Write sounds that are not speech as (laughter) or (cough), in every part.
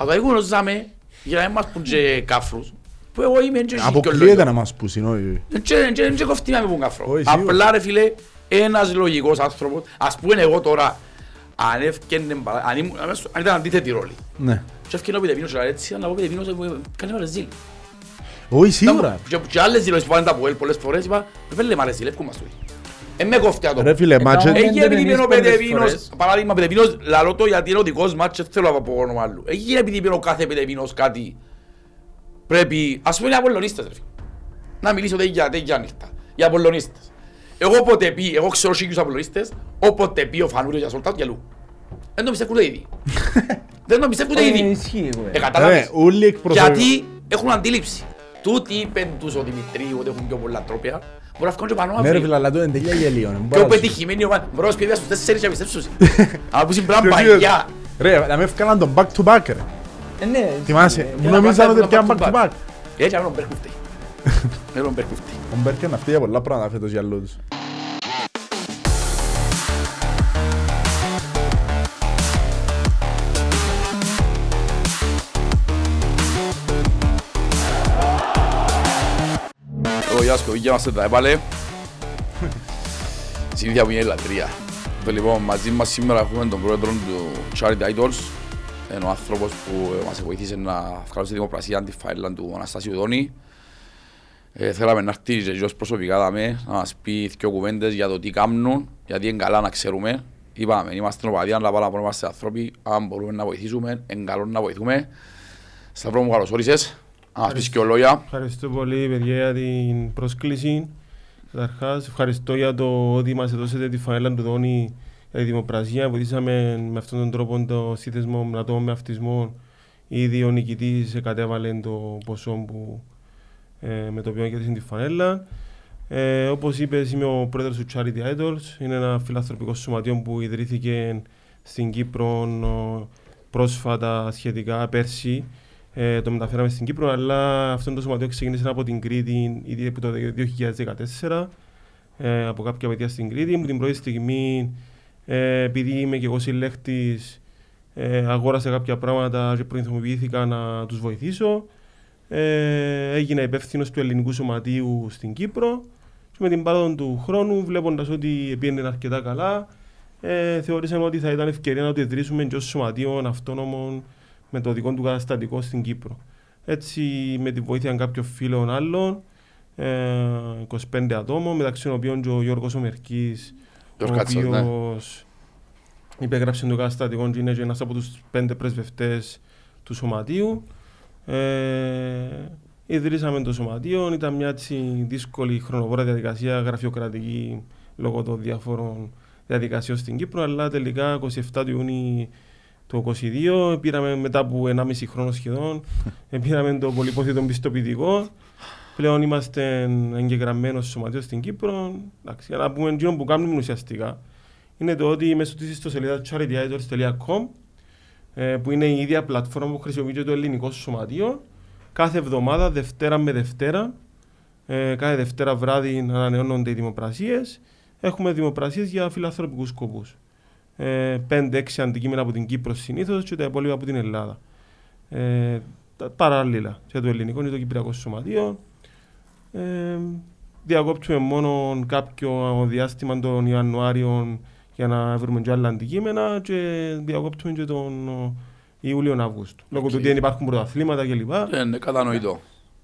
Αλλά εγώ γνωρίζαμε για να μην μας πούν και κάφρους. Που εγώ είμαι και Αποκλείεται να μας πούσει, όχι. Δεν και κοφτεί να με πούν κάφρο. Όχι, σίγουρα. Απλά ρε φίλε, ένας λογικός άνθρωπος, ας πούμε εγώ τώρα, αν έφκαινε, μπα- αν ήμουν- αν ήταν αντίθετη ρόλη. Ναι. Και έφκαινε ο Πιτεβίνος και έτσι, αλλά ο Πιτεβίνος ε, κάνει με ρεζίλ. Όχι, σίγουρα. Και- Και άλλες δηλώσεις που πάνε τα Αποέλ πολλές φορές είπα, «Ρε φίλε, μ' αρέσει, λεύκου μας τούτοι». Ε, με κόφτει να το Ρε πω. φίλε, μάτσε... Έκαμε- Έγινε επειδή εμείς είπε ο πέντε Πετεβίνος, φορές. παράδειγμα Πετεβίνος, λαλώ το γιατί είναι ο δικός μάτς και θέλω από όνομα άλλου. Έγινε επειδή είπε ο κάθε Πετεβίνος κάτι, πρέπει, ας πούμε οι Απολλωνίστες ρε φίλε. Να μιλήσω τέτοια, τέτοια νύχτα, οι Απολλωνίστες. Εγώ όποτε πει, εγώ ξέρω σίγουρους Απολλωνίστες, όποτε πει ο Φανούριος για Σολτάτ γελού. Δεν το πιστεύουν ούτε ήδη. (laughs) Δεν το πιστεύουν ούτε Ε, ήδη. Ισχύει, Ε, ε. κατάλαβες; Ρε, όλοι εκπροσωπούν. Γιατί έχουν αντίληψη. Τούτοι είπαν τους ο Δημητρίου ότι έχουν πιο πολλά τρόπια. Μπορεί να βγουν και πάνω Ναι ρε αύριο. φίλε, αλλά το είναι τελεία γελίο. ναι, Πιο μπορώ να σου- πετυχημένοι ομάδα. Μπορώ να σου πει στους τέσσερις (laughs) και να πιστέψουν. Αλλά που είναι Ποιος πράγμα είδες; παγιά. Ρε, να με έφκαναν τον back to back ρε. Ε, ναι, Θυμάσαι, ισχύει, μου ε. νομίζαν back- ότι back πιάνε to back to back. back. Έτσι άμενο Μπέρκουφτη. Άμενο (laughs) Μπέρκουφτη. Ο Μπέρκεν αυτή για πολλά πράγματα φέτος για λόγους. Εγώ γεια σου, γεια μας τα έβαλε. Συνήθεια που είναι η λατρεία. Το λοιπόν, μαζί μας σήμερα έχουμε τον πρόεδρο του Charity Idols. Είναι ο άνθρωπος που ε, μας βοήθησε να βγάλω στη δημοπρασία τη φάιλα του Αναστάσιου Δόνη. Ε, θέλαμε να έρθει και γιος προσωπικά δαμε, να μας πει δύο κουβέντες για το τι κάνουν, γιατί είναι καλά να ξέρουμε. Είπαμε, είμαστε νοπαδοί, αλλά πάρα πολύ είμαστε άνθρωποι, αν μπορούμε να βοηθήσουμε, είναι καλό να βοηθούμε. Σταυρό μου καλώς όρισες, να μας πεις και λόγια. Ευχαριστώ πολύ παιδιά για την πρόσκληση. Καταρχάς, ευχαριστώ για το ότι μας δώσετε τη φανέλα του Δόνη για τη δημοπρασία. Βοηθήσαμε με αυτόν τον τρόπο το σύνθεσμο με ατόμο με αυτισμό. Ήδη ο νικητής κατέβαλε το ποσό που, ε, με το οποίο κέρδισε τη φανέλα. Ε, όπως είπες, είμαι ο πρόεδρος του Charity Idols. Είναι ένα φιλανθρωπικό σωματείο που ιδρύθηκε στην Κύπρο ε, πρόσφατα σχετικά πέρσι. Ε, το μεταφέραμε στην Κύπρο, αλλά αυτό το σωματείο ξεκίνησε από την Κρήτη ήδη από το 2014, ε, από κάποια παιδιά στην Κρήτη. Μου την πρώτη στιγμή, ε, επειδή είμαι και εγώ συλλέκτης, ε, αγόρασα κάποια πράγματα και προειδοποιήθηκα να τους βοηθήσω. Ε, έγινα υπεύθυνος του ελληνικού σωματείου στην Κύπρο και με την πάροδο του χρόνου, βλέποντας ότι πήγαινε αρκετά καλά, ε, θεωρήσαμε ότι θα ήταν ευκαιρία να το ιδρύσουμε και ως σωματείο αυτόνομο με το δικό του καταστατικό στην Κύπρο. Έτσι, με τη βοήθεια κάποιων φίλων άλλων, ε, 25 ατόμων, μεταξύ των οποίων και ο Γιώργος Ομερκής, ο Γιώργος Κάτσας, ναι. οποίος υπέγραψε το καταστατικό και είναι και ένας από τους πέντε πρεσβευτές του σωματείου. Ε, ιδρύσαμε το σωματείο, ήταν μια έτσι δύσκολη χρονοβόρα διαδικασία, γραφειοκρατική λόγω των διαφόρων διαδικασιών στην Κύπρο, αλλά τελικά 27 του Ιούνιου το 22 πήραμε μετά από 1,5 χρόνο σχεδόν, (laughs) πήραμε το πολυπόθητο πιστοποιητικό. Πλέον είμαστε εγγεγραμμένος σωματείο στην Κύπρο. Εντάξει, για να πούμε εκείνο που κάνουμε ουσιαστικά είναι το ότι μέσω της ιστοσελίδας charityidol.com ε, που είναι η ίδια πλατφόρμα που χρησιμοποιείται το ελληνικό σωματείο κάθε εβδομάδα, Δευτέρα με Δευτέρα ε, κάθε Δευτέρα βράδυ ανανεώνονται οι δημοπρασίες έχουμε δημοπρασίες για φιλανθρωπικούς σκοπούς ε, 5-6 αντικείμενα από την Κύπρο συνήθως και τα υπόλοιπα από την Ελλάδα ε, τα- παράλληλα και το ελληνικό είναι το κυπριακό σωματείο ε, διακόπτουμε μόνο κάποιο διάστημα τον Ιανουάριο για να βρούμε και άλλα αντικείμενα και διακόπτουμε και τον ο, Ιούλιο-Αύγουστο. Λόγω του Οκ. ότι δεν υπάρχουν πρωταθλήματα κλπ. Ε, Ναι, κατανοητό.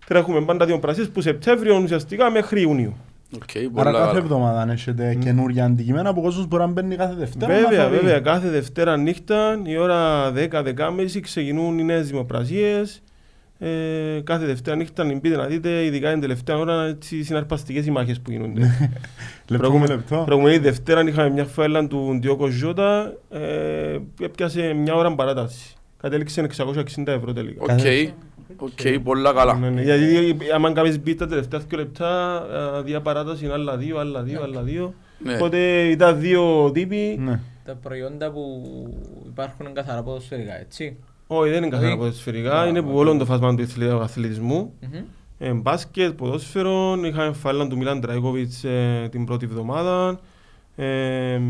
Τρέχουμε πάντα δημοπρασίες που Σεπτέμβριο ουσιαστικά μέχρι Ιούνιο. Οκ, Άρα πολλά κάθε καλά. εβδομάδα αν έχετε καινούργια αντικείμενα που ο κόσμος μπορεί να μπαίνει κάθε Δευτέρα. να Βέβαια, θα δει. βέβαια. Κάθε Δευτέρα νύχτα, η ώρα 10-10.30 ξεκινούν οι νέες δημοπρασίες. Ε, κάθε Δευτέρα νύχτα, αν μπείτε να δείτε, ειδικά την τελευταία ώρα, έτσι συναρπαστικές οι μάχες που γίνονται. Λεπτό με λεπτό. Προηγούμενη Δευτέρα είχαμε μια φανέλα του Ντιόγκο Ζότα, ε, έπιασε μια ώρα παράταση. Κατέληξε 660 ευρώ τελικά. Ok, ok, πολλά καλά. Ναι, ναι, Γιατί άμα κάνεις bid τα τελευταία δύο λεπτά, ε, δια παράταση είναι άλλα δύο, άλλα δύο, άλλα δύο. Ναι. Οπότε ήταν δύο τύποι. Ναι. Τα προϊόντα που υπάρχουν είναι καθαρά ποδοσφαιρικά, έτσι. Όχι, δεν είναι καθαρά Όχι. ποδοσφαιρικά, Α, είναι που οκ. όλο το φάσμα του αθλη- αθλητισμού. Μμμ. Ε, μπάσκετ, ποδόσφαιρο, είχαμε φανέλαν του Μίλαν Τραΐκοβιτς ε, την πρώτη εβδομάδα. Ε,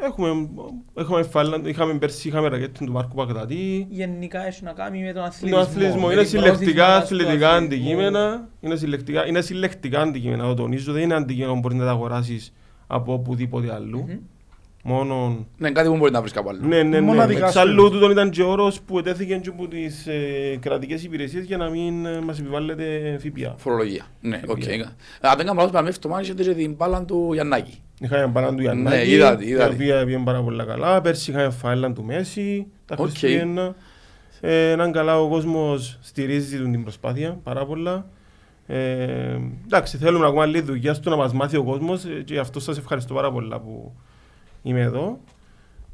έχουμε, έχουμε φανέλα, είχαμε πέρσι, είχαμε ρακέτταν του Μάρκου Παγδατή. Γενικά έχει να κάνει με τον Το αθλητισμό. αθλητισμό με είναι την συλλεκτικά πρόθεση του αθλητικά αθλητισμού. αντικείμενα. Είναι συλλεκτικά, είναι συλλεκτικά αντικείμενα, το τονίζω. Δεν είναι αντικείμενα που μπορείς να τα αγοράσεις από οπουδήποτε αλλού. Μμμ. Μόνο Ναι, κάτι που μπορεί να βρεις κάπου αλλού. Ναι, ναι, ναι. Μοναδικά Εξάλλου σου. τούτον ήταν και όρος που ετέθηκε και από τις ε, κρατικές υπηρεσίες για να μην ε, μας επιβάλλεται ΦΠΑ. Φορολογία. Ναι, οκ. Αν δεν κάνω λάθος, πάμε στο μάτι και την μπάλα του Γιαννάκη. Είχαμε φανέλα του Ναι, Γιαννάκη, είδα τη, είδα η τη. οποία πήγαινε πάρα πολύ καλά. Πέρσι είχαμε φανέλα του Μέσι, τα Οκ. Χριστούγεννα. Ε, έναν καλά ο κόσμος στηρίζει τον την προσπάθεια πάρα πολλά. Ε, εντάξει, θέλουμε ακόμα λίγη δουλειά στο να μας μάθει ο κόσμος ε, και γι' αυτό σας ευχαριστώ πάρα πολλά που είμαι εδώ.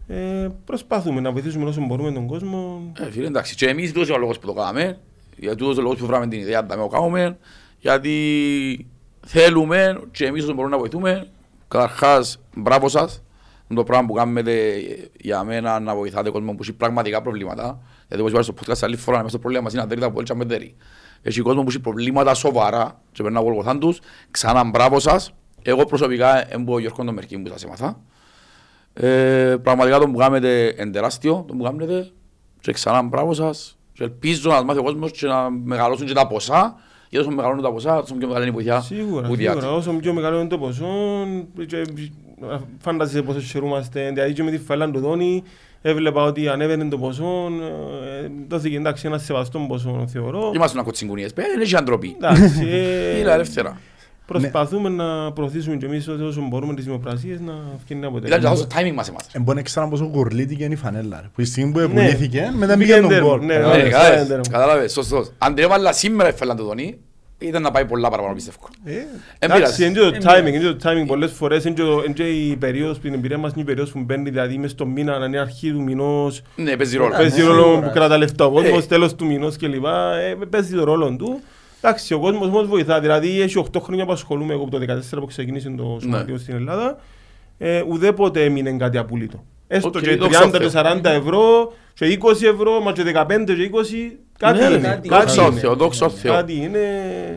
Ε, προσπάθουμε να βοηθήσουμε όσο μπορούμε τον κόσμο. Ε, φίλε, εντάξει. Και εμείς τούτος είναι ο λόγος που το κάναμε. Για τούτος είναι ο λόγος που βράμε την ιδέα να το κάνουμε. Γιατί θέλουμε και εμείς όσο μπορούμε να βοηθούμε. Καταρχάς, μπράβο σας. Είναι το πράγμα που κάνετε για μένα να βοηθάτε κόσμο που έχει πραγματικά προβλήματα. Γιατί όπως είπα στο podcast άλλη φορά, μέσα στο πρόβλημα μας είναι αντέρητα από έλτσα μετέρη. Έχει κόσμο που έχει προβλήματα σοβαρά και πρέπει να βοηθάν τους. Ξανά μπράβο σας. Εγώ προσωπικά είμαι ο Γιώργο τον Μερκή που σας έμαθα. Ε, πραγματικά το που κάνετε είναι τεράστιο, το που κάνετε και ξανά μπράβο σας και ελπίζω να μάθει ο κόσμος και να μεγαλώσουν και τα ποσά γιατί όσο μεγαλώνουν τα ποσά, τόσο πιο μεγάλη είναι η βοήθεια Σίγουρα, που διάτε. σίγουρα. Όσο πιο μεγάλο είναι το ποσό, και φάνταζεσαι πόσο χαιρούμαστε. Δηλαδή και με τη φαλά του Δόνη έβλεπα ότι ανέβαινε το ποσό, ε, δόθηκε εντάξει ένα σεβαστό ποσό θεωρώ. Είμαστε να κοτσιγκουνίες, πέ, δεν έχει αντροπή. Εντάξει, ε, Είναι ελεύθερα. Προσπαθούμε να προωθήσουμε και εμείς όσο μπορούμε τις δημοπρασίες να φτιάξει Ήταν και αποτέλεσμα. λάθος το timing μας εμάς. Ε, Μπορεί να ξέρω πόσο γουρλίτηκε είναι η φανέλα. ρε. Που η στιγμή που Ναι. επουλήθηκε, μετά Πήγε πήγε τον τέρμα, γκολ. ναι, Ε, ναι. Ναι, Ωραία, κατάλαβες, σάντερ. κατάλαβες, σωστός. Αν δεν έβαλα σήμερα έφελαν το Δονή, ήταν να πάει πολλά παραπάνω πιστεύω. ε, Εν Εντάξει, είναι πειράζει. και το timing, είναι και το timing πολλές φορές, είναι και το- είναι και η περίοδος που την εμπειρία μας είναι η περίοδος που μπαίνει, δηλαδή μες στο μήνα, αν είναι αρχή του μηνός, Ναι, παίζει ρόλο. Παίζει ναι, ρόλο σίγουρα. που κρατά λεφτά ο κόσμος, Ε. τέλος του μηνός κλπ. Ε, παίζει το ρόλο του. Εντάξει, ο κόσμος όμως βοηθά. Δηλαδή, έχει 8 χρόνια που ασχολούμαι εγώ από το 2014 που ξεκίνησε το σωματείο στην Ελλάδα. Ε, ουδέποτε έμεινε κάτι απούλητο. Έστω Οκ, και δόξα 30 τω και Θεώ. 40 ευρώ, και 20 ευρώ, μα και 15 και 20, κάτι Ναι, ρε, είναι. κάτι. Κάτι Δόξα τω είναι. Θεώ, δόξα τω Θεώ. Κάτι είναι.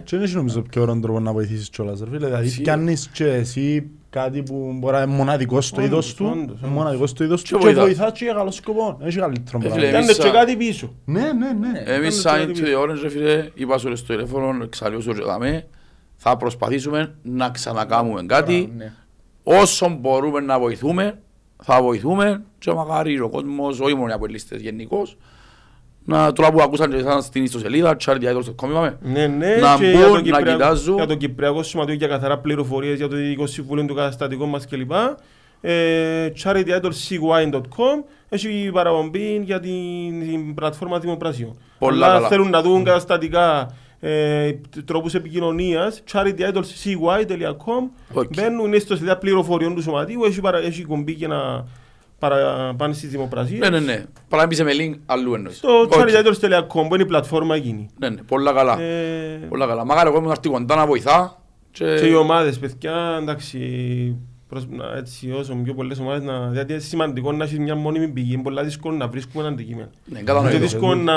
Και δεν έχει νομίζω πιο ωραίο τρόπο να βοηθήσεις κιόλας. ρε φίλε. Δηλαδή Σίγουρα. πιάνεις και εσύ κάτι που μπορεί να είναι μοναδικός στο Όντως, είδος του, όντως, όντως. μοναδικός στο είδος Και του και βοηθάς. βοηθάς και για καλό σκοπό. Έχεις καλύτερο Ε, φίλε, πράγμα. εμείς Κάνεις και σαν- κάτι πίσω. Ναι, ναι, ναι. Εμείς Κάντε σαν το Into the Orange, ρε φίλε, είπα σου στο τηλέφωνο, εξαλλιώσω και δάμε, θα προσπαθήσουμε να ξανακάμουμε κάτι. Ναι. Όσο μπορούμε να βοηθούμε, θα βοηθούμε και μακάρι ο κόσμος, όχι μόνο οι αποελίστες γενικώς, να τώρα που ακούσαν και εσάς στην ιστοσελίδα, charityidol.com είπαμε, Ναι, ναι, Να και μπουν, για το να Κυπριακό- κοιτάζουν. Για το Κυπριακό Σωματείο για καθαρά πληροφορίες για το Διοικητικό Συμβούλιο του Καταστατικού μας κλπ. Ε, charityidolcy.com έχει παραπομπή για την, την πλατφόρμα δημοπρασιών. Πολλά Αλλά καλά. θέλουν να δουν καταστατικά ε, τρόπους επικοινωνίας charityidolcy.com Ok. μπαίνουν στο σελίδα πληροφοριών του σωματείου έχει, παρα, έχει κουμπί για να παρα, πάνε στις δημοπρασίες. ναι, ναι, ναι, παρά μπει σε με link αλλού εννοείς. Στο Ok. charityidolcy.com που είναι η πλατφόρμα εκείνη. Ναι, ναι, πολλά καλά, Ε, πολλά καλά. Μακάρι ο κόσμος να έρθει κοντά να βοηθά και... Και οι ομάδες, παιδιά, εντάξει, προς, να, έτσι, όσο πιο πολλές ομάδες, να, γιατί είναι σημαντικό να έχεις μια μόνιμη πηγή, είναι πολλά δύσκολο να βρίσκουμε ένα αντικείμενο. Ναι, Είναι κατανοητό. δύσκολο να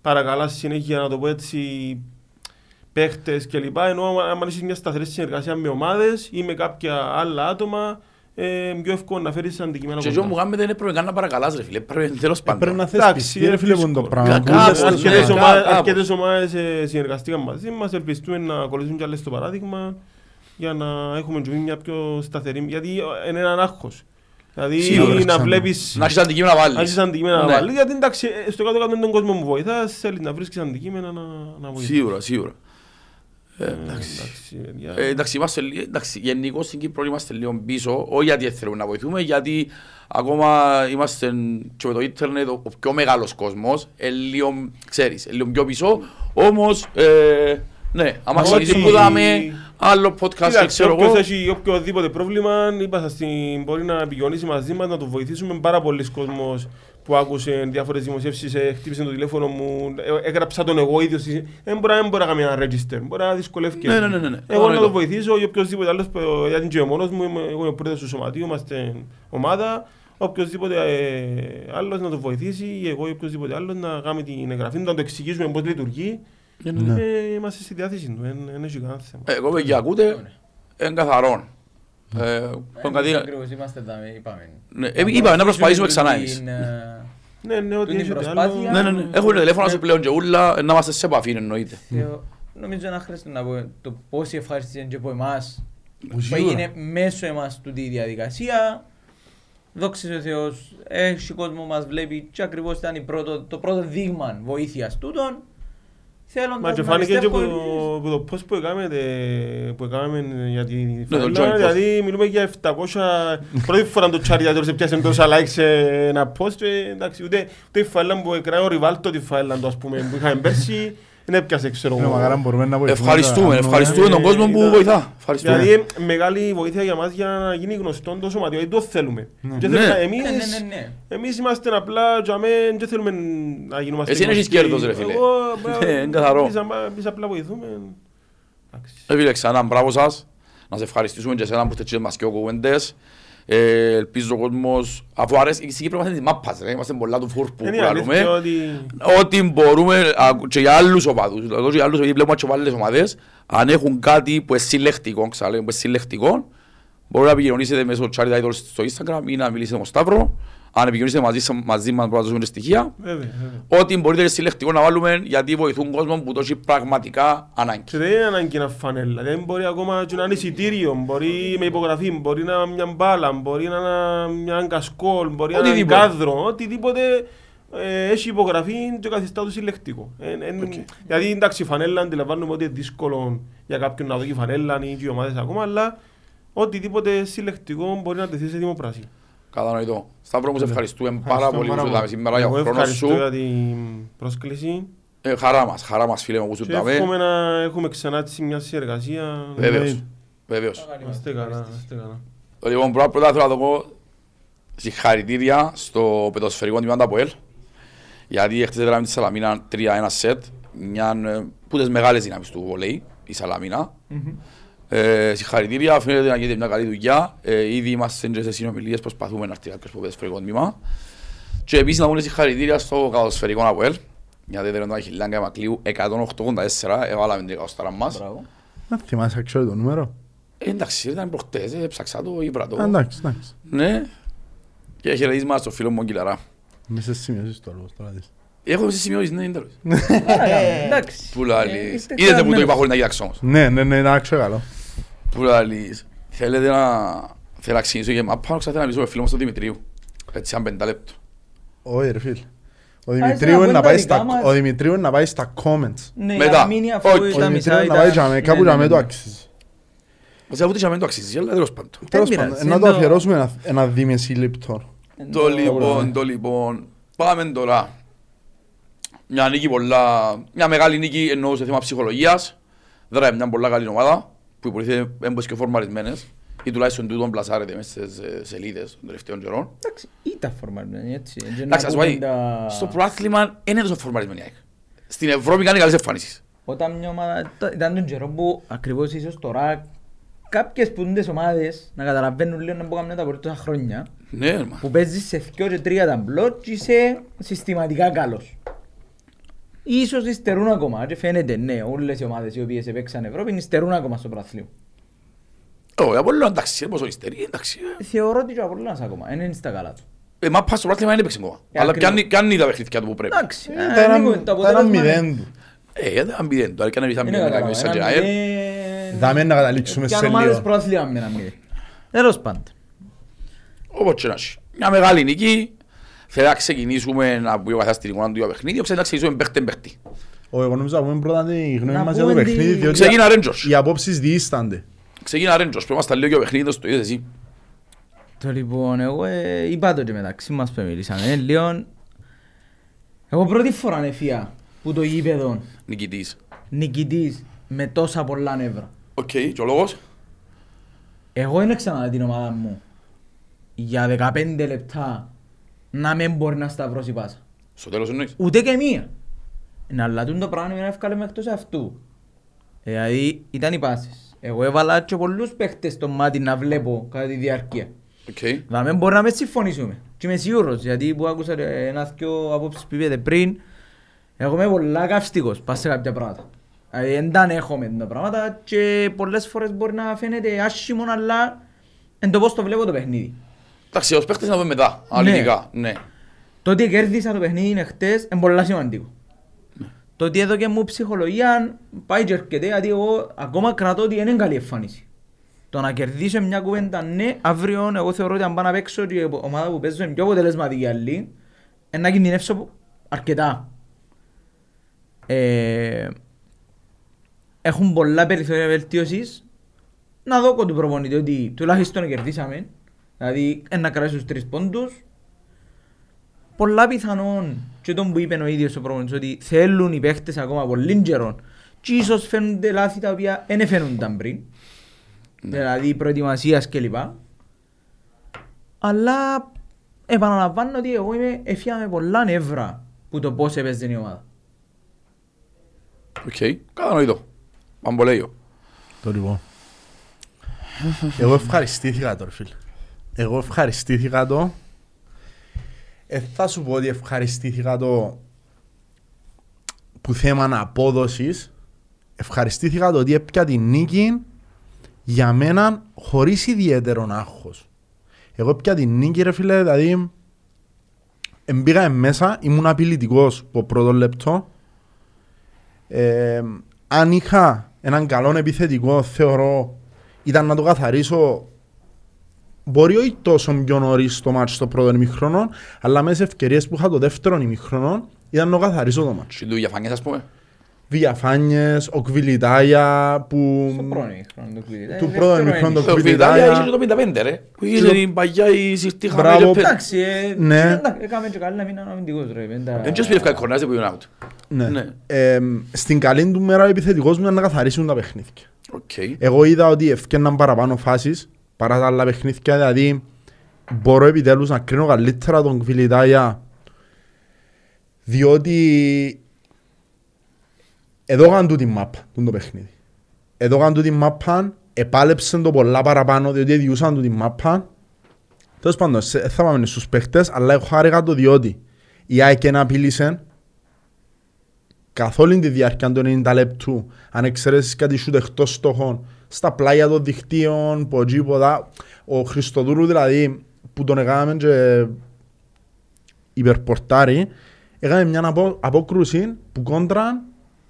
παρακαλάς συνέχεια, να το πω έτσι, παίχτες κλπ. Ενώ άμα άμα έχεις μια σταθερή συνεργασία με ομάδες ή με κάποια άλλα άτομα, ε, πιο εύκολο να φέρεις αντικείμενα Και κοντά. αυτό που κάνετε δεν πρέπει καν να παρακαλάς ρε φίλε, πρέπει τέλος Ε, Πρέπει πάντων. να Εντάξει, θεσπιστεί ρε φίλε που είναι το δύσκολο. πράγμα. Κάπως, Που είσαι στο ναι, Αρκετές σωματείο. ομάδες, κάπως. αρκετές ομάδες ε, συνεργαστήκαν μαζί μας, ελπιστούμε να ακολουθούν κι άλλες το παράδειγμα για να έχουμε και μια πιο σταθερή, γιατί είναι έναν άγχος. Δηλαδή Σίγουρα, να ξανά. βλέπεις, Να έχεις αντικείμενα να να έχεις βάλεις. αντικείμενα να Ναι. βάλεις, γιατί εντάξει, στο κάτω κάτω τον κόσμο που βοηθάς, θέλεις να βρίσκεις αντικείμενα να, να βοηθάς. Σίγουρα, σίγουρα. Ε, Ε, εντάξει. εντάξει, παιδιά. Ε, εντάξει, είμαστε, λι- εντάξει, γενικώς στην Κύπρο είμαστε λίγο πίσω, όχι γιατί δεν θέλουμε να βοηθούμε, γιατί ακόμα είμαστε και με το ίντερνετ ο, ο πιο μεγάλος κόσμος, ε, λίγο, ξέρεις, ε, λίγο πιο πίσω, όμως, ε, ναι, άμα Ότι- συνεχίσουμε που δάμε άλλο podcast, Κοίταξε, ξέρω όποιος εγώ, έχει οποιοδήποτε πρόβλημα, είπα σας, την- μπορεί να επικοινωνήσει μαζί μας, να το βοηθήσουμε. Πάρα πολλοί κόσμος που άκουσε διάφορες δημοσίευσεις, ε, χτύπησε το τηλέφωνο μου, ε, έγραψα τον εγώ ίδιος. ε, Δεν μπορεί, δεν μπορεί να κάνει ένα register, μπορεί να δυσκολεύει. Ναι, ναι, ναι, ναι, ναι. Εγώ να Κατανοητό. το βοηθήσω ή οποιοδήποτε άλλος, ε, γιατί και ο μόνος μου, είμαι, εγώ είμαι ο πρόεδρος του σωματείου, είμαστε ομάδα. Οποιοςδήποτε ε, άλλος να το βοηθήσει ή εγώ ή οποιοςδήποτε άλλος να κάνει την εγγραφή, να το εξηγήσουμε πώς λειτουργεί. Ναι, ναι. Ε, είμαστε στη διάθεση του, δεν έχει κανένα θέμα. Ε, εγώ παιδιά ακούτε, είναι καθαρό. Είπαμε. Ναι, ε, είπαμε να προσπαθήσουμε ξανά εμείς. Την, ε, Ναι, ναι, ότι Την έχετε προσπάθεια. Ναι, ναι, ναι. Έχουμε τηλέφωνα σου πλέον και ούλα, να είμαστε σε επαφή εννοείται. Θεω- Νομίζω να χρειάζεται να πω το πόσοι ευχαριστήσαν και από εμάς Που που σίγουρα. έγινε μέσω εμάς τούτη η διαδικασία. Δόξα ο Θεός, έχει κόσμο μας βλέπει και ακριβώς ήταν η πρώτο, το πρώτο δείγμα βοήθειας τούτων. Θέλοντας Μα και να φάνηκε και πιστεύω που ότι- το- που το post που έκαμε, τε- που έκαμε για την Ναι, το φανέλα, joint post. δηλαδή μιλούμε για 700, πρώτη φορά το Charity σε πιάσε τόσα like σε ένα post και εντάξει, ούτε, ούτε η φανέλα που έκανα ο Ριβάλτο τη φανέλα του ας πούμε που είχαμε πέρσι, δεν έπιασε ξέρω Είναι μακαρά εγώ. μπορούμε να βοηθούμε. Ευχαριστούμε, να ευχαριστούμε τον Ε, κόσμο που ήταν- βοηθά. Ευχαριστούμε. Δηλαδή μεγάλη βοήθεια για μας για να γίνει γνωστό το σωματείο, γιατί το θέλουμε. Και Ναι. θέλουμε- Ναι, εμείς- ναι, ναι, ναι. Εμείς είμαστε απλά για μένα δεν θέλουμε να γίνουμε Εσύ δεν έχεις κέρδος, ρε φίλε. Ναι, είναι καθαρό. Εμείς απλά βοηθούμε. Εντάξει. Ε, φίλε, ξανά μπράβο σας. Να σε ευχαριστήσουμε και εσένα που είστε μας και ο κουβέντες. Ε, ελπίζω ο κόσμος, αφού αρέσει, στην Κύπρο είμαστε της μάπας, ρε. είμαστε πολλά τους φουρ που Είναι η λαλούμε. αλήθεια ότι Ό,τι μπορούμε α, και για άλλους οπαδούς, δηλαδή και για άλλους, επειδή βλέπουμε και από άλλες ομάδες, αν έχουν κάτι που είναι συλλεκτικό, ξαναλέω, που είναι συλλεκτικό, μπορεί να επικοινωνήσετε μέσω Charity Idols στο Instagram ή να μιλήσετε με τον Σταύρο. Αν επικοινωνήσετε μαζί, σα- μαζί μας, μπορούμε να δώσουμε και στοιχεία. βέβαια, βέβαια. Ό,τι μπορείτε και συλλεκτικό να βάλουμε, γιατί βοηθούν κόσμο που το έχει πραγματικά ανάγκη. Και δεν είναι ανάγκη να φανέλα, δεν μπορεί ακόμα και να είναι εισιτήριο, μπορεί με υπογραφή, μπορεί να είναι μια μπάλα, μπορεί να είναι μια κασκόλ, μπορεί να είναι Οτιδήποτε. κάδρο, οτιδήποτε ε, έχει υπογραφή και καθιστά το συλλεκτικό. Ε, ε, Οκ. Γιατί εντάξει φανέλα αντιλαμβάνουμε ότι είναι δύσκολο για κάποιον να δει φανέλα ή και οι ομάδες ακόμα, αλλά οτιδήποτε συλλεκτικό μπορεί να τεθεί σε δημοπρασία. Κατανοητό. Σταύρο μου, σε ευχαριστούμε πάρα Ευχαριστώ πολύ που πάρα σου δάμε πολύ. σήμερα για Εγώ τον χρόνο ευχαριστώ σου. για την πρόσκληση Ε, Χαρά μας, χαρά μας φίλε μου που σου και δάμε. εύχομαι να έχουμε ξανά έτσι μια συνεργασία. Βέβαιος, βέβαιος. Να είστε καλά, να είστε καλά. Λοιπόν, πρώτα πρώτα θέλω να το πω συγχαρητήρια στο πετοσφαιρικό τμήμα του ΑΠΟΕΛ γιατί έχτισε τώρα με τη Σαλαμίνα 3-1 σετ μια ε, που τις μεγάλες δυνάμεις του βολέι, η Σαλαμίνα. Ε, συγχαρητήρια, φαίνεται να γίνεται μια καλή δουλειά. Ε, ήδη είμαστε και σε συνομιλίες, προσπαθούμε να έρθει κάποιος στο πετοσφαιρικό τμήμα. Και επίσης να πούμε συγχαρητήρια στο καλοσφαιρικό ΑΠΟΕΛ γιατί δεν ήταν χιλιάγκα Μακλίου 184, έβαλαμε την εκατοστάρα μας. Μπράβο. Να θυμάσαι αξιόλου το νούμερο. Ε, εντάξει, ήταν προχτές, ε, ψάξα το, είπα το. Α, Εντάξει, εντάξει. Ναι. Και χαιρετίσμα στο φίλο μου Κιλαρά. Μη σε σημειώσεις το λόγο τώρα δεις. Έχω σε σημειώσεις, ναι, είναι τέλος. Ε, Εντάξει. Που Ε, λαλείς. είστε Είδατε που το κλαμμένος. είπα χωρίς να κοιτάξω όμως. Ναι, ναι, ναι, είναι άξιο καλό. Που λαλείς. Θέλετε να... Θέλω να ξεκινήσω και μάπα, ξέρω να μιλήσω με φίλο μου στον Δημητρίου. Έτσι, αν πεντά λεπτό. Όχι ρε φίλ. Ο να Δημητρίου είναι πούμε να τα πάει δικά στα- μας. ο Δημητρίου είναι να πάει στα comments. Ναι, Μετά. για να μείνει αφού Όχι, Ο τα Δημητρίου μισά είναι να ήταν... πάει για με- κάπου Ναι, για ναι, με το ναι. αξίζεις. Βασικά ούτε για μένα το αξίζεις, αλλά τέλος πάντων. Τέλος πειράζει, πάντων, είναι να το το- αφιερώσουμε ένα- ένα δίμεση λεπτό. Το λοιπόν, το λοιπόν. Πάμε τώρα. Μια νίκη πολλά... Μια μεγάλη νίκη εννοώ σε θέμα ψυχολογίας. Δράει μια πολλά καλή ομάδα που υποτίθεται έμπως και φορμαρισμένες ή τουλάχιστον τούτον πλασάρεται μέσα στις ε, σελίδες των τελευταίων καιρών. Εντάξει, ήταν φορμαρισμένη έτσι. Και να Εντάξει, ας πούμε πάει, τα- στο προάθλημα είναι τόσο φορμαρισμένη η ΑΕΚ. Στην Ευρώπη κάνει καλές εμφανίσεις. Όταν μια ομάδα... το- Ήταν τον καιρό που ακριβώς ίσως τώρα κάποιες πούντες ομάδες να καταλαβαίνουν λίγο να μπορούν να κάνουν τα τόσα χρόνια Ναι, μα. που παίζεις σε δυο και τρία ταμπλό και είσαι συστηματικά καλός. Ίσως υστερούν ακόμα και φαίνεται ναι, όλες οι ομάδες οι οποίες επέξαν Ευρώπη υστερούν ακόμα στο πρωτάθλημα. Όχι, από όλο εντάξει, είναι πόσο υστερεί, εντάξει. ε. Θεωρώ ότι και ο Απολλώνας ακόμα, δεν είναι στα καλά του. Ε, μα πας στο πρόθυμα δεν έπαιξε ακόμα. Ε, Αλλά ακριβώς. πιάνει- πιάνει τα παιχνίδια του που πρέπει. Εντάξει, Ε, ε, τα ένα- Νίκο, το τα ένα αποτέλεσμα είναι- μηδέν του. Ε, δεν ήταν μηδέν. Τώρα έκανε μηδέν Είναι μηδέν, κατάλαβα, σαν και ένα ΑΕΛ. μηδέν- Δάμε να καταλήξουμε Κι σε αν ομάδες λίγο. πρωτάθλημα με ένα μηδέν. Τέλος πάντων. Όπως και να έχει. Μια μεγάλη νίκη. Θέλω να ξεκινήσουμε να πούμε βαθιά στην εικόνα του για παιχνίδι, ξέρω να ξεκινήσουμε παίχτε παίχτη. Όχι, εγώ νομίζω να πούμε πρώτα τη γνώμη Να μας για το πούμε παιχνίδι, τι- διότι Ξεκίνα Ρέντζος. οι απόψεις διήστανται. Ξεκίνα Ρέντζος, πρέπει να στα λίγο για παιχνίδι, το είδες εσύ. Το λοιπόν, εγώ ε, είπα το και μεταξύ μας που μιλήσαμε, ε, λίγο... Εγώ πρώτη φορά έφυγα που το γήπεδο Νικητής. νικητής με τόσα πολλά νεύρα. Οκ, και ο λόγος; Εγώ δεν ξαναδεί την ομάδα μου για 15 λεπτά να μην μπορεί να σταυρώσει πάσα. Στο τέλος εννοείς. Ούτε και μία. Να λατούν το πράγμα να ευκάλε με εκτός αυτού. Ε, Δηλαδή ήταν οι πάσες. Εγώ έβαλα και πολλούς παίχτες στο μάτι να βλέπω κατά τη διάρκεια. Οκ. Να μην μπορεί να με συμφωνήσουμε. Και είμαι σίγουρος, γιατί που άκουσα ε, ένας δυο απόψεις που είπατε πριν, εγώ είμαι πολλά καυστικός πας σε κάποια πράγματα. Δηλαδή δεν τα ανέχομαι τα πράγματα και πολλές φορές μπορεί να φαίνεται άσχημο, αλλά Εν το πώς το βλέπω το παιχνίδι. Εντάξει, ως παίχτες να δούμε μετά, αναλυτικά. Ναι. Το ότι κέρδισα το παιχνίδι είναι χτες είναι πολύ σημαντικό. Το ότι έδωκε μου ψυχολογία πάει και έρχεται γιατί εγώ ακόμα κρατώ ότι είναι καλή εμφάνιση. Το να κερδίσω μια κουβέντα ναι, αύριο εγώ θεωρώ ότι αν πάω να παίξω και η ομάδα που παίζω είναι πιο αποτελεσματική άλλη, είναι να κινδυνεύσω αρκετά. Ε, έχουν πολλά περιθώρια βελτίωσης. Να δω του προπονητή ότι τουλάχιστον κερδίσαμε. Δηλαδή, ένα να κρατήσω τους τρεις πόντους. Πολλά πιθανόν και τον που είπε ο ίδιος ο προπονητής ότι θέλουν οι παίχτες ακόμα πολύ καιρό και ίσως φαίνονται λάθη τα οποία δεν φαίνονταν πριν. Δηλαδή προετοιμασίας κλπ. Αλλά επαναλαμβάνω ότι εγώ είμαι έφυγα με πολλά νεύρα που το πώς έπαιζε η ομάδα. Οκ, κατανοητό. Παμπολέιο. Το λοιπόν. Εγώ ευχαριστήθηκα το ρε φίλε. Εγώ ευχαριστήθηκα το. Ε, θα σου πω ότι ευχαριστήθηκα το που θέμα απόδοσης. Ευχαριστήθηκα το ότι έπια την νίκη για μένα χωρίς ιδιαίτερο άγχος. Εγώ έπια την νίκη, ρε φίλε, δηλαδή. Εμπήγα μέσα, ήμουν απειλητικός από πρώτο λεπτό. Ε, αν είχα έναν καλό επιθετικό, θεωρώ ήταν να το καθαρίσω μπορεί όχι τόσο πιο νωρίς στο μάτσο στο πρώτο ημιχρόνο, αλλά μέσα σε ευκαιρίες που είχα το δεύτερο ημιχρόνο ήταν να το καθαρίσω το μάτσο. Και του διαφάνειες ας πούμε. Βιαφάνιες, ο Κβιλιτάγια που... Στο πρώτο ημίχρονο το κλειδί. Του πρώτου ημιχρόνου το Το Βιτάλια Κβιλιτάγια. είχε το 55 ρε. Που είχε την παγιά η συρτή Μπράβο. χαμένη. Εντάξει, ε, Ναι. εντάξει, έκαμε και καλά να μην είναι αμυντικός ρε. δεν τα- Δεν τους πήρε κορνάζε που είναι out. Ναι. Ναι. Ε, στην καλή του μέρα ο επιθετικός μου ήταν να καθαρίσουν τα παιχνίδια. Οκ. Εγώ είδα ότι ευκαιρναν παραπάνω φάσεις παρά τα άλλα παιχνίδια, δηλαδή μπορώ επιτέλους να κρίνω καλύτερα τον Κβιλιτάγια διότι εδώ έκαναν του την μάπα του το παιχνίδι. Εδώ έκαναν του την μάπα, επάλεψαν το πολλά παραπάνω διότι διούσαν του την μάπα. Τέλος πάντων, σε- δεν θα πάμε στους παίχτες, αλλά έχω χάρηκα το διότι η ΑΕΚ να απειλήσε καθ' όλη τη διάρκεια των 90 λεπτού, αν εξαιρέσεις κάτι σούτ εκτός στόχων, στα πλάγια των δικτύων, που εκεί, που δά, ο Χριστοδούλου δηλαδή, που τον έκαναμε και υπερπορτάρι, έκανε μια απο, απόκρουση που κόντρα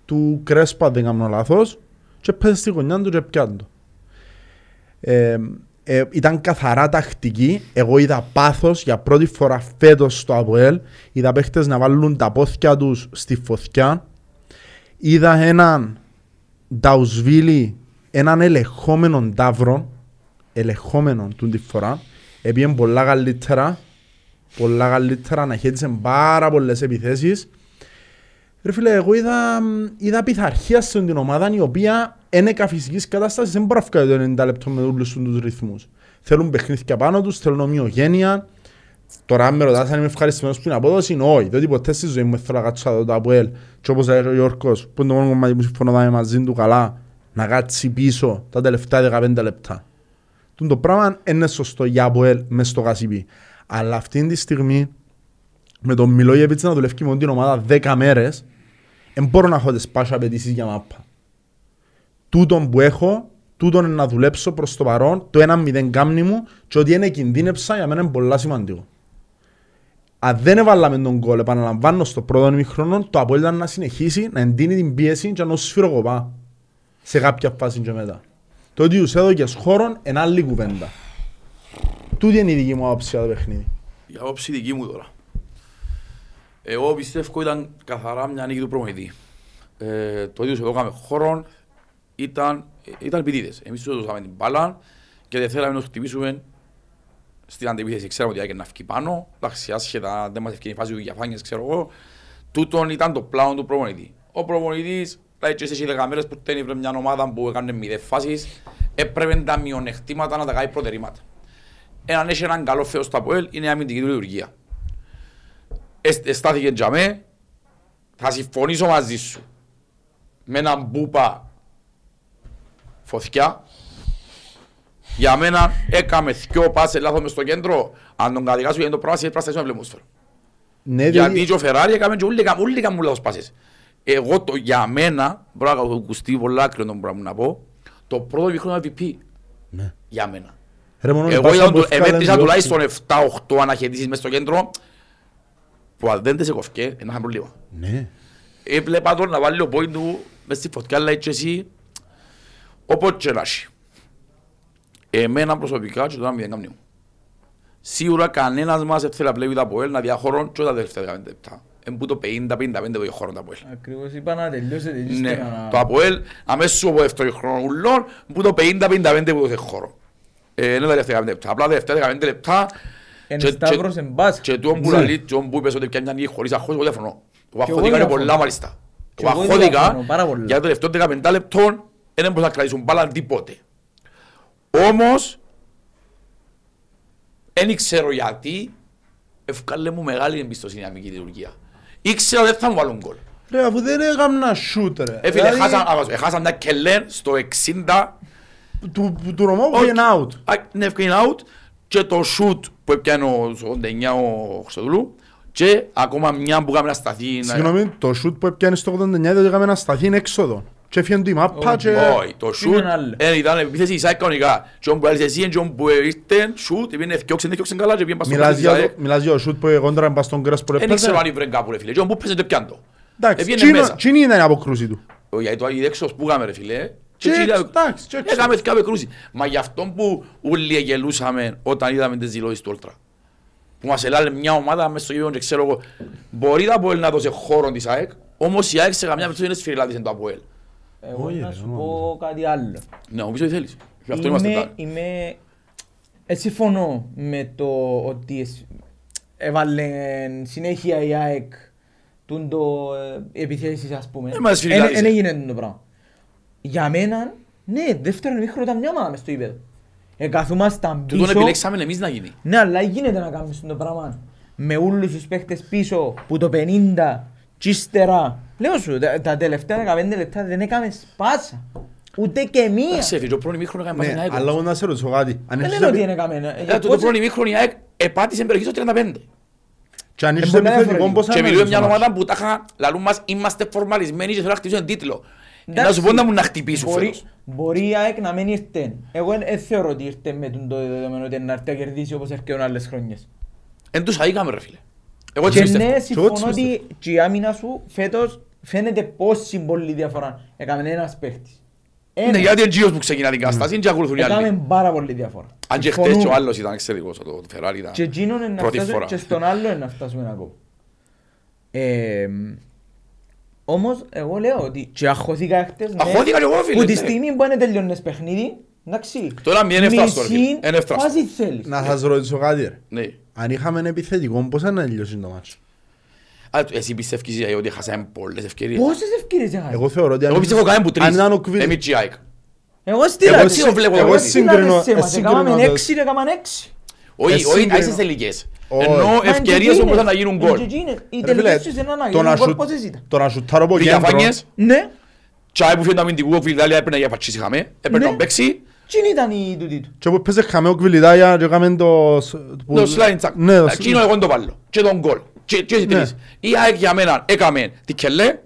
του Κρέσπα, δεν κάνω λάθος, και πέσε στη γωνιά του και πιάνε το. Ε, ε, ήταν καθαρά τακτική. Εγώ είδα πάθος για πρώτη φορά φέτος στο ΑΠΟΕΛ. Είδα παίχτες να βάλουν τα πόθια τους στη φωτιά. Είδα έναν Νταουσβίλη, έναν ελεγχόμενο ταύρο, ελεγχόμενο του τη φορά. Επίεν πολλά καλύτερα, πολλά καλύτερα, να χέτησε πάρα πολλές επιθέσεις. Ρε φίλε, εγώ είδα, είδα πειθαρχία στην ομάδα η οποία είναι φυσικής κατάστασης, δεν μπορεί να βγάλει το 90 λεπτό με όλους τους ρυθμούς. Θέλουν παιχνίδια πάνω τους, θέλουν ομοιογένεια. Τώρα αν με ρωτάς αν είμαι ευχαριστημένος που είναι απόδοση, όχι. Διότι ποτέ στη ζωή μου θέλω να κάτσω να δω το ΑΠΟΕΛ και όπως λέει ο Γιώργος, που είναι το μόνο κομμάτι που συμφωνώ δάμε μαζί του καλά, να κάτσει πίσω τα τελευταία 15 λεπτά. Τον το πράγμα είναι σωστό για ΑΠΟΕΛ μες στο Κασιπί. Αλλά αυτή τη στιγμή με τον Μιλόγεβιτς να δουλεύει με την ομάδα 10 μέρες, δεν μπορώ να έχω τις πάσες απαιτήσεις για μάπα. Τούτον που έχω, τούτον είναι να δουλέψω προς το παρόν, το ένα μηδέν κάμνη μου και ότι είναι κινδύνεψα για μένα είναι πολλά σημαντικό. Αν δεν έβαλαμε τον κόλ, επαναλαμβάνω στο πρώτο ημιχρόνο, το Απόλλη ήταν να συνεχίσει να εντείνει την πίεση και να σφυροκοπά σε κάποια φάση και μετά. Το ότι τους έδωκες χώρον είναι άλλη κουβέντα. Τούτη είναι η δική μου άποψη για το παιχνίδι. Η άποψη δική μου τώρα. Εγώ πιστεύω ήταν καθαρά μια νίκη του προμηθητή. Ε, το ότι τους έδωκαμε χώρο ήταν, ήταν επιτίδες. Εμείς τους έδωσαμε την μπάλα και δεν θέλαμε να τους χτυπήσουμε στην αντεπίθεση. Ξέραμε ότι έγινε να φύγει πάνω. Εντάξει, άσχετα, δεν μας ευκαιρία η φάση του διαφάνειας, ξέρω εγώ. Τούτον ήταν το πλάνο του προπονητή. Ο προπονητής, δηλαδή και σε 10 μέρες που δεν μια ομάδα που έκανε μηδέν φάσεις, έπρεπε τα μειονεκτήματα να τα κάνει προτερήματα. Έναν έχει έναν καλό φέο στο ΑΠΟΕΛ, είναι η αμυντική του λειτουργία. Εσ- Εστάθηκε για μέ, θα συμφωνήσω μαζί σου. Με έναν μπούπα φωτιά, για μένα έκαμε δυο πάσες λάθος μες στο κέντρο, αν τον καταδικάσω για το πράγμα, σε πράστα ένα βλεμόσφαιρο. Ναι, Γιατί διότι- και ο Φεράρι έκαμε και όλοι έκαμε- όλοι έκαμε λάθος πάσες. Εγώ το για μένα, μπορώ να ακουστεί πολλά άκριο το πράγμα να πω, το πρώτο μικρό MVP Ναι. για μένα. Ρε μόνο η Εγώ πάσα είδα που του- έφκαλε εμέτρησα διώχτη. τουλάχιστον 7-8 αναχαιτήσεις μες στο κέντρο που αν δεν τις εκοφκέ, ένα είχαν πρόβλημα. Ναι. Έβλεπα τον να βάλει ο πόη του μες στη φωτιά, αλλά έτσι εσύ, όποτε και να έχει. Εμένα προσωπικά και τώρα μηδέν καμνίου. Σίγουρα κανένας μας δεν θέλει να βλέπει τα ΠΟΕΛ να διαχωρών και τα τελευταία 15 λεπτά. Εν που το 50-55 το χώρο τα ΠΟΕΛ. Ακριβώς είπα να τελειώσετε και Ναι, ύστερα να- το ΑΠΟΕΛ αμέσως από δεύτερο χρόνο ουλών που το 50-55 που το χώρο. Ε, είναι τα τελευταία 15 λεπτά. Απλά τα τελευταία 15 λεπτά Εν και- Σταύρος και- εν μπάσκετ. και τούτο που Ναι. λαλεί, τούτο που είπες ότι πια μια νύχη χωρίς αγχώς, εγώ διαφωνώ. Εγώ Και εγώ αγχώθηκα διαφωνώ. πολλά μάλιστα. Και Εγώ εγώ αγχώθηκα διαφωνώ πάρα πολλά. για το τελευταίο 15 λεπτών δεν μπορούσα να κρατήσουν μπάλα τίποτε. Όμως, δεν ξέρω γιατί, ευκάλε μου μεγάλη εμπιστοσύνη η αμυντική λειτουργία. Ήξερα ότι δεν θα μου βάλουν γκολ. Ρε αφού δεν έκανα shoot ρε. Ε, φίλε, Δηλαδή, χάσαν- α, έχασαν τα κελέν στο 60 Του του Ρωμαίου Όχι. βγαίνει out. Α, ναι, έφυγε out και το shoot που έπιανε ο 89 ο Χρυστοδούλου και ακόμα μια που κάμε να σταθεί. να- Συγγνώμη, το shoot που έπιανε στο 89 δεν έκαμε να σταθεί είναι έξοδο. Και έφυγε η μάπα και... Όχι, το Είναι shoot άλλο. ε, ήταν επίθεση Ισάικ κανονικά. Και όπου έλεισε εσύ, και όπου ήρθε, shoot, πήγαινε ευκιόξεν, ευκιόξεν καλά και πήγαινε πας στο Μιλάς χάρτη για της το- ΑΕΚ. Μιλάς για το shoot που κόντρα πας στον κρέσπο ρε Δεν παίζε. ξέρω αν ήβρε κάπου ρε φίλε. Και όπου πέσε το πιάντο. Εντάξει, Έβγαινε τσίνο- μέσα. τσίνη ήταν η αποκρούση του. Ο- Γιατί το αντιδέξος που έκαμε ρε φίλε. Και έτσι έξω, είδα- εντάξει, και έξω. Έκαμε κάποια κρούση. Μα γι' αυτό που όλοι γελούσαμε όταν είδαμε τις δηλώσεις του Όλτρα. Που μας ελάλε μια ομάδα μες στο γήπεδο και ξέρω εγώ. Μπορεί τα Αποέλ να δώσει χώρο της ΑΕΚ, όμως η ΑΕΚ σε καμιά περίπτωση είναι σφυριλάτης εν το Αποέλ. Εγώ Όχι, να ρε, σου νόμιζα. πω κάτι άλλο. Ναι, νομίζω ότι θέλεις. Γι' αυτό είμαστε Είμαι, τώρα. είμαι... Ε, συμφωνώ με το ότι εσ- έβαλε συνέχεια η ΑΕΚ τούν το ε, επιθέσεις ας πούμε. Ε, μας Εν- φιλιάρισε. εν έγινε το πράγμα. Για μένα, ναι, δεύτερο ημίχρονο ήταν μια ομάδα μες στο ύπεδο. Ε, καθούμασταν Και τον πίσω. επιλέξαμε εμείς να γίνει. Ναι, αλλά γίνεται να κάνεις το πράγμα. Με όλους τους παίχτες πίσω που το 50 και ύστερα. Λέω σου, τα, τα τελευταία 15 λεπτά δεν έκαμες πάσα. Ούτε και μία. Εντάξει, φίλε, το πρώτο ημίχρονο έκαμε Ναι, πάση ΑΕΚ. αλλά εγώ να σε ρωτήσω κάτι. Αν Δεν έχεις είναι ότι επι- δεν έκαμε. ε, Ε, Το το πρώτο ημίχρονο η ΑΕΚ επάτησε περιοχή στο 35. Και αν έχεις μπορεί να επιθετικό διαφορετικό. πώς Και μιλούμε μια αναλύσεις το ομάδα που τα είχα, λαλούν μας, είμαστε φορμαλισμένοι και θέλω να χτυπήσω τίτλο. Ε, Να Εντάξει, σου πω να μου να χτυπήσουν μπορεί- φέτος. Μπορεί η ΑΕΚ να μην ήρθε. Εγώ δεν θεωρώ ότι ήρθε με τον το δεδομένο ότι να έρθει να κερδίσει όπως έρχεται άλλες χρονιές. Εν τους αίκαμε ρε φίλε. Εγώ έτσι Και πιστεύω. ναι, έτσι συμφωνώ πιστεύω. ότι και η άμυνα σου φέτος φαίνεται πόση πολύ διαφορά. Έκαμε ένας παίχτης. Ναι, Ένας. γιατί είναι γύρος που ξεκινά την κατάσταση και ακολουθούν οι Έκαμε άλλοι. πάρα πολύ διαφορά. Αν και χτες Συμφωνούμε. και ο άλλος ήταν εξαιρετικός, το το Ferrari ήταν Και εκείνον είναι να πρώτη φτάσουμε φορά. και στον άλλο είναι να φτάσουμε ακόμα. Ε, όμως εγώ λέω ότι και αχώθηκα χτες ναι, Αχώθηκα κι εγώ, φίλε, που τη ναι. στιγμή που είναι τελειώνες παιχνίδι εντάξει Τώρα μη είναι εφτάστο, ρε φίλε. μισή Είναι εφτάστο. φάση θέλεις Να σας ρωτήσω κάτι ρε. Ναι. Αν είχαμε ένα επιθετικό, πώς θα τελειώσει το μάτσο; Α, Εσύ πιστεύεις ε, ότι χάσαμε πολλές ευκαιρίες. πόσες ευκαιρίες είχα Εγώ θεωρώ ότι αν- Εγώ πιστεύω κάναμε που τρεις. αν ήταν ο Κβίλ- Εμείς και η ΑΕΚ. εγώ στείλα Εγώ τις- εσύ το βλέπω, εγώ εγώ στείλα συγκρίνω- τις σε μας, συγκρίνω έκαναμε το- έξι και έκαναμε έξι Όχι, Εσύ όχι, συγκρίνω. είσαι τελικές. Όχι. Ενώ Μα είναι ευκαιρίες και όμως εκείνες. να γίνουν Είναι γκολ. και εκείνες. Οι Ρε φίλε, τελικές τους είναι να το γίνουν να γκολ σου- πόσες ήταν Το να σουτάρω από κέντρο. Διαφάνειες. ναι Τσάι που φύγει το αμυντικό ο Βιλδάλια έπαιρνε για πατσίς είχαμε. Έπαιρνε Ναι. τον παίξει. τι ήταν η τούτη του Και που παίζε χαμέο κβιλιτάγια και έκαμε το... σ- που- Το slide τσακ. Ναι, το Εκείνο εγώ το βάλω. Και τον γκολ. Και και οι Ναι. τρεις. Η ΑΕΚ για μένα έκαμε τη Κελέ.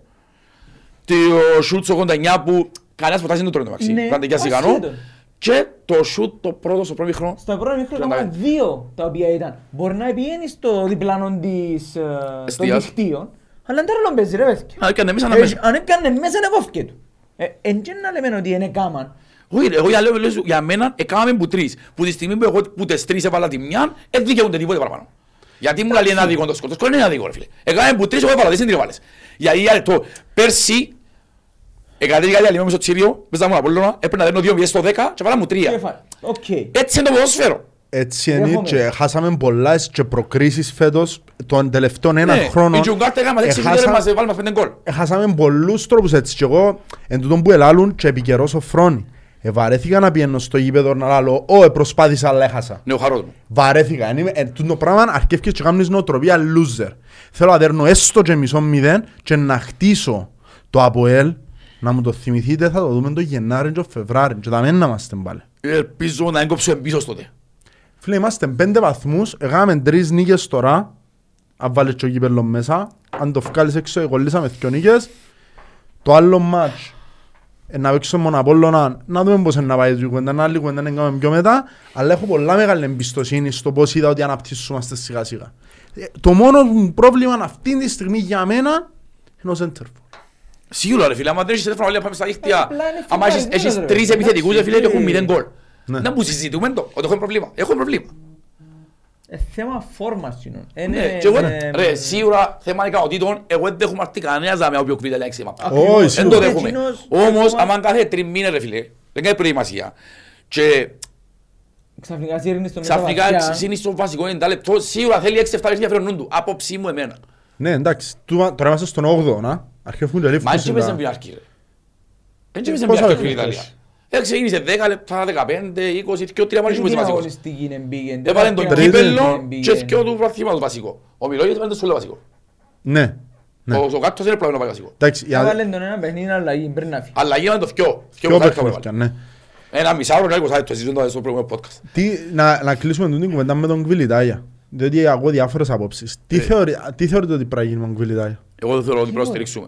Το σούτ στο 89 που κανένας ποτάς δεν το τρώει το μαξί. Ναι, Πάντα και ασυγανό. ασχέτω. Και το σούτ το πρώτο στο πρώτο χρόνο. Στα πρώτα μικρό Τριάντα έκαναν πέντε. δύο τα οποία ήταν. Μπορεί να πηγαίνεις στο διπλάνο της, ε, των Εστίας. δικτύων, αλλά δεν τώρα παίζει ρε παιδιά. Α, έκανε μέσα να Ε, μέσα. Αν έκανε μέσα να κόφηκε του. Ε, Εν και να λέμε ότι είναι κάμαν. Όχι ρε, εγώ για, λέω, λέω σου, για μένα έκαναμε που τρεις. Που τη στιγμή που εγώ που τις τρεις έβαλα τη μια, δεν δικαιούνται τίποτε παραπάνω. Γιατί μου λέει ένα δίκο το σκορ. Το σκορ είναι ένα δίκο ρε φίλε. Έκαναμε που τρεις, εγώ έβαλα, δεν την έβαλες. Γιατί για το πέρσι, εκατέρικα για λίγο μέσα στο Τσίριο, μέσα μου Απόλλωνα, έπαιρνα δένω δύο πιέσεις στο 10 και βάλα μου τρία. Οκ. Έτσι είναι το ποδόσφαιρο. Έτσι είναι Δέχομαι. και χάσαμε πολλά και προκρίσεις φέτος τον τελευταίο ένα Ναι, χρόνο. Η Τζουγκάρτα έκαμε έξι έχασα- μήνες μας βάλουμε πέντε γκολ. Έχασαμε πολλούς τρόπους έτσι και εγώ εν τούτον που ελάλουν και επικαιρός ο Φρόνη. Ευαρέθηκα να πιένω στο γήπεδο να λάλω «Ω, ε, προσπάθησα αλλά έχασα». Ναι, ο χαρός μου. Βαρέθηκα. Εν είμαι- Εν τούτο πράγμα αρκεύκες και κάνεις νοοτροπία loser. Θέλω να δέρνω έστω και μισό μηδέν και να χτίσω το ΑΠΟΕΛ να μου το θυμηθείτε θα το δούμε το Γενάρη και το Φεβράρι και τα μένα να είμαστε πάλι. Ελπίζω να έγκοψω πίσω τότε. Φίλε, είμαστε πέντε βαθμούς, έκαναμε τρεις νίκες τώρα, αν βάλεις και ο κύπελλο μέσα, αν το βγάλεις έξω, κολλήσαμε δυο νίκες. Το άλλο μάτς ε, να παίξω μόνο Απόλλωνα, να δούμε πώς είναι να πάει η κουβέντα, να άλλη κουβέντα να κάνουμε πιο μετά, αλλά έχω πολλά μεγάλη εμπιστοσύνη στο πώς είδα ότι αναπτύσσομαστε σιγά σιγά. Ε, Το μόνο μου πρόβλημα αυτή τη στιγμή για μένα είναι ο Σέντερφο. Σίγουρα ρε φίλε, άμα δεν έχεις τηλέφωνο όλοι να πάμε στα δίκτυα, Απλά είναι άμα έχεις- φυγασμένος, έχεις ρε. τρεις Εντάξει, επιθετικούς ρε φίλε και έχουν φίλε. μηδέν γκολ. Ναι. Να μου συζητούμε το, ότι έχουν πρόβλημα. Έχουν πρόβλημα. Ε, θέμα φόρμας κοινών. Ε, Ναι, ναι, και εγώ, ναι, ρε, σίγουρα θέμα ικανοτήτων, εγώ δεν δέχομαι αρθεί κανένας να με όποιο κρίνεται λέξη μαπά. Ακριβώς. Όχι, Δεν σίγουρα. το Και δέχομαι. εκείνος- Όμως, ακόμα- άμα κάθε τρεις μήνες ρε φίλε, δεν κάνει προετοιμασία. Και Ξαφνικά σύρνεις το ξαφνικά μεταβατιά. ξύνεις στο βασικό 90 λεπτό, σίγουρα θέλει 6-7 παιχνίδια φέρνουν του. Άποψή μου εμένα. Ναι, εντάξει, τούμα- τώρα είμαστε στον 8ο, να. Αρχεύουν και Μα λήφθους έτσι έπαιζε τα- πριν αρχή ρε. Έτσι έπαιζε Πόσα πριν αρχή η λεπτά Ιταλία. Έχεις; Ε, ξεκίνησε 10 λεπτά, 15, 20, και ο τρία μάλιστα Τι που βασικός. αγωνιστική είναι μπήκε. Έβαλε τον Τρίτη. κύπελλο Μπήκε. και θκυο του προαθήματος βασικό. Ο Μιλόγιος έβαλε το σου λέω βασικό. Ναι, ναι. Ο Σοκάτος είναι πλέον να πάει βασικό. Εντάξει, για- Έβαλε τον ένα παιχνίδι αλλαγή πριν να φύγει. Αλλά γίνανε το θκυο. Θκυο πιο που θα έρθαμε παιχνίδια, πάλι. ναι. Ένα μισάωρο, ένα εικοσάρι, το συζητώντα στο προηγούμενο podcast. Τι, να, να κλείσουμε την κουβέντα με τον Κβιλιτάγια. Διότι ακούω διάφορες απόψεις. Τι, Ε. θεωρεί, τι θεωρείτε ότι πρέπει να γίνει με τον Κβιλιτάγια. Εγώ δεν θεωρώ ότι πρέπει να στηρίξουμε.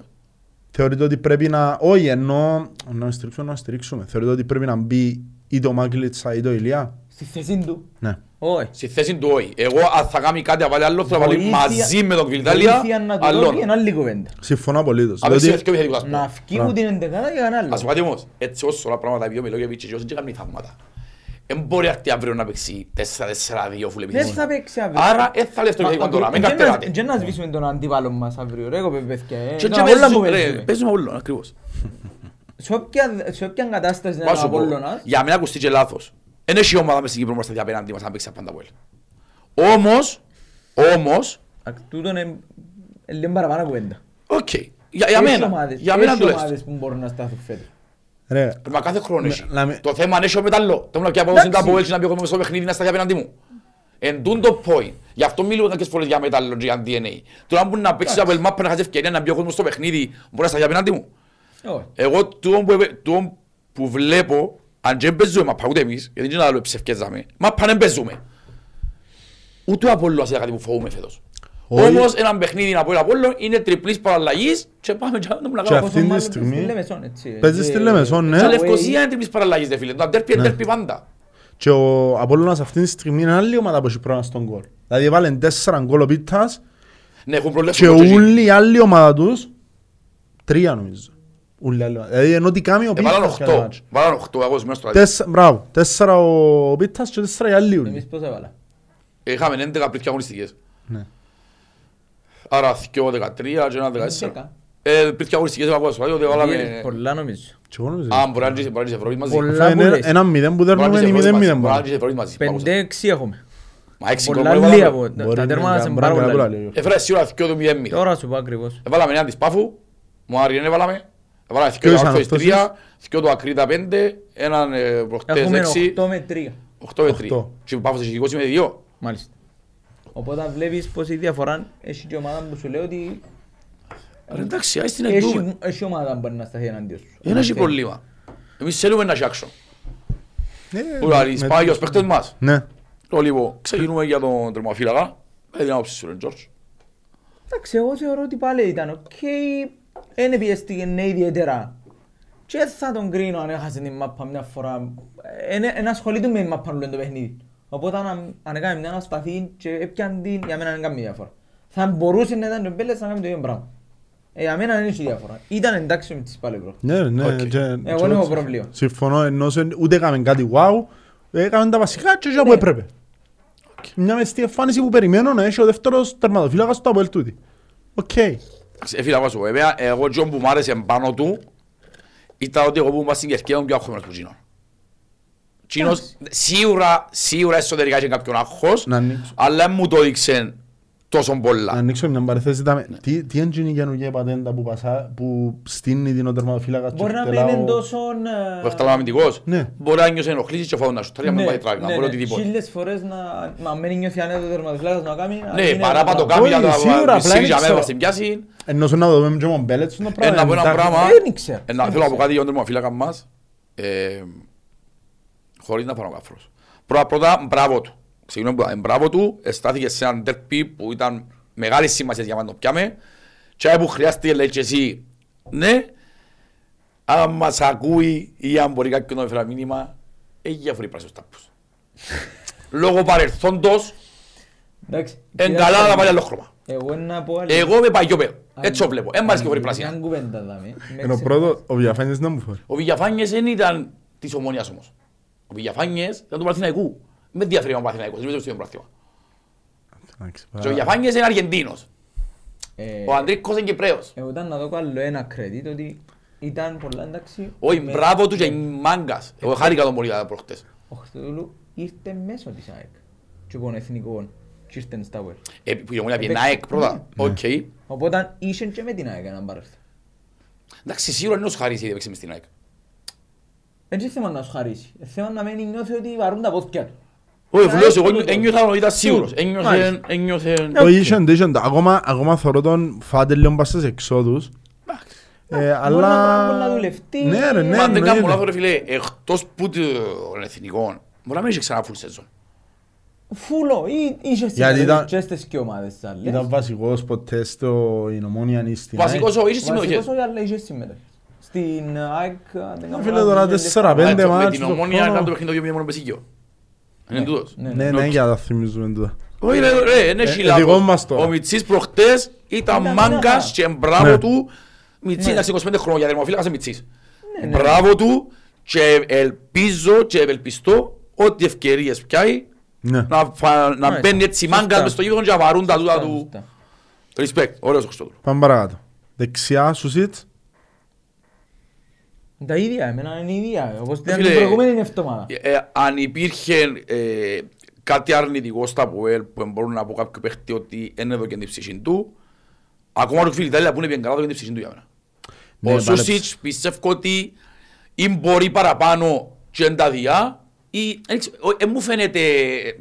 Θεωρείτε ότι πρέπει να... Όχι, ενώ να στηρίξουμε, να στηρίξουμε. Θεωρείτε ότι πρέπει να μπει ή το Μάγκλητσα ή το Ηλία. Στη θέση του. Ναι. Όχι. Στη θέση του όχι. Εγώ αν θα κάνει κάτι να βάλει άλλο, θα βάλει Βοήθεια- μαζί με τον Κβιλτάλια βοήθεια να του άλλον. δώσει είναι άλλη κουβέντα. Συμφωνώ απολύτως. Απ' έξι Διότι και επιθετικούς, ας πούμε. Να φύγει που την εντεκάδα και κανένα Ας πω άλλο. κάτι όμως, έτσι όσο όλα πράγματα πει ο Μιλόγεβιτς και όσοι και κάνει θαύματα. Εν μπορεί αυτή αύριο να παίξει 4-4-2 φουλ Δεν επιθετικό. θα παίξει αύριο. Άρα δεν θα λες το επιθετικό τώρα, μην καρτεράτε. Και να σβήσουμε τον αντίπαλο μας αύριο, ρε κοπέ παιδιά. ε. Και Να, και όλα παίζουν- που ρε, παίζουμε. παίζουμε όλο, ακριβώς. Σε όποια- Σε όποια κατάσταση να Μα είναι ο σου πω, Απόλλωνας, για μένα ακουστεί και λάθος. Εν έχει ομάδα μες στην Κύπρο μας τα απέναντι μας να παίξει απάντα από ελ. Όμως, όμως, ακ- τούτον είναι είναι λίγο παραπάνω κουβέντα. οκ. Για, για Έχει μένα, ομάδες- για μένα έχει τουλάχιστον. ομάδες που μπορούν να στάθουν φέτος. Ρε, Μα κάθε χρόνο έχει. να με- Το θέμα είναι έχει ο μεταλλό. Το μου να πιει απόδοση Εντάξει. από έτσι να πει εγώ στο παιχνίδι να σταθεί απέναντι μου. Εν τούντο point. Γι' αυτό μιλούμε κάποιες φορές για μέταλλο και για DNA. Τώρα αν μπορεί να παίξεις Αποέλ μάπα να χάσεις ευκαιρία να μπει ο κόσμος στο παιχνίδι, μπορεί να σταθεί απέναντι μου. Όχι. Εγώ τούτο που, επε- τούτο που βλέπω, αν και δεν παίζουμε μαπά ούτε εμείς, γιατί δεν άλλο ψευκέζαμε, μαπά δεν παίζουμε. Ούτε ο Απόλλωνας είναι κάτι που φοβούμε φέτος. Όχι. Όμως ένα παιχνίδι από el Απόλλων είναι τριπλής παραλλαγής και πάμε και να Και κάνουμε. αυτή Πόσο τη μάλλον στιγμή στη Λεμεσόν, έτσι. παίζεις στη Ε, Λεμεσόν, ναι. Και away. Λευκοσία είναι τριπλής παραλλαγής δε φίλε. Το αντέρπι είναι Ναι. αντέρπι πάντα. Και ο Απόλλωνας αυτή τη στιγμή είναι άλλη ομάδα που έχει πρόβλημα στον γκολ. Δηλαδή έβαλε τέσσερα γκολ ο Πίτας Ναι, έχουν προβλέψει και το τζι. όλη η άλλη ομάδα τους τρία νομίζω. Ούλη η άλλη ομάδα. Δηλαδή ενώ τι κάνει ο Ε, βάλαν Πίτας. οχτώ. Βάλαν οχτώ, εγώ σημαίνω στο Τέσσερα, μπράβο, τέσσερα ο Πίτας και τέσσερα οι άλλοι Εμείς ούλοι. πώς έβαλα. Είχαμε 11 πριν και αγωνιστικές. Ναι. Άρα 2 13 και ένα 14. Δέκα. Ε, πριν και αγωνιστικές είπα πως, ότι βάλαμε... Πολλά νομίζω. Και εγώ νομίζω. Α, μπορεί να είσαι- μπορεί να είσαι Ευρώπη μαζί. Πολλά. Θα είναι που λες. ένα μηδέν που Μπορεί να δέρνουμε είσαι ή Ευρώπη μηδέν μαζί. μηδέν Μπορεί να πάνω. είσαι Ευρώπη μαζί. Πέντε έξι έχουμε. Μα έξι γκολ Πολλά μπορεί να λίγα βάλαμε. από Μπορεί τα να τέρματα είναι είναι μπορεί πάρα να είναι πολλά. πολλά, λέει. Έφερα σίγουρα 2 του 0 μηδέν. Τώρα σου πω ακριβώς. Έβαλαμε έναν της Πάφου, μου άρει δεν έβαλαμε. Έβαλαμε Ποιος δύο του ήταν Άρθος αυτός 3, δύο του Ακρίτα 5, έναν ε, προχτές Έχουμε 6, 8 με 3. 8 με 3. Οχτώ. Και ο Πάφος έχει 20 με 2. Μάλιστα. Οπότε βλέπεις πως η διαφορά έχει και ομάδα που σου λέει ότι Ρε, Εντάξει, ας την εντούμε. έχει, έχει ομάδα που μπορεί να σταθεί εναντίον σου. Δεν έχει πρόβλημα. Εμείς θέλουμε να έχει action. Ε, Που λέει, με- σπάει ως παίχτες μας. Ναι. Το λοιπόν, ξεκινούμε για τον τερμαφύλακα. Ε, την άποψη σου, ρε Τζόρτζ. Εντάξει, εγώ θεωρώ ότι πάλι ήταν οκ. Δεν πιέστηκε ναι ιδιαίτερα. Και θα τον κρίνω αν έχασε την μάπα μια φορά. Εν ασχολείται με την μάπα όλο το παιχνίδι. Οπότε αν, αν έκανε μια ανασταθή και έπιαν την, για μένα δεν κάνει διαφορά. Θα μπορούσε να ήταν ο Μπέλετς να κάνει το ίδιο πράγμα. Ε, για μένα δεν έχει διαφορά. Ήταν εντάξει με τις πάλι προ. Ναι, ναι. Οκ. και- Εγώ και δεν έχω έτσι. πρόβλημα. Συμφωνώ, ενώ σε- ούτε έκαμε κάτι wow, έκαμε τα βασικά και Ναι. έτσι που έπρεπε. Μια μεστή εμφάνιση που περιμένω να έχει ο δεύτερος τερματοφύλακας του Αποέλ τούτη. Οκ. Εντάξει, ε, φίλε, εγώ σου πω, βέβαια, εγώ και που μ' άρεσε πάνω του ήταν ότι εγώ που ήμουν στην κερκίδα ήμουν πιο αγχωμένος που τζείνος. Τζείνος σίγουρα, σίγουρα εσωτερικά είχε κάποιον άγχος, Να ανοίξω. αλλά δεν μου το έδειξε τόσο Να πολλά. ανοίξω μια παρένθεση. είδαμε- Ναι. Τι τι είναι η καινούργια πατέντα που πασά- που στείνει την ο τερματοφύλακας και Μπορεί να μην χτελά είναι ο- τόσο... ε, Ο εφτάλα αμυντικός, Ναι. μπορεί να νιώσει ενοχλήσεις και φάουν να σου τρία με πάει τράβημα, μπορεί οτιδήποτε. Ναι, Χίλιες φορές να... Μα μην νιώθει ανέτο τερματοφυλάκας να κάνει... να Ναι, γίνει παρά ένα πά το πράγμα. κάνει για Όχι, σίγουρα, το απλά μισή για δεν μένα ξέρω. στην πιάση. Ενώ σου να το δούμε και με μπέλετ στο πράγμα. Ένα από ένα εντάξει. πράγμα, Δεν ξέρω. ε, να θέλω να πω κάτι για τον τερματοφύλακα μας, ε, χωρίς να πάρω κάφρος. Πρώτα, πρώτα, μπράβο του. Συγγνώμη που είπα, μπράβο του, στάθηκε σε έναν τερπί που ήταν μεγάλης σημασίας για να το πιάμε και που χρειάστηκε λέει και εσύ, ναι, Αν μας ακούει ή αν μπορεί κάποιον να φέρει μήνυμα, έχει διαφορεί πράσινος τάπους. (laughs) Λόγω παρελθόντος, Εντάξει. εν καλά να πάει άλλο χρώμα. Εγώ να πω άλλη. Εγώ είμαι παγιό πέρα. Έτσι το βλέπω. Εν μας και φορεί Μια πράσινα. κουβέντα δάμε. Με Ενώ ξε- πρώτο, ο Βιαφάνιες να μου φέρει. Ο Βηγιαφάνιες δεν ήταν της ομονίας όμως. Ο Βηγιαφάνιες ήταν του Παναθηναϊκού. Με διαφέρει με τον Παναθηναϊκός, δεν ήταν στο ίδιο πράγμα. Εντάξει, Και ο παρά- Βηγιαφάνιες είναι Αργεντίνος. Ε, Ο Αντρίκος είναι Κυπρέος. Εγώ ήταν να δω άλλο ένα credit ότι ήταν πολλά εντάξει. Όχι, με- μπράβο του και μάγκας. Εγώ χάρηκα τον πολύ προχτές. Ο Χριστοδούλου ήρθε μέσω της ΑΕΚ. Και των εθνικών. Και ήρθε στα Web. Ε, Που η ομονία πήγε Έπαιξε. ΑΕΚ πρώτα. Ναι. Οκ. Οπότε είχε και με την ΑΕΚ έναν παρέλθον. Εντάξει, σίγουρα είναι ο Σχαρής ήδη έπαιξε μες στην ΑΕΚ. Έτσι θέμα να σου χαρίσει. Ε, Θέμα να μένει νιώθει ότι βαρούν τα πόδια του. Όχι, ΑΕΚ φουλός, εγώ είναι το- ένιωθα ότι ήταν σίγουρος. Μάλιστα. Ένιωθε, ένιωθε... Το ήσεν, το ήσεν. Ακόμα, ακόμα θωρώ τον φάτε λίγο πας στις εξόδους. Ε, Μπορεί να αλλά... μπορεί να δουλευτεί. Ναι ρε, ναι, Αν δεν κάνω εννοείται. λάθος ρε φίλε, εκτός που των εθνικών, μπορεί να μην έχει ξανά full season. Φούλο ή είχε Γιατί ήταν- και στις και ομάδες τις άλλες. Ήταν βασικός ποτέ στο Ινωμόνια ή στην ΑΕΚ. Βασικός ο, είχε συμμετοχές. Βασικός όχι, αλλά είχε συμμετοχές. Στην ΑΕΚ, αν δεν κάνω Φίλε, λάθος, τώρα είχε τέσσερα, δεκαεπτά. πέντε Α, Με μάτς την το ομόνια χρόνο. ήταν το παιχνίδι το ίδιο μόνο πεσίγιο. Είναι τούτος. Ναι, Ναι, ναι, για να τα θυμίζουμε τούτα. Όχι ρε, ρε, είναι Ε, έχει ε, δικό λάθος. μας τώρα. Ο Μιτσής προχτές ήταν Ήταν μάγκας ένα- και μπράβο Ναι. του. Μιτσής Ναι. εντάξει 25 χρόνια, για δερμοφύλακας είναι Μιτσής. Ναι, ναι. Μπράβο του και ελπίζω και ευελπιστώ ότι ευκαιρίες πιάει Ναι. να, φα- να Μάλιστα. μπαίνει έτσι Σωστά. μάγκας μες στο γήπεδο και να βαρούν τα τούτα Σωστά, του. σωστά. Respect, ωραίος ο Χριστόδουλου. Πάμε παρακάτω. Δεξιά σου σιτς. Τα ίδια, εμένα είναι η ίδια. Όπως ήταν Φίλε, την προηγούμενη εβδομάδα. Ε, ε, αν υπήρχε ε, κάτι αρνητικό στα ΠΟΕΛ που μπορούν να πω κάποιο παίχτη ότι είναι εδώ και την ψυχή του, ακόμα το φίλοι Ιταλία που είναι bien καλά εδώ και την ψυχή του για μένα. Ναι, ο πάλεψε. Σούσιτς πιστεύω ότι ή μπορεί παραπάνω και εν τα διά ή δεν ξέρω, ε, ε, μου φαίνεται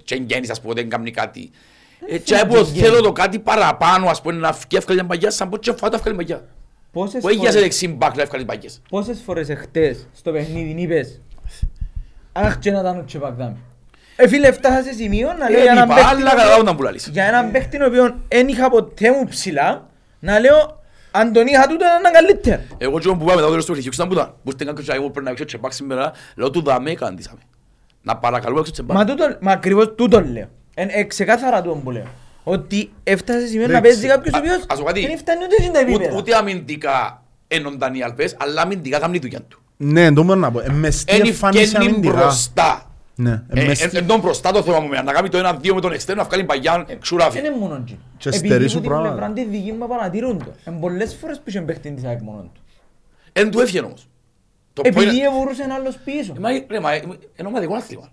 και γέννης ας πούμε δεν κάνει κάτι. Ε, και φαίνεται εγώ γέννης. θέλω το κάτι παραπάνω ας πούμε να φύγει εύκολα μια παγιά σαν πω και φάτα εύκολα παγιά. Πόσες Που έχει για σε φορές- δεξί μπακ να εύκολα παγιές. Πόσες φορές εχθές στο παιχνίδι είπες Αχ και να ήταν ο Τσεπακδάμι. Ε φίλε φτάσα σε σημείο να λέω Ε, για έναν είπα, παίχτη άλλα ο οποίος- καταλάβουν που λαλείς. Για έναν παίχτη ο οποίος δεν είχα ποτέ μου ψηλά να λέω αν τον είχα τούτο ήταν καλύτερο. Εγώ και που πάμε μετά το τέλος του παιχνιδιού, ξέρετε που ήταν. Που ήρθε κάποιος και μου πρέπει να έξω τσεμπάκ σήμερα, λέω του δαμέ καντήσαμε. Να παρακαλούμε έξω τσεμπάκ. Μα, τούτο, μα ακριβώς τούτο λέω. Εν, ε, ξεκάθαρα τούτο που λέω. Ότι έφτασες σε σημείο να Εντάξει. παίζει κάποιος ο Α- οποίος ας πω κάτι. δεν φτάνει ούτε στην τα Ούτε- επίπεδα. Ούτε αμυντικά ένονταν οι Αλπές, αλλά αμυντικά κάνουν τη δουλειά του. Ναι, το μπορώ να πω. Ε, μεστή Εν εμφάνιση ευκαινεί αμυντικά. μπροστά. Ναι, ε, Ε, μεστή- εν- Εν τον μπροστά το θέμα μου, να κάνει το ένα-δύο με τον εξτέρνο, να βγάλει παγιάν, ξουράφι. Δεν είναι μόνο εκεί. Και Επειδή στερήσου που την πράγματα. πλευρά τη δική μου παρατηρούν το. Εν πολλές φορές που είχε παίχτη της ΑΕΚ μόνον του. Εν του έφυγε όμως. Το point Επειδή είναι- μπορούσε ένα άλλος πίσω. Ε, μα, ρε, μα, ε, είναι ομαδικό άθλημα.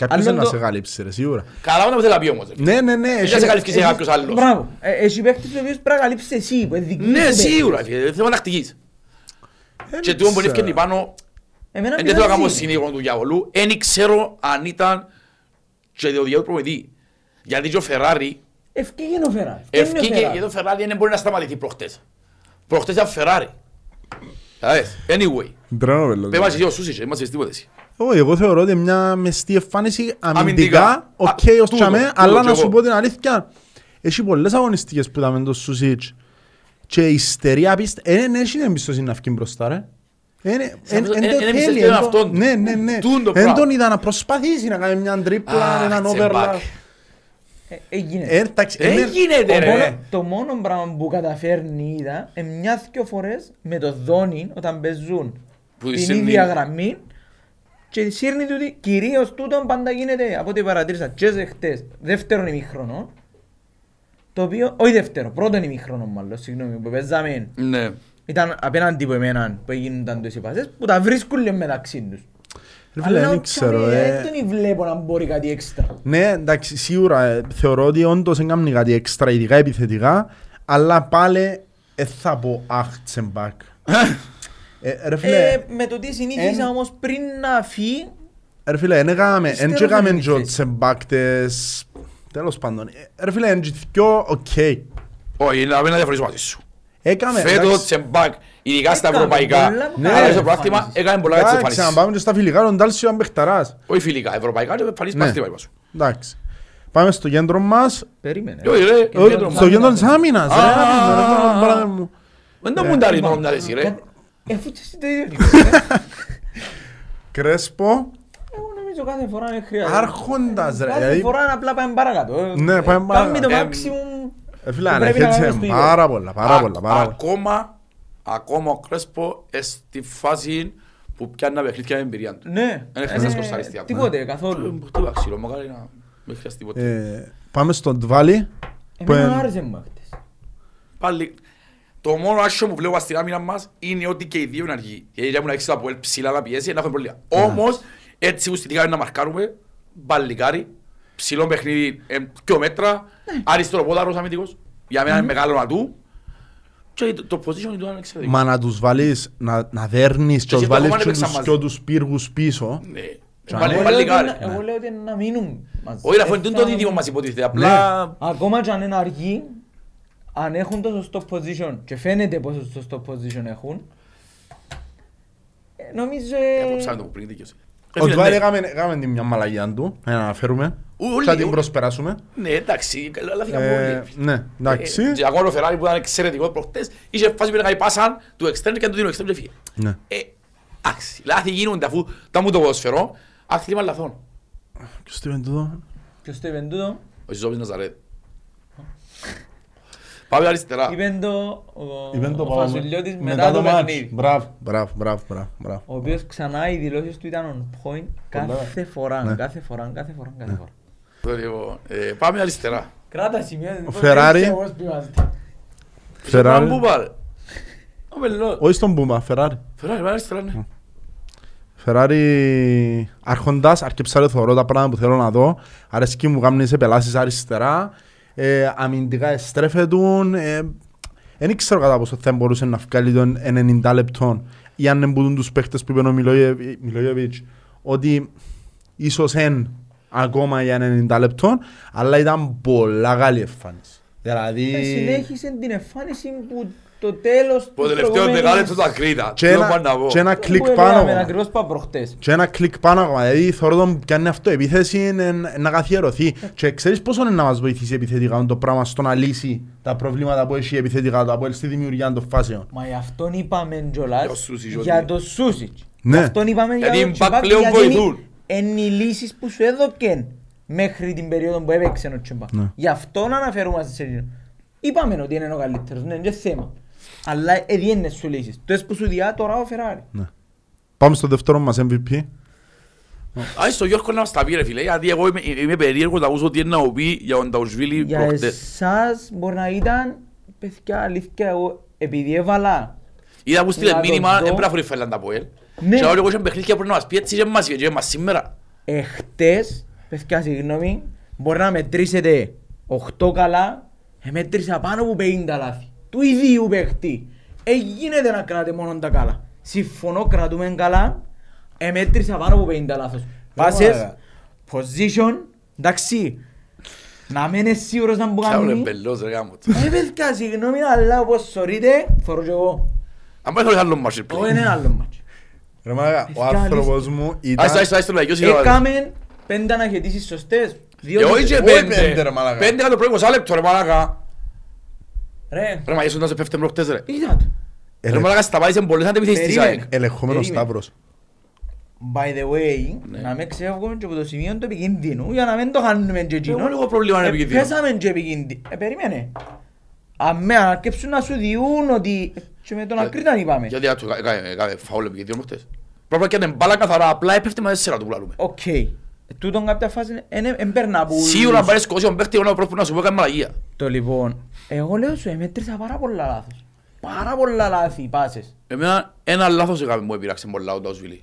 Κάποιος Άλλο είναι να το- σε καλύψει ρε, σίγουρα. Καλά όταν θέλει να πει όμως. ρε. Ναι, ναι, ναι. Δεν έχει- σε καλύφθηκε σε Έχεις- κάποιος άλλος. Μπράβο. Ε, Έχει παίχτης ο οποίος πρέπει να καλύψεις εσύ. που είναι δική σου Ναι, παίχτης. σίγουρα, φίλε, θέμα τακτικής. Ε, Και δεν τούτο που ξέρω. έφυγε πάνω, Εμένα δεν θέλω να κάνω πειράζει. συνήγορο του διαβολού, δεν ξέρω αν ήταν και το διάβολο προμετή. Γιατί και ο Φεράρι Ευκήγε ο Φεράρι. Ευκήγε ο ευκήκε Φεράρι. γιατί ο Φεράρι δεν μπορεί να σταματηθεί προχτές. Προχτές ήταν Φεράρι. Κατάλαβες. Anyway, Τρένο, βέλος. πες μας εσύ ο Σούσιτς, δεν μας είπες τίποτε εσύ. Όχι, εγώ θεωρώ ότι μια μεστή εμφάνιση Αμυντικά. αμυντικά, οκ, Α, ως τούτο, τσαμέ, τούτο αλλά κι να σου εγώ. πω την αλήθεια, έχει πολλές αγωνιστικές που είδαμε το Σουσίτς και η ιστερία πίστη, δεν έχει εμπιστοσύνη να βγει μπροστά, ρε. Εν- εν- εν το εν- εν θέλει, εμπιστεύεται εν το- αυτόν. Ναι, ναι, ναι. Τούτο το Εν πράγμα. τον είδα να προσπαθήσει να κάνει μια τρίπλα, Αχ, έναν τσεμπάκ. overlap. Ε, Έγινε. Ε, εντάξει, Δεν εμέ- γίνεται Το ρε. μόνο- Το μόνο πράγμα που καταφέρνει είδα ε, μια-δυο φορές με το Δόνι όταν παίζουν Που την σύρνει- ίδια γραμμή και σύρνει τούτη, κυρίως τούτον πάντα γίνεται από ό,τι παρατήρησα και σε χτες, δεύτερον ημίχρονο το οποίο, όχι δεύτερο, πρώτον ημίχρονο μάλλον, συγγνώμη, που παίζαμε Ναι. ήταν απέναντι από εμένα που έγιναν τόσοι πάσες που τα βρίσκουν λίγο μεταξύ τους. Ρε φίλε, Αλλά δεν ο ξέρω, Τσαμέ, ε. δεν τον βλέπω να μπορεί κάτι έξτρα. Ναι, εντάξει, σίγουρα ε, θεωρώ ότι όντως έκαμε κάτι έξτρα, ειδικά επιθετικά, αλλά πάλι ε, θα πω αχ, τσεμπάκ. (laughs) Ε, Ρε φίλε, Ε, με το τι συνήθισα εν- όμως πριν να φύγει ρε φίλε, εν έκαμε, εν Ύστερα και έκαμε δεν και ο είναι τσεμπάκ τις... Τέλος πάντων, ε, ρε φίλε, εν και δυο, οκ. Όχι, να μην διαφορήσω μαζί σου. Έκαμε, Φέτος εντάξει, τσεμπάκ, ειδικά στα Έκαμε ευρωπαϊκά, πολλά Ναι, αλλά στο ρε, πράθυμα εμφανίσεις. έκανε πολλά έτσι εντάξει, να εμφανίσεις. πάμε και στα φιλικά, τον Τάλσιο ήταν παιχταράς. Όχι φιλικά, ευρωπαϊκά και εμφανίσεις Ναι. πάθυμα είπα σου. Εντάξει. Πάμε στο κέντρο μας, Περίμενε. Όχι, ρε, Και όχι, κέντρο στο κέντρο της άμυνας. άμυνας, ρε, Α, ρε, ρε, ρε, ρε, ρε, μου. Δεν το Ρε, μουντάρεις το μοντάρι εσύ ρε. Εφού και εσύ το ίδιο είπες, ε. (laughs) Κρέσπο, Εγώ νομίζω κάθε φορά είναι χρειάζεται. άρχοντας ρε. Κάθε δηλαδή, φορά είναι απλά πάμε παρακάτω. ε. Ναι, πάμε Κάνουμε το παρακάτω. maximum ε, Φίλε, που αν πρέπει να έχετε κάνουμε στο ίδιο. πάρα πολλά, πάρα Α- πολλά, πάρα πολλά. Ακόμα, ακόμα ο Κρέσπο ε, στη φάση που πιάνει ένα παιχνίδι και με εμπειρία του. Ναι. Δεν χρειάζεται να Ε, σκορσάρεις τι Τίποτε, καθόλου. Τι το ξύλο, μακάρι να μην χρειάζεται τίποτε. Ε, Πάμε στον Τβάλι. που Εμένα εν- μου άρεσε μου χτες. Πάλι, το μόνο άσχο που βλέπω στην άμυνα μας είναι ότι και οι δύο είναι αργοί. Γιατί για μου να έχεις το Αποέλ ψηλά να πιέσει, να έχουμε προβλήμα. Όμως, έτσι που στην Λίγα είναι να μαρκάρουμε, μπαλικάρι, ψηλό παιχνίδι, ε, πιο μέτρα, αριστερό πόδαρος αμυντικός, για μένα είναι μεγάλο να του. Και το- το position του είναι εξαιρετικό. Μα να τους βάλεις, να, να δέρνεις και Και τους το βάλεις κομμάτι και έπαιξαν τους, μαζί. και τους πύργους πίσω. Ναι. Τζα- Πάλι Εγώ λέω ότι μπαλικάρι. είναι- Εγώ λέω ότι είναι να μείνουν μαζί. Όχι, αφού είναι Ε, το θα- δίδυμο μας υποτίθεται, απλά... Ακόμα και αν είναι αργοί, αν έχουν το σωστό position και φαίνεται πόσο σωστό position έχουν, ε, νομίζω... ε, Απόψαμε το που πριν δίκαιος. Ε, Ο φίλε, Τβάλι ναι. έκαμε έκαμε την μια μαλαγιά του, να αναφέρουμε. Ούλοι, Θα την ούλοι. προσπεράσουμε. Ναι, εντάξει, λάθηκα Ε, πολύ. Ναι, εντάξει. Ε, Και ακόμα ο Φεράρι που ήταν εξαιρετικό προχτές, είχε φάση που έκανε πάσαν του εξτρέμ και αν του δίνει ο εξτρέμ και φύγε. Ναι. Ε, εντάξει, λάθη γίνονται αφού τα μου το ποδοσφαιρό, άθλημα λαθών. Ποιος το είπε τούτο; Ποιος το είπε τούτο, Ο Ζιζόπης Ναζαρέτ. Πάμε αριστερά. είπε το ο- Είπε το ο πάμε. Φασουλιώτης μετά το μάτς. παιχνίδι. Μπράβο, μπράβο, μπράβο, μπράβο, μπράβο. Ο οποίος ξανά οι δηλώσεις του ήταν on point κάθε φορά, Ναι. κάθε φορά, κάθε φορά, κάθε φορά. Το λίγο, ε, Πάμε αριστερά. Κράτα σημεία. Ο Φεράρι. Φεράρι. Πού πάρε. Ο Μελός. Όχι στον Μπούμα, Φεράρι. Φεράρι, πάμε αριστερά, ναι. Φεράρι άρχοντας, αρκεψά ρε θωρώ τα πράγματα που θέλω να δω. Αρέσκει μου κάνουν σε πελάσεις αριστερά. Ε, αμυντικά εστρέφετουν. Ε, δεν ξέρω κατά πόσο θα μπορούσε να βγάλει τον 90 λεπτών ή αν εμπούτουν τους παίχτες που είπε ο Μιλόγεβι- Μιλόγεβιτς ότι ίσως εν ακόμα για 90 λεπτών αλλά ήταν πολλά καλή εμφάνιση. Δηλαδή... Ε, Συνέχισε την εμφάνιση που το τέλος Το τελευταίο δεκάλεπτο του Ακρίτα. Και Τι ένα, να πω. και ένα κλικ πάνω ακόμα. Ακριβώς πάω προχτές. Και ένα κλικ πάνω ακόμα, δηλαδή θεωρώ τον πιάνει αυτό επίθεση είναι να καθιερωθεί και ξέρεις πόσο είναι να μας βοηθήσει επιθετικά το πράγμα στο να λύσει τα προβλήματα που έχει επιθετικά το Αποέλ στη δημιουργία των φάσεων; Μα γι' αυτόν είπαμε κιόλας Για ο Σούσιτς, για ότι- το Σούσιτς. Ναι. Γι' αυτόν είπαμε για Γιατί τον οι μπακ Τσιμπάκ, πλέον γιατί είναι- βοηθούν. Είναι οι λύσεις που σου έδωκεν μέχρι την περίοδο που έπαιξε ο Τσιμπάκ. Ναι. Γι' αυτόν αναφερούμαστε σε εκείνο. Είπαμε ότι είναι ο καλύτερος, ναι, είναι θέμα. Αλλά έδιενε σου λύσεις. Το που σου διά τώρα ο Φεράρι. Ναι. Πάμε στο δεύτερο μας MVP. Άι στο Γιώργο να μας τα πει ρε φίλε, γιατί εγώ είμαι, είμαι περίεργος να ακούσω τι είναι να μου πει για τον Ταουσβίλη Για προχτές. εσάς μπορεί να ήταν, παιδιά, αλήθεια, εγώ επειδή έβαλα Είδα που στείλε Να το μήνυμα, δω. δεν πρέπει να φορεί φέλλαν τα από ελ. Ναι. Και όλοι εγώ είχαν παιχνίδια που να μας πει έτσι και μας είπε και μας σήμερα. Εχτες, παιδιά συγγνώμη, μπορεί να μετρήσετε 8 καλά, εμέτρησα πάνω από 50 λάθη. Του ιδίου παίχτη. Ε, γίνεται να κρατάτε μόνο τα καλά. Συμφωνώ, κρατούμε καλά, εμέτρησα πάνω από 50 λάθος. Πάσες, μαλάκα. position, εντάξει, να μην είναι σίγουρος να μου Κι άλλο είναι κάνει. μπελός ρε γάμος του. Ε, παιδιά, συγγνώμη, αλλά όπως σωρείτε, θωρώ και εγώ. Αν πάει θέλεις άλλο μάτσο Εγώ είναι ένα άλλο μάτσο. Ρε μάγα, ο Παιδιά, άνθρωπος μου ήταν... Άιστο, άιστο, άιστο, λαϊκός είναι. Έκαμε πέντε αναχαιτήσεις σωστές. Δύο Εγώ είχε Όχι πέντε. πέντε, ρε μαλάκα. Πέντε κατά το πρώτο 20 λεπτό ρε μαλάκα. Ρε, Ρε μα ήσουν σε πέφτει προχτές ρε. είδα το. Ρε μαλάκα σταμάτησε πολλές αντεπιθέσεις της Περίμενε. ΑΕΚ. Ελεγχόμενος Περίμενε. Σταύρος. By the way, Ναι. να μην ξέφυγουμε και από το σημείο του επικίνδυνου για να μην το κάνουμε και εκείνο. Εγώ λίγο πρόβλημα είναι Ε, επικίνδυνο. Πέσαμε και επικίνδυνο. Ε, περίμενε. Αν με αρκέψουν να σου διούν ότι... Και με τον Ακρίταν είπαμε. Γιατί έκανε φαούλ επικίνδυνο προχτές. Πρέπει να κάνει μπάλα καθαρά, απλά έπεφτε με τέσσερα του που λαλούμε. Οκ. Ε, Τούτον κάποια φάση εμπέρνα που... Σίγουρα αν πάρεις κόσιον παίχτη, εγώ να πρέπει να σου πω κάνει μαλαγία. Το λοιπόν, εγώ λέω σου, εμέτρησα πάρα πολλά λάθος. Πάρα πολλά λάθη, πάσες. Εμένα ένα λάθος έκαμε μου επειράξε πολλά ο Ταουσβίλη.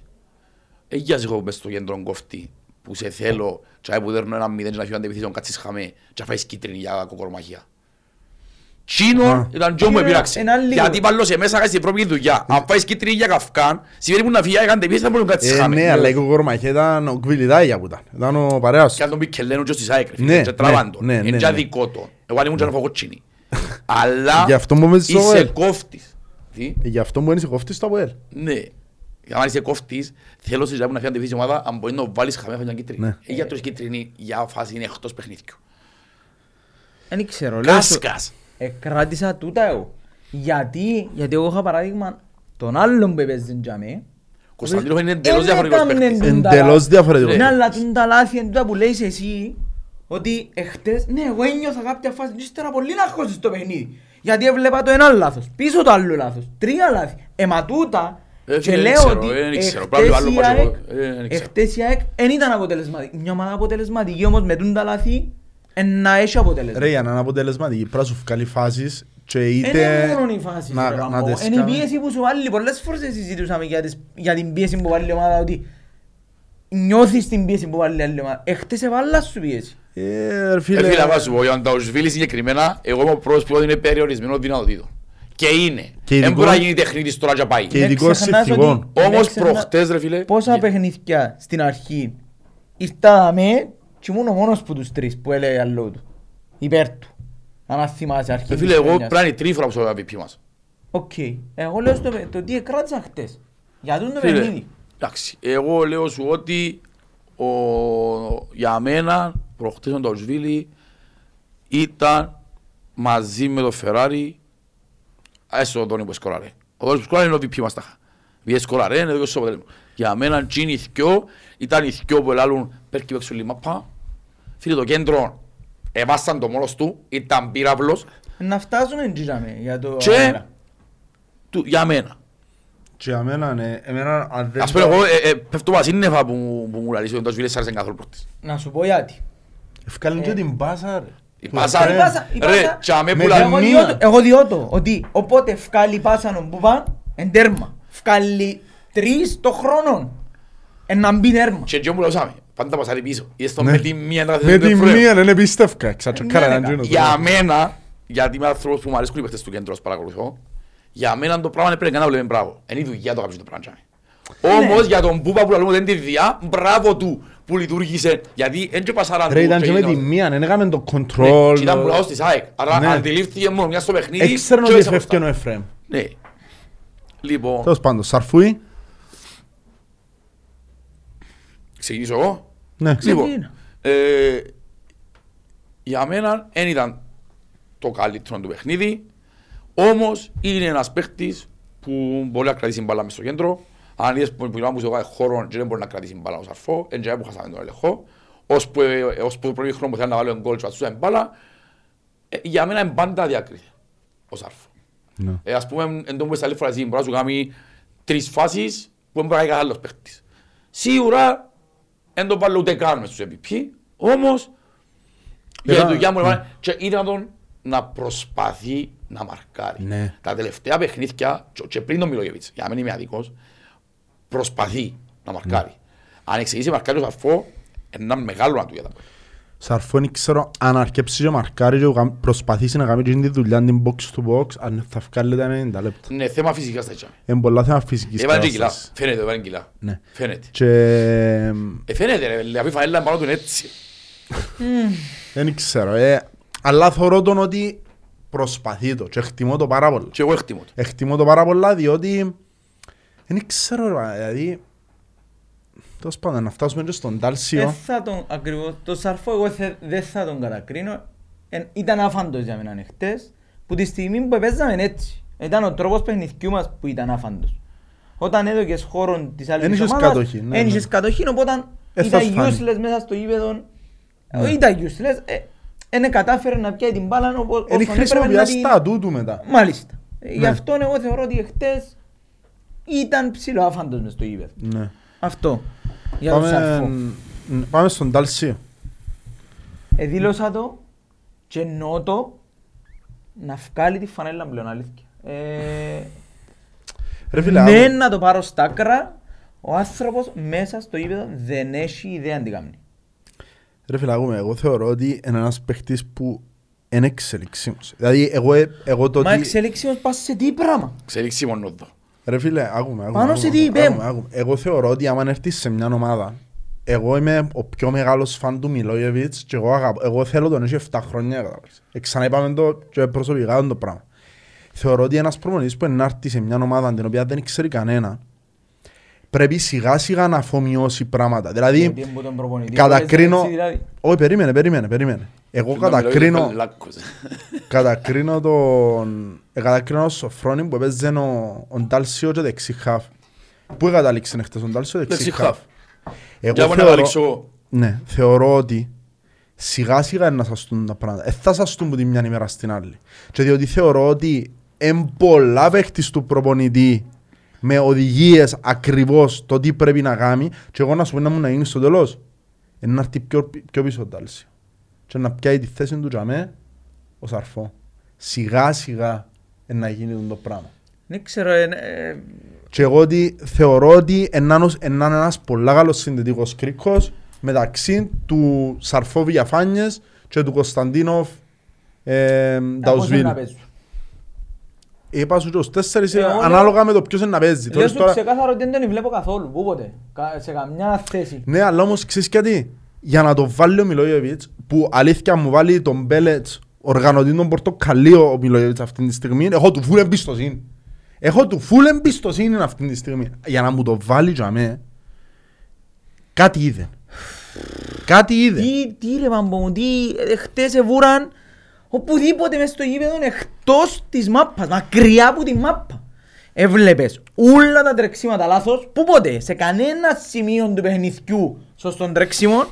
Έγινας εγώ μες στο κέντρο κοφτή που σε θέλω και που δέρνω ένα μηδέν και να φύγω αντεπιθύσεων κάτσεις χαμέ και να φάεις κίτρινη για κοκορμαχία. Τσίνο ήταν και μου Είναι- επειράξε. είναι άλλο. Γιατί πάλι σε μέσα κάνεις την πρώτη δουλειά. Αν φάεις κίτρινη για καυκάν, σημαίνει που να φύγει έκανε αντεπιθύσεις θα μπορούν να κάτσεις Ε, χαμέ. ναι, αλλά η κοκορμαχία ήταν ο Κβιλιδάγια που ήταν. Ήταν ο παρέας Και αν τον πει και λένε και στις ΑΕΚ, ρε Ναι, φίλε, και ναι, τραβάν τον. ναι, Είναι ναι, και ναι. αδικό τον. Εγώ αν ήμουν και να φάω κοτσίνη. (laughs) Αλλά Γι' αυτό μου έπαιζε στο είσαι ΟΕΛ. κόφτης. Τι; Ε, Γι' αυτό μου ένιωσε κόφτης στο Αποέλ. Ναι. Αν είσαι κόφτης, θέλω σε να φύγει αντεπιθύσεις ομάδα, αν μπορεί να βάλεις χαμέ φάει μια κίτρινη. Ναι. Ε, Για τους κίτρινη, για φάση είναι εκτός παιχνίδιου. Δεν ξέρω, λέω σου, Κάσκας. Εκράτησα τούτα εγώ. Γιατί, γιατί εγώ είχα παράδειγμα τον άλλον που έπαιζε τζαμέ. Κωνσταντίνοφ είναι εντελώς δεν διαφορετικός έκαμνε παίκτης. τον τα Εντελώς λάθη. διαφορετικός. Ναι, αλλά τον τα λάθη είναι τούτα που λέεις εσύ ότι εχτες, ναι, εγώ ένιωθα κάποια φάση και ύστερα πολύ να χώσεις το παιχνίδι. Γιατί έβλεπα το ένα λάθος, πίσω το άλλο λάθος, τρία λάθη. Ε, μα τούτα, Ε, και φίλε, δεν λέω ξέρω, ότι ε, δεν ξέρω. εχτες Πρέπει άλλο η πάω ΑΕΚ- εγώ. Ε, δεν ξέρω. εχτες η ΑΕΚ δεν ήταν αποτελεσματική. Μια ομάδα αποτελεσματική όμως με τούν τα λάθη ε, να έχει αποτέλεσμα. Ρε, για να είναι αποτελεσματική, πρέπει να σου βγάλει φάσεις και Είναι είτε μόνο η φάση να- ρε, να Ραμπό. τις Είναι η κάνεις. πίεση που σου βάλει. Πολλές φορές συζητούσαμε για, τις, για την πίεση που βάλει η ομάδα ότι νιώθεις την πίεση που βάλει η άλλη ομάδα. Εχθές έβαλα σου πίεση. Ε, ρε Ε, φίλε, Φίλε, να σου πω, ο Ανταουσβίλης συγκεκριμένα, εγώ είμαι ο πρώτος που ότι είναι περιορισμένο δυνατοτήτων. Και είναι. Και Δεν ειδικό- μπορεί να γίνει τεχνίτης τώρα και πάει. Και Μην ειδικός ξεχνάς συνθηκών. ότι- μην Όμως ξεχνά- προχτές ρε φίλε. Πόσα γε- παιχνίδια στην αρχή ήρθα με και ήμουν ο μόνος που τους τρεις που έλεγε αλλού του. Υπέρ του. Αν θυμάσαι αρχή Ε, της Φίλε, εγώ χρονιάς. πρέπει να είναι η τρίφορα που στο MVP μας. Οκ. Εγώ λέω στο, το τι εκράτησα χτες. Για τούτο το Φίλε, παιχνίδι. εντάξει, εγώ λέω σου ότι ο, για μένα προχτές ο Νταουσβίλι ήταν μαζί με το Φεράρι έστω ο Τόνι που σκοράρε. Ο Τόνι που σκοράρε είναι οι MVP μας τα είχα. Βγήκε σκοράρε, είναι δικό σου αποτέλεσμα. Για μένα τζιν οι θκυο ήταν οι θκυο που ελάλουν πέρκι παίξουν λιμάπα. Φίλε το κέντρο εβάσταν το μόνος του, ήταν πύραυλος Να φτάσουμε τζιραμε για το και αέρα. του, για μένα. και για μένα, ναι, εμένα, αν δεν Ας πούμε εγώ ε, ε, πέφτω βασίννεφα που, που μου λαλείς ότι ο Νταουσβίλη άρεσε καθόλου πρώτης. Να σου πω γιατί. Ευκάλεν και την πάσα, ρε. Η Που πάσα, ρε, Η πάσα, η Ρε, πάσα. τσάμε Με που την λαλούν. Εγώ μία. διώ το- Εγώ διώ το ότι όποτε βγάλει πάσανον που πάνε, εν τέρμα. Βγάλει τρεις το χρόνο. Εν να μπει τέρμα. Και έτσι μου λαούσαμε, πάντα πασάρει πίσω. Είδες το Ναι. με τη μία να Με θέλει τη το φρέο. μία δεν πίστευκα, ξατσοκάρα Ναι, να ναι, γίνω. Για μένα, γιατί είμαι άνθρωπος που μου αρέσκουν οι παίχτες του κέντρου, ως παρακολουθώ, για μένα το πράγμα πρέπει να βλέπουμε μπράβο. Είναι η δουλειά το κάποιος το πράγμα. τσάμε. Όμως για τον Μπούπα που λέμε ότι είναι τη δουλειά, μπράβο του που λειτουργήσε. Γιατί δεν και πασάραν Ρε, του ήταν και με τη έγιναν- μία, δεν έκαμε το Ναι, control. και ήταν που λαός της ΑΕΚ. Άρα Ναι. αντιλήφθηκε μόνο μια στο παιχνίδι. Έξεραν και ότι έσαι εφεύκει ο μπροστά. Εφραίμ. Ναι. Λοιπόν, Τέλος πάντων, Σαρφούι. Ξεκινήσω εγώ. Ναι. Ξεκίνα. Λοιπόν, ε, για μένα δεν ήταν το καλύτερο του παιχνίδι, όμως είναι ένας παίχτης που μπορεί να κρατήσει μπάλα μες στο κέντρο. Αν είδες που μιλάμε που χώρο και δεν μπορεί να κρατήσει μπάλα ως αρφό, εν και που χάσαμε τον ελεγχό. Ως που, ε, ως που το πρώτο χρόνο που θέλει να βάλει τον γκολ και πατσούσε μπάλα, ε, για μένα είναι πάντα διακρίτη ως αρφό. Ναι. Ε, ας πούμε, εν τω που είσαι άλλη φορά εσύ, μπορεί να σου κάνει τρεις φάσεις που δεν μπορεί να κάνει άλλος παίχτης. Σίγουρα, δεν το βάλω ούτε καν μες στους MVP, όμως, για Era- τη δουλειά μου, ναι. έβαλε και είδα τον να προσπαθεί να μαρκάρει. Ναι. Τα τελευταία παιχνίδια, και- και πριν τον Μιλόγεβιτς, για μένα είμαι αδικός, προσπαθεί να μαρκάρει. Αν εξηγήσει μαρκάρει ο Σαρφό, ένα μεγάλο να του για τα πόδια. Σαρφό δεν ξέρω αν αρκέψει και μαρκάρει και γαμ- προσπαθήσει να κάνει και τη δουλειά την box to box αν θα βγάλει τα 90 λεπτά. Είναι θέμα φυσικά στα έτσι. Είναι πολλά θέμα φυσικής Έβαλε και κιλά. κατάστασης. Φαίνεται, έβαλε κιλά. Ναι. Φαίνεται. Και Ε, φαίνεται ρε, δηλαδή φαέλα πάνω του είναι έτσι. (laughs) δεν ξέρω. ε, Αλλά θεωρώ τον ότι προσπαθεί το και εκτιμώ το πάρα πολλά. Και εγώ εκτιμώ το. Εκτιμώ το πάρα πολλά διότι δεν ξέρω ρε, δηλαδή τέλος πάντων να φτάσουμε και στον Δεν Τάλσιο θα τον ακριβώς, το Σαρφό εγώ θε- δεν θα τον κατακρίνω. Εν- ήταν άφαντος για μένα χτες, που τη στιγμή που παίζαμε έτσι. Ήταν ο τρόπος παιχνιδιού μας που ήταν άφαντος. Όταν έδωκες χώρο της άλλης Εν είχες ομάδας, κατοχή, ναι, εν ναι. είχες κατοχή, οπότε Ε, θα ήταν φάνει. useless μέσα στο γήπεδο. Ναι. Ε, Ήταν useless, ε, ε, κατάφερε να πιάει την μπάλα όπως Είναι όσον έπρεπε να χρησιμοποιία την... στα τούτου μετά. Μάλιστα. Ε, Γι' Ναι. αυτό εγώ θεωρώ ότι χτες ήταν ψηλό άφαντος μες στο γήπεδο. Ναι. Αυτό. Για τον Σαρφό. Πάμε, πάμε στον Τάλσιο. Εδήλωσα το και εννοώ το να βγάλει τη φανέλα πλέον αλήθεια. Ε, Ρε φίλε, ναι άκου. να το πάρω στα άκρα, ο άνθρωπος μέσα στο γήπεδο δεν έχει ιδέα αν τι κάνει. Ρε φίλε, άκουμε, εγώ θεωρώ ότι είναι ένας παίχτης που είναι εξελιξίμος. Δηλαδή, εγώ, ε- εγώ το Μα ότι... εξελίξιμος πας σε τι πράγμα. Εξελίξει μόνο εδώ. Ρε φίλε, άκουμε, άκουμε. Πάνω άκουμε, σε τι είπε άκουμε, μου. άκουμε. Εγώ θεωρώ ότι άμα έρθεις σε μια ομάδα, εγώ είμαι ο πιο μεγάλος φαν του Μιλόγεβιτς και εγώ, αγαπώ, εγώ θέλω τον έχει 7 χρόνια. κατάλαβες. Ε, Ξανά είπαμε το και προσωπικά το πράγμα. Θεωρώ ότι ένας προπονητής που είναι να έρθει σε μια ομάδα την οποία δεν ξέρει κανένα, πρέπει σιγά σιγά να αφομοιώσει πράγματα. Δηλαδή, Γιατί είναι που τον προπονητή, κατακρίνω... έτσι δηλαδή. Όχι, περίμενε, περίμενε, περίμενε. Εγώ Να μιλώ για κατακρίνω, Λάκκος. (laughs) κατακρίνω τον... ε, Κατακρίνω τον Σοφρόνη που έπαιζε ο, ο Ντάλσιο και δεξί χαφ. Πού κατάληξε χτες ο Ντάλσιο δεξί Δεξί χαφ. χαφ. Εγώ Για να θεωρώ, καταλήξω εγώ. ναι, θεωρώ ότι σιγά σιγά είναι να σας τούν τα πράγματα. Ε, θα σας τούν που τη μια ημέρα στην άλλη. Και διότι θεωρώ ότι εν πολλά παίχτης του προπονητή με οδηγίες ακριβώς το τι πρέπει να κάνει και εγώ να σου πω να μου να γίνεις στο τέλος είναι να έρθει πιο, πιο πίσω ο Ντάλσιο και να πιάει τη θέση του τζαμέ ο Σαρφό. Σιγά σιγά είναι να γίνει το πράγμα. Δεν ξέρω, ε, ε, Και εγώ ότι θεωρώ ότι είναι ένας πολλά καλός συνδετικός κρίκος μεταξύ του Σαρφό Βιαφάνιες και του Κωνσταντίνοφ ε, πώς είναι Νταουσβίλ. Να παίζουν. Είπα σου και ως τέσσερις Ε, εγώ ανάλογα με το ποιος είναι να παίζει. Λέω Τώρα- σου τώρα- ξεκάθαρο ότι δεν τον βλέπω καθόλου, πούποτε, κα- σε καμιά θέση. Ναι, αλλά όμως ξέρεις γιατί; Για να το βάλει ο Μιλόγεβιτς, που αλήθεια μου βάλει τον Μπέλετς οργανωτή τον πορτοκαλίο ο Μιλόγεβιτς αυτή τη στιγμή, έχω του φουλ εμπιστοσύνη. Έχω του φουλ εμπιστοσύνη αυτή τη στιγμή. Για να μου το βάλει για μέ, κάτι είδε. Κάτι είδε. Τι, τι ρε παμπο μου, τι, ε, χτες εβούραν οπουδήποτε μες στο γήπεδο εκτός της μάπας, μακριά από τη μάπα. Έβλεπες όλα τα τρεξίματα λάθος, πού ποτέ, σε κανένα σημείο του παιχνιδιού σωστών τρεξίμων,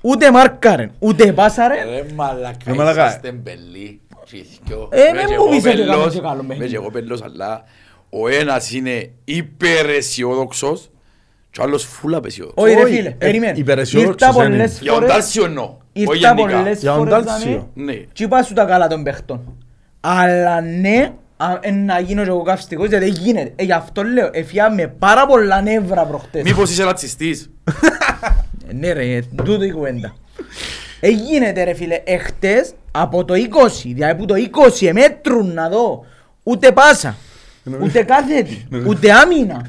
ούτε μάρκαρεν, ούτε πάσαρεν, Ρε μαλακά, Ρε μαλακά. είσαστε μπελοί. τσίθκιο. Ε, Είμαι μεν και μου εγώ πεις ότι μπελός, έκαμε και καλό είμαι παιχνίδι. και εγώ μπελός, αλλά ο ένας είναι υπεραισιόδοξος και ο άλλος φουλ απεσιόδοξος. Όχι ρε Όχι, φίλε, ε, περίμενε. υπεραισιόδοξος Ήρθα είναι. πολλές Για τον φορές- Τάσιο εννοώ, όχι Ήρθα γενικά. πολλές Για τον φορές Τάλσιο. δαμέ, Ναι. και είπα σου τα καλά των παιχτών. Αλλά ναι, α, ε, να γίνω και εγώ καυστικός, γιατί δεν γίνεται. Ε, γι' αυτό λέω, εφιά με πάρα πολλά νεύρα προχτές. Μήπως είσαι ρατσιστής; Ε, Ναι ρε, ε, τούτο η κουβέντα. Ε, γίνεται ρε φίλε, εχτες από το 20, δηλαδή που το 20 εμέτρουν να δω ούτε πάσα, ούτε κάθετη, ούτε άμυνα.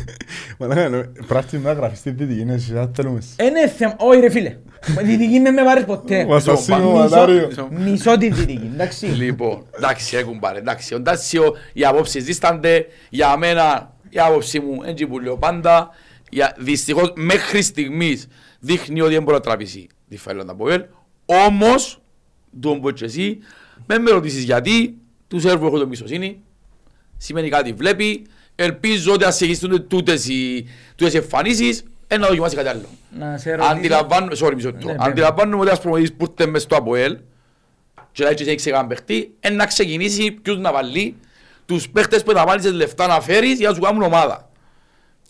(laughs) Μαλάκα, ναι, Πράσινη να γραφείς στη δυτική, είναι εσύ, θα θέλουμε. Είναι θέμα, όχι ρε φίλε, δυτική με με πάρεις ποτέ. Ο Ασασίνο Μισό, Μαλάριο. μισό. Μισό τη δυτική, εντάξει. Λοιπόν, εντάξει, έχουν πάρει, εντάξει. Ο Τάσιο, οι απόψεις δίστανται. Για μένα, η άποψη μου, έτσι που λέω πάντα, για, δυστυχώς, μέχρι στιγμής δείχνει ότι δεν μπορεί να τραβήσει τη φάιλα να πω ελ. Όμως, τον πω και εσύ, με με ρωτήσεις γιατί, τους Σέρβους έχω το μισοσύνη, σημαίνει κάτι βλέπει, ελπίζω ότι αν συνεχιστούν τούτες οι, τούτες οι εμφανίσεις, ε, να δοκιμάσει κάτι άλλο. Να σε ρωτήσω. Αντιλαμβάνομαι, sorry, μισό λεπτό. Ναι, Αντιλαμβάνομαι ότι ένας προμονητής που ήρθε μες στο ΑΠΟΕΛ και να έχει ξεκαν παιχτή, είναι να ξεκινήσει ποιους να βάλει, τους παίχτες που να βάλεις λεφτά να φέρεις για να σου κάνουν ομάδα.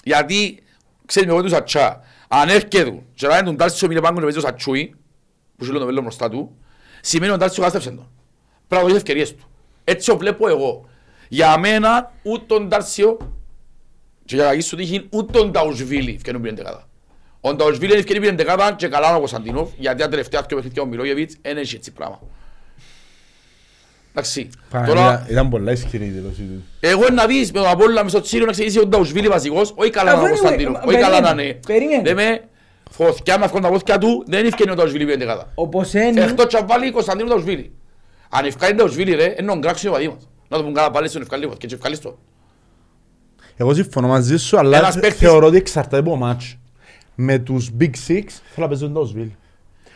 Γιατί, ξέρεις με εγώ τους ατσά, αν έρχεται και να είναι τον Τάλσιο μήνε πάγκο να παίζει ο Σατσούι, που σου λέω το μέλλον μπροστά του, σημαίνει ότι ο Τάλσιο κάστεψε τον. Πρέπει να δώσει ευκαιρίες του. Έτσι το βλέπω εγώ. Για μένα, ούτε τον Τάλσιο και για κακή σου τύχη, ούτε τον Ταουσβίλη ευκαινούν πήρε δεκάδα. Ο Ταουσβίλη είναι ευκαινούν πήρε δεκάδα και καλά ο Κωνσταντίνοφ, γιατί τα τελευταία δύο παιχνίδια ο Μιλόγεβιτς δεν έχει έτσι πράγμα. Εντάξει. Τώρα, Παναγία, Ήταν πολλά ισχυρή η δήλωση τους. εγώ να δεις με τον Απόλλωνα μες στο Τσίριο να ξεκινήσει ο Νταουσβίλη βασικός, όχι καλά να Αφού είναι ο είναι- Κωνσταντίνοφ, όχι περίμενε, καλά να είναι. περίμενε. Λέμε, φωτιά με αυκόν τα πόθηκια του, δεν ευκαινεί ο Νταουσβίλη πήρε δεκάδα. Όπως είναι, Εκτός και αν βάλει Κωνσταντίνο Νταουσβίλη. Αν ευκάλει Νταουσβίλη ρε, είναι ο γκράξιος ο παδί μας. Να το πούν καλά πάλι στον ευκάλει και έτσι ευκάλεις το. Εγώ συμφωνώ μαζί σου, αλλά Ένας παίκτης- θεωρώ ότι εξαρτάται από μάτς. Με τους Big Six θέλω να παίζουν το Οσβίλ.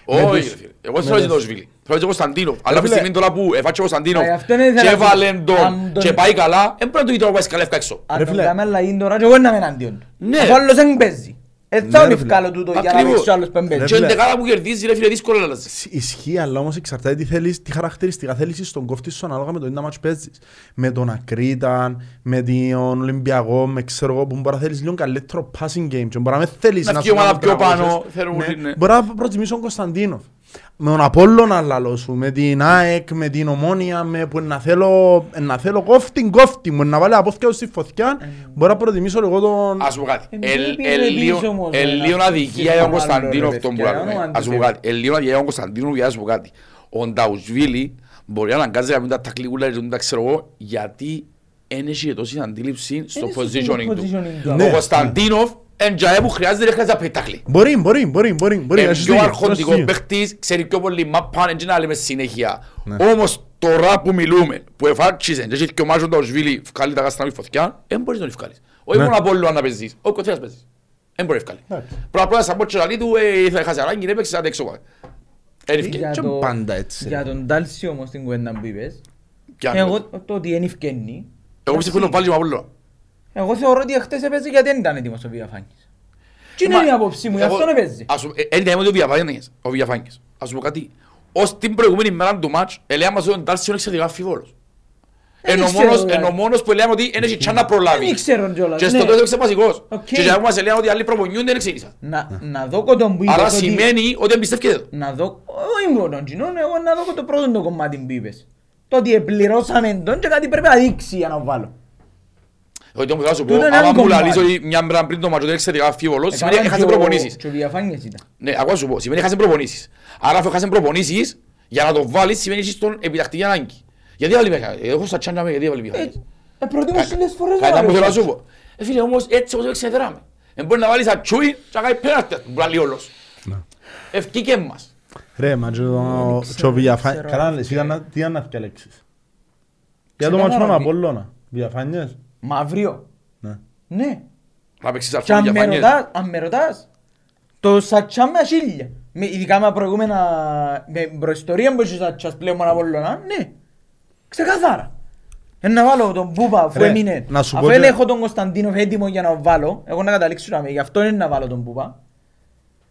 Με Όχι, τους- ρε φίλε. Εγώ δεν με θέλω τους- τον Σβίλη. Θέλω τον Κωνσταντίνο. Αλλά από τη φίλε- στιγμή τώρα που εφάτσε ο Κωνσταντίνο Α, αυτό είναι ήθελα και να σου- έβαλε αν τον τον- και πάει καλά, δεν πρέπει να του πει τώρα που πάει σκαλεύκα έξω. αν Ρε τον φίλε. κάνουμε αλλαγή τώρα και εγώ να είμαι εναντίον του. Ναι. Αφού άλλος δεν παίζει. Ε, Ναι, θα ρε τον φίλε. ευκάλω τούτο για να Ακριβώς. παίξεις ο άλλος που δεν Ρε παίζει. Και φίλε. είναι δεκάδα που κερδίζει ρε φίλε δύσκολο να αλλάζει. Ισχύει, αλλά όμως εξαρτάται τι θέλεις, τι χαρακτηριστικά θέλεις στον κόφτη σου ανάλογα με το τι μάτς παίζεις. Με τον Ακρίταν, με τον Ολυμπιακό, με ξέρω εγώ που μπορεί να θέλεις λίγο καλύτερο passing game και μπορεί να με θέλεις Να να βγει σου ομάδα κάνουν πιο πάνω, τραγώσεις. θέλουν Ναι. όλοι, ναι. Μπορεί να προτιμήσω τον Κωνσταντίνο. Με τον Απόλλωνα λαλό σου, με την ΑΕΚ, με την Ομόνια, με που να θέλω, να θέλω κόφτη, κόφτη μου, να βάλει απόθηκια του στη φωτιά, μπορεί να προτιμήσω εγώ τον... Ας πω κάτι. Ε, Ε, μην πει ε, ρε λίγο- πίσω όμως, ε, ρε, λίγο να αδικία φτιάξει για τον τον άλλο, Κωνσταντίνο ρε, αυτό που παιδιά, κάνουμε. όνομα Ας πω αντιθέτω. κάτι. Ε, λίγο αδικία για τον Κωνσταντίνο για να σου πω κάτι. Ο Νταουσβίλη μπορεί να αναγκάζει να μην τα τακλικούλα και να τα ξέρω εγώ γιατί δεν έχει τόση αντίληψη στο Είναι στο positioning του. positioning του. Ναι. Ο Κωνσταντίνοφ Εν τζαέ που χρειάζεται, δεν χρειάζεται να πετάχλει. Μπορεί, μπορεί, μπορεί, μπορεί, μπορεί. Ε, έχεις πιο δίκιο, αρχοντικό έχεις δίκιο. παίχτης, ξέρει πιο πολύ μάπα, έτσι να λέμε συνέχεια. Ναι. Όμως τώρα που μιλούμε, που εφάξιζε και έχει και ο Μάζον το Σβίλη βγάλει τα κάστρα με φωτιά, δεν μπορείς να τον ευκάλεις. Όχι Ναι. μόνο από όλο να παίζεις, όχι θέλεις να παίζεις. Δεν μπορεί να ευκάλει. Εντάξει. Πρώτα πρώτα σαν πότσο λαλί του, ε, θα χάσει ανάγκη, δεν παίξεις, άντε έξω. πάμε. Εν ευκαιρία. Για Και το- πάντα έτσι, Για ρε. τον Τάλσι όμως την κουβέντα που είπες, Πιάνω. εγώ το ότι είναι ευκαινή, Εγώ πιστεύω να βάλει με Απόλλωνα. Εγώ θεωρώ ότι χτες έπαιζε γιατί δεν ήταν έτοιμος ο Βιαφάνης. Τι είναι Μα- η άποψή μου, γι' εγώ- αυτόν έπαιζε. ας σου- ε, Εν ήταν ο Βιαφάνης, ο Βιαφάνης. Ας σου πω κάτι. Ως την προηγούμενη μέρα του μάτς, ελέγαμε μας ότι ο Ντάλσιο είναι εξαιρετικά αμφιβόλος. Δεν Εν ο ξέρω, μόνος- δηλαδή. εν ο μόνος που έλεγαμε ότι δεν έχει τσάν να προλάβει. Δεν ξέρω κιόλας, Και ναι. στο τέλος έπαιξε βασικός. Οκ. Και για που μας έλεγαν ότι άλλοι προπονιούνται δεν ξεκίνησαν. Να, να δω και τον που είπες Άρα ότι- σημαίνει ότι εμπιστεύκεται. το. Να δω, όχι μόνο τον κοινών, εγώ να δω και το πρώτο το κομμάτι που είπες. Το ότι επληρώσαμε τον και κάτι πρέπει να δείξει για να βάλω. Ότι όμως θα σου πω, Τούτο είναι άμα άλλο μου λαλείς κομμάτι. ότι μια μέρα πριν το μάτς ο εν εξαιρετικά αμφίβολος, σημαίνει Έκαναν έχασε και ο- προπονήσεις. Και ο Βιαφάνιες ήταν. Ναι, ακόμα σου πω, σημαίνει έχασε προπονήσεις. Άρα αφού έχασε προπονήσεις, για να το βάλεις σημαίνει έχεις τον επιτακτική ανάγκη. Γιατί βάλει μέσα, έχω στα τσάντα με, γιατί βάλει Ε, μέσα. ε, προτιμώ χίλιες φορές να Κατά βάλω που θέλω να έτσι. σου πω. Ε, φίλε, όμως έτσι όπως έπαιξε δράμε. Δεν μπορεί να βάλεις ατσούι και να κάνει πέναρτη, που λαλεί όλος. Ναι. Ευκήκε μας. Ρε, μα και το- ξέρω, και ο δεν Βιαφάνης... ξέρω. Καλά, εσύ ήταν να- τι ήταν να διαλέξεις. Για το Ξεκάθαρα, μάτσο με τον Βι- Απόλλωνα. Βιαφάνιες. Μαύριο. Ναι. Ναι. Να παίξεις Και αρφόν αν για με φανιές. ρωτάς, αν με ρωτάς, το σατσά με ασύλια. Με, ειδικά με προηγούμενα, με προϊστορία που έχεις σατσάς πλέον μόνο Απολλώνα, ναι. Ξεκάθαρα. Ε, να βάλω τον Πούπα αφού Ρε, έμεινε. να σου Αφού πω δεν και- έχω τον Κωνσταντίνοφ έτοιμο για να βάλω, εγώ να καταλήξω να με, γι' αυτό είναι να βάλω τον Πούπα.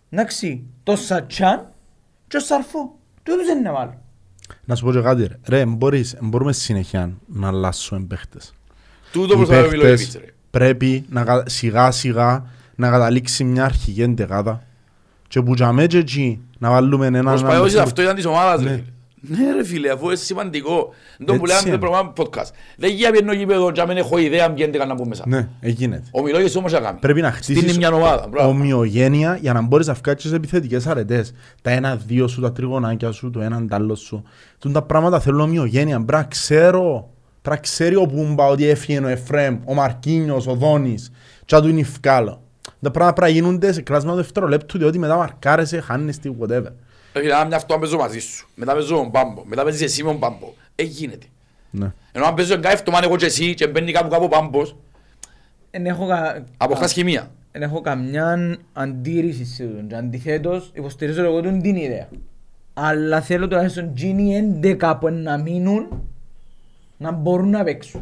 Εντάξει, το σατσάν και ο σαρφό. Τούτους είναι να βάλω. Να σου πω και κάτι ρε. Ρε, μπορείς, μπορούμε συνεχεία να αλλάσουμε παίχτες. Τούτο Οι προς το Μιλόγεβιτς, παίχτες ρε. πρέπει να, κα- σιγά σιγά να καταλήξει μια αρχική εντεγάδα και που τζαμέ και εκεί να βάλουμε έναν... Προσπαθώ έναν- αυτό ήταν της ομάδας ρε Ναι. φίλε. Ναι ρε φίλε, αφού είναι σημαντικό. Δεν το που Έτσι λέμε είναι. το πρόγραμμα podcast. Δεν γίνει να πιένω γήπεδο και να μην έχω ιδέα αν γίνεται κανένα που μέσα. Ναι, γίνεται. Ο Μιλόγιος όμως θα κάνει. Πρέπει να Στείλει χτίσεις μια ομάδα. μπράβο. ομοιογένεια για να μπορείς να βγάλεις επιθετικές αρετές. Τα ένα-δύο σου, τα τριγωνάκια σου, το έναν τ' άλλο σου. Τούν τα πράγματα θέλουν ομοιογένεια. Πρέπει να ξέρω. Πρέπει να ξέρει ο Πούμπα ότι έφυγε ο Εφρέμ, ο Μαρκίνιος, ο Δόνης και να του είναι ευκάλο. Τα πράγματα πρέπει να γίνονται σε κλάσμα δευτερολέπτου διότι μετά μαρκάρεσαι, χάνεις τι whatever. Ρε φίλε, αν μια αυτό αν παίζω μαζί σου. Μετά παίζω τον Πάμπο. Μετά παίζεις εσύ με τον Πάμπο. Ε, γίνεται. Ναι. Ενώ αν παίζω εγκάεφτωμαν εγώ και εσύ και μπαίνει κάπου κάπου ο Πάμπος, Εν έχω, κα... αποκτάς χημεία. εν έχω καμιά αντίρρηση σε τούτον. Και αντιθέτως υποστηρίζω εγώ τον την ιδέα. Αλλά θέλω τουλάχιστον γίνει 11 που να μείνουν να μπορούν να παίξουν.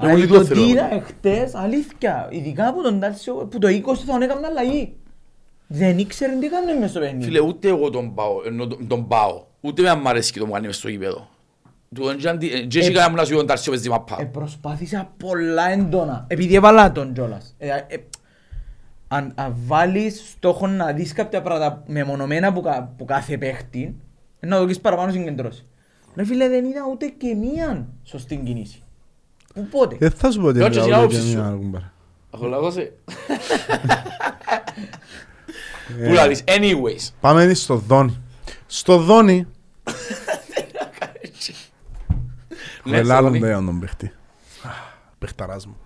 Εγώ Αλλά δεν το το θέλω τι εγώ. είδα χτες, αλήθεια, ειδικά από τον Τάρσιο, που το 20 θα τον έκανα αλλαγή. Δεν ήξερε τι έκανε μες στο παιχνίδι. Φίλε, ούτε εγώ τον πάω, ενώ τον- τον πάω. Ούτε με αν μ' αρέσει και το μου κάνει μες στο γήπεδο. Του δεν τζαν τι- δεν έχει κανένα μου να σου πει τον Τάρσιο παίζει Ε, μαπά. προσπάθησα πολλά έντονα. Επειδή έβαλα τον κιόλας. Ε, ε, αν, αν βάλεις στόχο να δεις κάποια πράγματα μεμονωμένα που, κα- που κάθε παίχτη, ε, να δοκίσεις παραπάνω συγκεντρώσει. Ρε φίλε δεν είδα ούτε και μία σωστή κίνηση. Που πότε. Δεν θα σου πω ότι Λέω είναι και στην καλό άποψη και σου. μία κουμπάρα. Έχω λαγώσει. (laughs) Ε, Που λάδεις, anyways. Πάμε στο Δόνι. Στο Δόνι, (laughs) Ναι, Βελάλλονται Σεβόνι. για τον παίχτη. Α, Παιχταράς μου.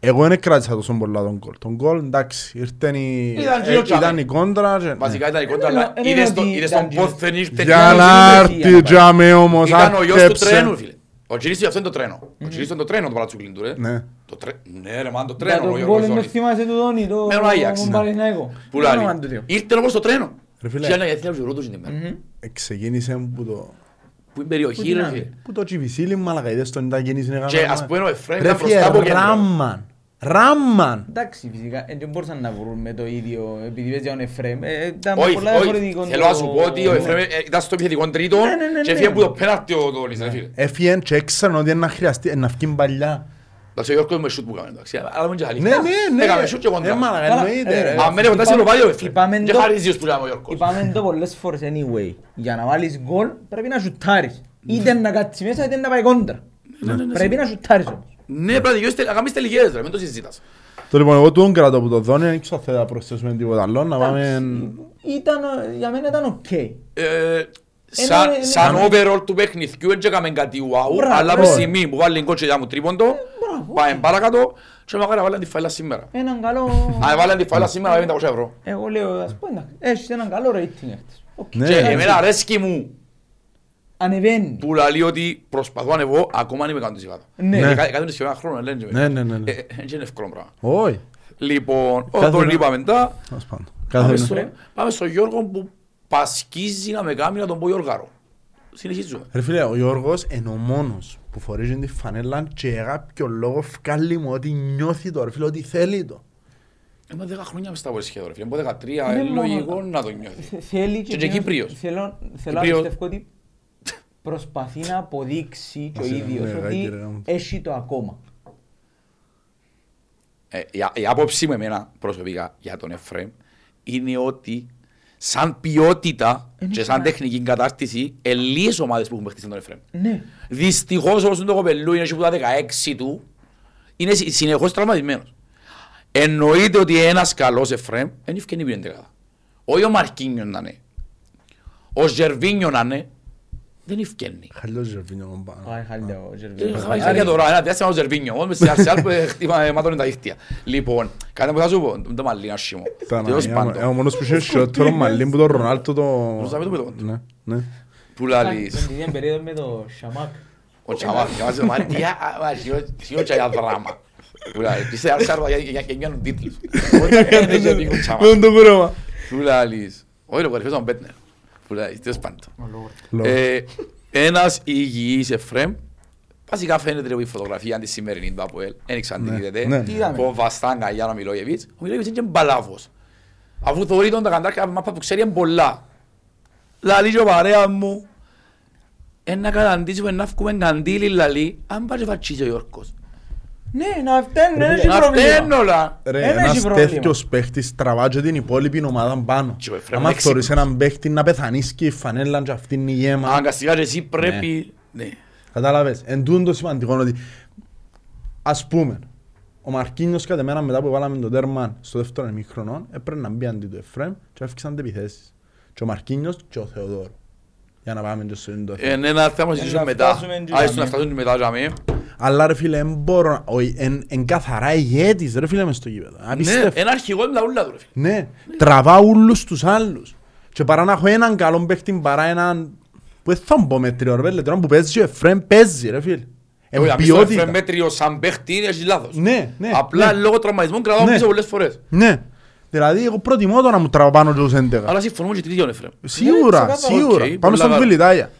Ε, Εγώ δεν κράτησα τόσο πολλά τον κόλ. Τον κόλ εντάξει, ήρθε η, Ήταν και ε, ο Τζάμε. ήταν η κόντρα. και- Βασικά ήταν η Ε, κόντρα, δεν αλλά είναι είδες ότι το- είδες ήταν τον και- πώς δεν ήρθε. Για Ήταν να η έρθει Ρωσία, τζάμε όμως, Ήταν ο γιος του άρκεψε. τρένου, φίλε. Ο Τζίρις του αυτό είναι το τρένο. Ο Τζίρις είναι το τρένο του Παλατσούκλιν του, ρε. Ναι. Το τρέ- Ναι ρε, μαν, το Για τρένο, ο τον Γιώργος γκολ με Ζώνης. θυμάσαι του Δόνη, το Με τον Άγιαξ, τον ναι. Παναθηναϊκό. Που Το όνομα λάλλει; του δύο. Ήρθε όμως το τρένο. Ρε φίλε. Και άλλα γιατί να ρωτούσαν την μέρα. Μμμ. Ε, Ξεκίνησε που το... Που είναι περιοχή Πού ρε την φίλε. Που το τσιβισίλι μαλακα, είδες τον ήταν γεννήσεις να Και ας πούμε ο Εφραίμ Ρε ήταν φίλε, μπροστά από κέντρο. ράμμαν. Ράμμαν. Εντάξει, φυσικά, ε, δεν μπορούσαν να βρουν με το ίδιο, επειδή παίζει τον Εφραίμ. Ε, Ήταν Όχι, πολλά όχι, διαφορετικό θέλω το- να σου πω ότι ο Εφραίμ ε, ήταν στο επιθετικό τρίτο Ναι, ναι, ναι, και ναι. έφυγε από το πέναρτι ο Δόλης ρε φίλε. Έφυγαν και έξεραν ότι είναι να χρειαστεί, να βγει παλιά. Εντάξει, ο Γιώργος με σούτ που έκανε, εντάξει, αλλά μην και Ναι, αλήθεια. ναι, ναι. Έκαμε σούτ και Ε, κοντά. μαλακα, Καλά, εννοείται, ε, ρε. Αν μένει κοντά σε Είπαμε- λοπάδι ο Εφραίμ. είπαμε Και το- χαρίζιος που λέμε ο Γιώργος. Είπαμε το πολλές φορές anyway. Για να βάλεις γκολ πρέπει να σουτάρεις. Είτε να κάτσεις μέσα είτε να πάει κόντρα. Πρέπει να σουτάρεις όμως. Ναι, πρέπει να δικαιώσεις τελ- να κάνεις τελικές ρε, μην το συζητάς. Το λοιπόν, εγώ τον κρατώ από το Δόνη, δεν ξέρω αν θέλει να προσθέσουμε τίποτα άλλο, να πάμε... Ήταν, ε, για μένα ήταν οκ. Ε, σαν- είναι- Σαν είναι- overall του παιχνιδιού δεν έκαμε κάτι wow, Μπράβο, αλλά από μπράβο. τη στιγμή που βάλει γκολ και διά μας τρίποντο, Μπράβο. Πάμε παρακάτω και μακάρι να βάλουν τη φανέλα σήμερα. Έναν καλό... Αν βάλουν τη φαίλα σήμερα με 500 ευρώ. Εγώ λέω, ας πω εντάξει, έχεις έναν καλό rating έχεις. Οκ. Ναι. Και έτσι. εμένα αρέσκει μου Ανεβαίνει. που λέει ότι προσπαθώ να ανεβώ ακόμα αν είμαι 100%. Ναι. Ε, κα- Κάτι σχεδόν ένα χρόνο, λένε και Ναι, ναι, ναι, ναι. Ε, ε, Δεν είναι εύκολο πράγμα. Όχι. Λοιπόν, Κάθε όταν ένα- είπαμε μετά, Τέλος πάντων. πάμε Κάθε στο- ένα. πάμε στο Γιώργο που πασκίζει να με κάνει να τον πω Γιώργαρο. Συνεχίζουμε. Ρε φίλε, ο Γιώργος είναι ο μόνος που φορεί τη φανέλα και για κάποιο λόγο βγάλει μου ότι νιώθει το ρε φίλε, ότι θέλει το. Είμαι 10 χρόνια μες στα πόλη σχεδόν. ρε φίλε. Από 13 Ναι, είναι μόνο- λογικό να το νιώθει. Θε- Θέλει Και- και εκείνος- Κύπριος. Θέλω θέλω να Κύπριος. πιστεύω ότι προσπαθεί να αποδείξει και ο Ας είναι, ίδιος ναι, ότι γάκι, ρε, γάμο. έχει το ακόμα. Ε, η, α- η άποψη μου εμένα προσωπικά για τον Εφραίμ είναι ότι σαν ποιότητα Είναι και σαν καλά. τεχνική κατάρτιση ε, λίγες ομάδες που έχουν παίχτει στον Εφραίμ. Ναι. Δυστυχώς όπως είναι το κοπελού είναι εκεί που τα 16 του είναι συ- συνεχώς τραυματισμένος. Εννοείται ότι ένας καλός Εφραίμ δεν ευκαινεί πριν δεκάδα. Όχι ο Μαρκίνιο να είναι. Ο Ζερβίνιο να είναι. Δεν ευκαινεί. Χαλιός Ζερβίνιο κομπάνω. Πάει χάλια ο Δεν Ζερβίνος. είχα είχα για τώρα, ένα διάστημα ο Ζερβίνιο, όμως μες σε Αρσεάλ που χτύπα μάτωνε τα δίχτυα. Λοιπόν, κάτι που θα σου πω, το μαλλί είναι άσχημο. Ήταν Τέλος είναι πάντων, ο μόνος που είχε χειρότερο μαλλί που τον Ρονάλτο το... Ρωσάμε το πέτω. Ναι, ναι. που λαλείς, Την ίδια περίοδο με το Σαμάκ. ο Τσαμάκ, και βάζει το μάτι, τι α, α, σιώ και για δράμα. Που λαλείς, πιστεύω Αρσεάλ για- για- για νιάνουν τίτλους. Όταν δεν είχε δίκιο Τσαμάκ. Με το πράγμα. Που λαλείς, όχι ο κορυφαίος ο Μπέτνερ. Που λαλείς, τέλος πάντων. Λόγω. Ε, Ένας υγιής Εφραίμ, βασικά φαίνεται από η φωτογραφία της σημερινής του ΑΠΟΕΛ, δεν ξέρω αν την Ναι, είδατε, ναι. Τι είδαμε; που βαστάγκα για να Μιλόγεβιτς, ο Μιλόγεβιτς είναι και μπαλάβος. Αφού θεωρεί τον τα καντάρια μάπα που ξέρει είναι πολλά. Λαλεί και ο παρέας μου, ένα καταντήσουμε να βγούμε καντήλι λαλεί, αν πάει και φατσίζει ο Γιώργος. Ναι, να φταίνουν, δεν έχει Να πρόβλημα. φταίνω λα. Ρε, Ένα ένας έχει πρόβλημα. τέτοιος παίχτης τραβά και την υπόλοιπη ομάδα πάνω. Και ο Εφραίμ Άμα είναι θωρείς έξυπνος. έναν παίχτη να πεθανείς και η φανέλα και αυτή είναι η γέμα. Αναγκαστικά και εσύ πρέπει, ναι. Κατάλαβες. Εν τούτο το σημαντικό είναι ότι ας πούμε ο Μαρκίνιος κατά μένα μετά που βάλαμε το τέρμα στο δεύτερο ημίχρονο έπρεπε να μπει αντί του Εφραίμ και έφτιαξαν τις επιθέσεις. Και ο Μαρκίνιος και ο Θεοδόρου. Για να πάμε και στο ίδιο το θέμα. Είναι ένα θέμα που συζητήσουμε να μετά. φτάσουμε και Άιστο να να φτάσουμε μετά για μí. Αλλά ρε φίλε, εν μπορώ να... όχι, εν- εν καθαρά ηγέτης ρε φίλε μες στο γήπεδο. Ναι, Απίστευτο. ένα αρχηγός με τα ούλα του ρε φίλε. Ναι, τραβά ούλους τους άλλους. Και παρά να έχω έναν καλό παίχτη παρά έναν... Που δεν θα μπω μέτριο ρε φίλε, τώρα που παίζει ο Εφραίμ παίζει ρε φίλε. Εν Όχι, αμέσως το ποιότητα. Εφραίμ μέτριο σαν παίχτη είναι έχει λάθος. Ναι, ναι. Απλά ναι. λόγω τραυματισμών κρατάω Ναι. πίσω πολλές φορές. Ναι. Δηλαδή εγώ προτιμώ το να μου τραβά πάνω τους 11. Αλλά συμφωνούμε και τρίτον Εφραίμ. Σίγουρα, ξεκάθαρα. σίγουρα. Οκ, Πάμε πολλά στον καλά. Κβιλιτάγια.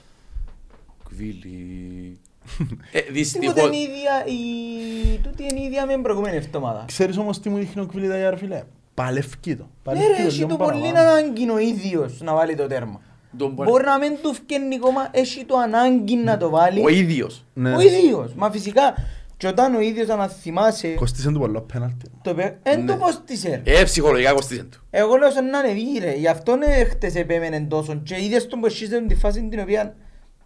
Κβίλι. (laughs) Ε, Τίποτε Δυστυχώς. είναι η ίδια, η... τούτη είναι η ίδια με την προηγούμενη εβδομάδα. Ξέρεις όμως τι μου δείχνει ο Κβιλιτάγια ρε φίλε; Παλευκεί το. Ναι Παλευκεί ρε, έχει λίγο το πολύ παραπάνω. ανάγκη ο ίδιος να βάλει το τέρμα. Τον μπορεί- Μπορεί να μην του φκένει ακόμα, έχει το ανάγκη να το βάλει. Ο ίδιος. Ναι. Ο ίδιος. Μα φυσικά, και όταν ο ίδιος να θυμάσαι, Κοστίσε του πολλά πέναλτι. το πε- εν Ναι. το πώς της έρ. Ε, ψυχολογικά κοστίζεν του. Εγώ λέω σαν να ανεβεί ρε, γι' αυτό είναι χτες επέμενε τόσο και είδες τον που εσύσσερε τη φάση την οποία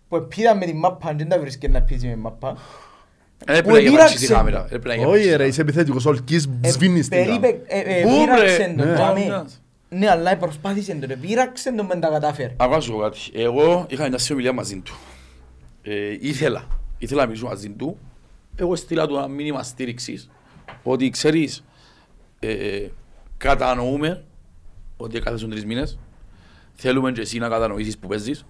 που πήραν με τη μάπα, δεν τα βρίσκε να πείσει με μάπα. Ε, πρέπει Ο να γεμάσεις τη Βίραξεν. κάμερα. Ε, πρέπει να γεμάσεις. Όχι ρε, είσαι επιθετικός, ολκής Ε, σβήνεις την κάμερα. περίπε- ε, ε, Μπούμ, ρε. πείραξεν τον Ναι. τζαμί. Μάγκας. Ναι, αλλά προσπάθησε τον, ρε, πείραξεν τον μεν τα κατάφερε. Ακόμα να σου πω κάτι. Εγώ είχα μια συνομιλία μαζί του. Ε, ήθελα, ήθελα να μιλήσω μαζί του. Εγώ στείλα του ένα μήνυμα στήριξης ότι ξέρεις, ε, κατανοούμε ότι έκαθεσουν τρεις μήνες. Θέλουμε και εσύ να κατανοήσεις που παίζεις.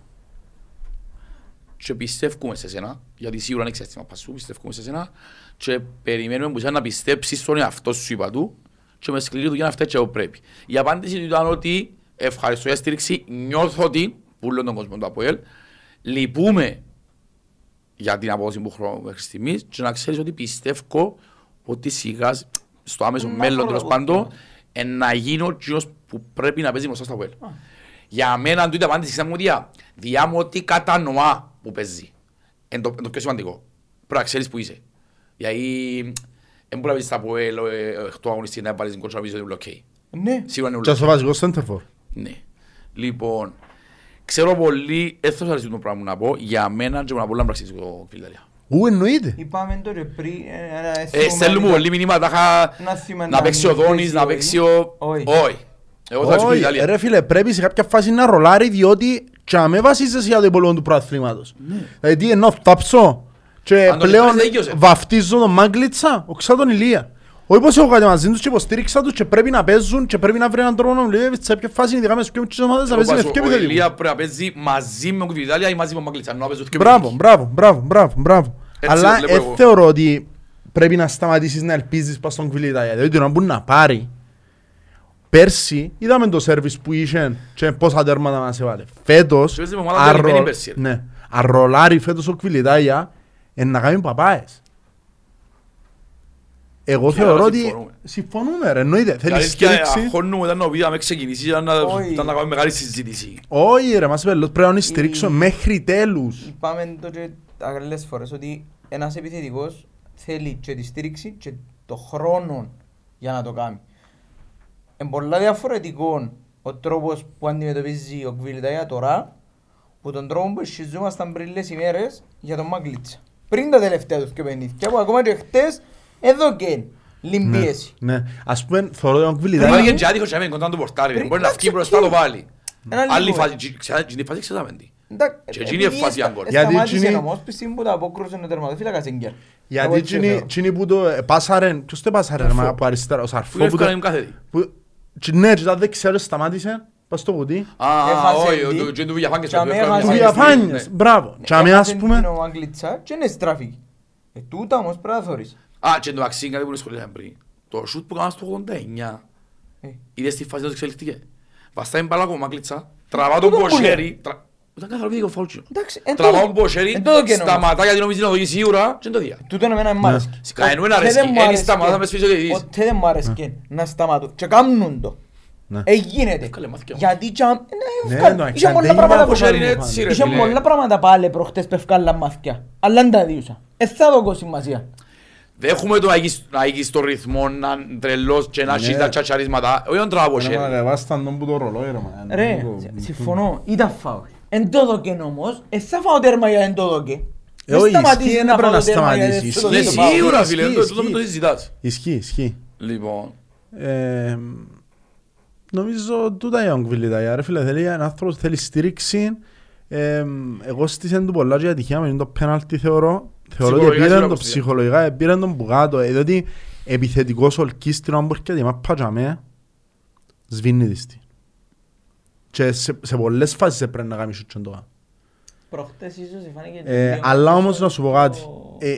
Και πιστεύουμε σε σένα, γιατί σίγουρα είναι εξαίσθημα πασού, πιστεύουμε σε σένα και περιμένουμε που εσένα να πιστέψεις στον εαυτό σου είπα του και με σκληρή δουλειά να φταίει και εγώ πρέπει. Η απάντηση του ήταν ότι ευχαριστώ για στήριξη, νιώθω ότι, που λέω τον κόσμο του ΑΠΟΕΛ, λυπούμε για την απόδοση που έχω μέχρι στιγμής και να ξέρεις ότι πιστεύω ότι σιγά στο άμεσο Μα μέλλον τέλος χωρά- πάντων ε, να γίνω ο κύριος που πρέπει να παίζει μπροστά στο ΑΠΟΕΛ. Για μένα τούτη απάντηση σαν μου διά, διά μου ότι κατανοά που παίζει. Είναι το, είναι το πιο σημαντικό. Πρέπει να ξέρεις που είσαι. Γιατί δεν μπορεί να παίζεις στα ΑΠΟΕΛ, εκτός αγωνιστή να βάλεις την κότσο να πεις ότι είναι οκ. Ναι. Σίγουρα είναι Και οκ. ο βασικός σέντερφορ. Ναι. Λοιπόν, ξέρω πολύ, δεν θα σας αρέσει το πράγμα να πω, για μένα και να πω να πράξεις το φιλταρία. Ού, εννοείται. Είπαμε το ρε πριν, ε, ε, Ε, θυμούμε στέλνουμε να- πολύ μηνύματα, είχα να θυμούμε να να παίξει ο μην Δόνης, παίζει να ο παίξει ίδιος. ο... Όχι. Όχι. Εγώ θα Όχι, αρέσει ρε φίλε, πρέπει σε κάποια φάση να ρολάρει διότι και αμέ βασίζεσαι για το υπόλοιπο του προαθλήματος. Ναι. Δηλαδή τι εννοώ θάψω Και Αν τον πλέον εκφράζει, δίκαιος, ε. βαφτίζω τον Μάγκλητσα, οξά τον Ηλία. Όχι πως έχω κάτι μαζί τους και υποστήριξα τους και πρέπει να παίζουν και πρέπει να βρει έναν τρόπο να μιλεύει σε ποια φάση ειδικά με στις πιο ομάδες να Εγώ παίζει με πάω, πιο Ο επιθετικούς. Ηλία πρέπει να παίζει μαζί με τον Κουβιτάλια ή μαζί με τον Μαγκλίτσα. Να παίζουν και Μπράβο, επιθετικοί. μπράβο, μπράβο, μπράβο, μπράβο. Έτσι Αλλά το βλέπω δεν εγώ. θεωρώ ότι πρέπει να σταματήσεις να ελπίζεις πας στον Κβιλιτάγια. Δηλαδή να μπορεί να πάρει. Πέρσι είδαμε το σέρβις που είχε και πόσα τέρματα μας έβαλε. Φέτος, Και παίζει με ομάδα διαλυμένη αρρω- πέρσι, ρε. ναι, αρρολάρει φέτος ο Κβιλιτάγια είναι να κάνει παπάες. Εγώ Και θεωρώ άρα ότι συμφωνούμε. συμφωνούμε ρε, εννοείται. Θέλεις Δηλαδή, και στήριξη; αγχώνουμε όταν ο είχαμε ξεκινήσει ήταν να Όχι. ήταν να κάνουμε μεγάλη συζήτηση. Όχι ρε, μας είπες, πρέπει να τον στηρίξω Η- μέχρι τέλους. Είπαμε το και άλλες φορές ότι ένας επιθετικός θέλει και τη στήριξη και το χρόνο για να το κάνει. Είναι πολλά διαφορετικό ο τρόπος που αντιμετωπίζει ο Κβιλιτάγια τώρα που τον τρόπο που σχιζόμασταν πριν λίγες ημέρες για τον Μαγκλίτσα. Πριν τα τελευταία τους και παιχνίδια που ακόμα και χτες εδώ και Ναι, λιμπίεση. ναι. Ας πούμε, θεωρώ ότι ο Μπορεί Κβιλιτάγια... να γίνει και άδικος και να μην κοντά του πορτάρι. ρε. Πριν Μπορεί να να βγει μπροστά το ξεκινήσει. βάλει. Ένα λίγο, Άλλη ε. φάση, τσι- ξα- την φάση ξέραμε τι. Και εκείνη Επειδή η φάση εστα- αν γκολ. Γιατί Σταμάτησε εκείνη- όμως που στιγμή που τα απόκρουσε ο τερματοφύλακας Εγκέρ. Εγώ Γιατί έτσι εκείνοι- θεωρώ. εκείνοι που το ε, πάσαρεν, ποιος το πάσαρεν Σαρφό. μα, από αριστερά, ο Που Σαρφό που εύκολα το... είναι κάθε τι. που- τσι- Ναι, και τα δεξιά του σταμάτησε, πας στο κουτί. Α, Έχασε όχι, τι. ο- και του Βιαφάνκες, Και ο αμέ εύκολα έχασε Του είναι τι. στη- διαφάνειες, ναι. μπράβο. Και αμέ ας πούμε... Έχασε την ο Αγγλίτσα και είναι στράφηκε. Ε, τούτα όμως πρέπει να θωρείς. Α, και το αξί κάτι που σχολιάσαμε πριν. Το σούτ που κάναμε στο 89, Ε, είδες τη φάση που εξελιχτήκε. Βαστάει μπάλα από Μαγκλίτσα, τραβά τον Τούτο που ποσέρι, τρα- ήταν καθαρό πίδικο φάουλ κοινό. Εντάξει, εν Τραβά τούτο- τον ποσέρι, εν τούτο και νομίζω. σταματά γιατί νομίζει να οδηγεί σίγουρα και δεν το διά. Τούτο εμένα μ' άρεσκε. Σε κανέναν Ποτέ αρέσκει. δεν μου Εν άρεσκε. σταματά με σφίσω και δεις. Ποτέ δεν μου άρεσκε να σταματώ. Και κάνουν το. Ναι. Ε, γίνεται. Εύκολε μάθηκια. Γιατί και αν- Ναι, ναι, ευκάλ- το είχε αν πολλά δεν πράγματα είναι που- όπως είναι έτσι, ρε Είχε φίλε. πολλά πράγματα πάλι προχτές που ευκάλαν μάθηκια. Αλλά δεν τα διούσα. Ε, θα δω σημασία. Δεν έχουμε το να έχεις- να έχεις το ρυθμό να είναι τρελός και να έχεις Ναι. τα τσατσαρίσματα. Όχι τον τραβά από Ένα χέρι. μαγαβάσταν τον που το ρολόι ρε μα. Ρε, συμφωνώ, ήταν φάουλ. Εν το δοκεν όμως, ε, θα φάω τέρμα για εν το δοκεν. Ε, όχι, ισχύει, δεν πρέπει να σταματήσει. δεν Ισχύει, το Ναι, δοκεν το φάουλ. σίγουρα Ισχύει, φίλε, ισχύει, το- τούτο με το ισχύει. συζητάς. Ισχύει, ισχύει. Λοιπόν, Ε, νομίζω τούτα είναι ο Γκβιλιτάγια ρε φίλε θέλει ένα άνθρωπος θέλει στήριξη ε, εγώ στήσεν του πολλά και η ατυχία με είναι το πέναλτι θεωρώ θεωρώ ότι Ψυχολογικά πήραν σίγουρα το πως ψυχολογικά πήραν τον που κάτω ε, διότι επιθετικός ολκίστρινο αν μπορεί και τη μάπα για μέ σβήνει της τη και σε, σε πολλές φάσεις έπρεπε να κάνει σούτσον το Προχτές ίσως φάνηκε ε, λίγο αλλά πίσω όμως να σου πω κάτι. Το- ε,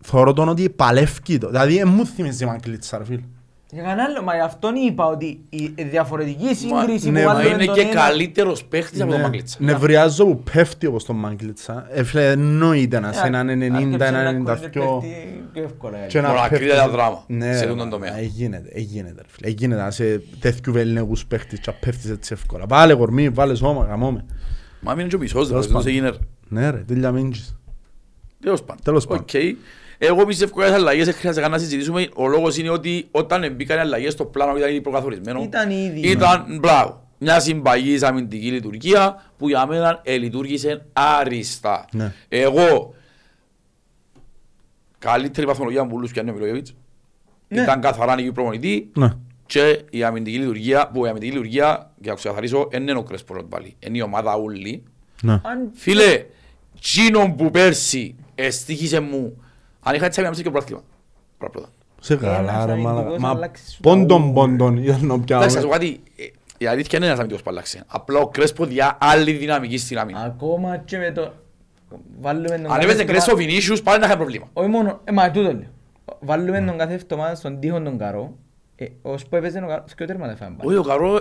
θεωρώ τον ότι παλεύκει το. Δηλαδή ε, μου θυμίζει η Μαγκλίτσα ρε φίλε Για κανένα λόγο, μα γι' αυτόν είπα ότι η διαφορετική σύγκριση ναι, που μα μα βάλουμε είναι τον και ένα- καλύτερος παίχτης από τον Ναι. Μαγκλίτσα. Νευριάζω που πέφτει όπως τον Μάγκλητσα. Ε, φίλε, εννοείται να σε Ε, έναν 90, αρκεψε έναν να 92 κόλλησε πέφτει πιο εύκολα, και ε. Μπορεί να πέφτει. κρίνει ένα δράμα Ναι, σε ρε, τούτον μα, τομέα. ε, γίνεται, ε, γίνεται, ρε φίλε. Ε, γίνεται να σε τέτοιου βελνεγούς παίχτης και να πέφτεις έτσι εύκολα. Βάλε κορμί, βάλε σώμα, γαμώμε. Μα μείνει και ο μισός, Τέλος ρε, δεν πάντων. σε γίνει. Ναι ρε, τέλεια μίντζεις. Τέλος πάντων. Τέλος πάντων. Οκ. Εγώ πιστεύω ότι οι αλλαγές δεν χρειάζεται καν να συζητήσουμε. Ο λόγος είναι ότι όταν μπήκαν οι αλλαγές στο πλάνο ήταν ήδη προκαθορισμένο. Ήταν ήδη. Ήταν, μπράβο, μια συμπαγής αμυντική λειτουργία που για μένα ε, λειτουργήσε άριστα. Ναι. Εγώ, καλύτερη βαθμολογία από όλους πιάνει ο Μιλόγεβιτς. Ναι. Ήταν καθαρά νίκη προπονητή Ναι. και η αμυντική λειτουργία, που η αμυντική λειτουργία, για να ξεκαθαρίσω, δεν είναι ο Κρέσπο να το βάλει. Είναι η ομάδα όλη. Ναι. Αν- Φίλε, τσίνον που πέρσι εστίχησε μου, αν είχα έτσι άμυνα και πρωτάθλημα. Πρώτα. Σε καλά Ένας ρε μαλάκα. αμυντικός Μα αλλάξεις σου τα πόντον ούλα. πόντον ήταν να Εντάξει, θα σου πω πιάμε. κάτι, ε, η αλήθεια είναι ένας αμυντικός που άλλαξε. Απλά ο Κρέσπο διά άλλη δυναμική στην άμυνα. Ακόμα και με το... Βάλουμε τον Αν κάθε έπαιζε εβδομάδα- Κρέσπο Βινίσιους, πάλι να είχα προβλήμα. Όχι μόνο, ε, μα τούτο λέω. Βάλουμε τον κάθε εβδομάδα στον τοίχο τον καρό. Ε, ως που έπαιζε ο καρό, και τέρματα φάμε πάλι. Όχι, ο Καρό,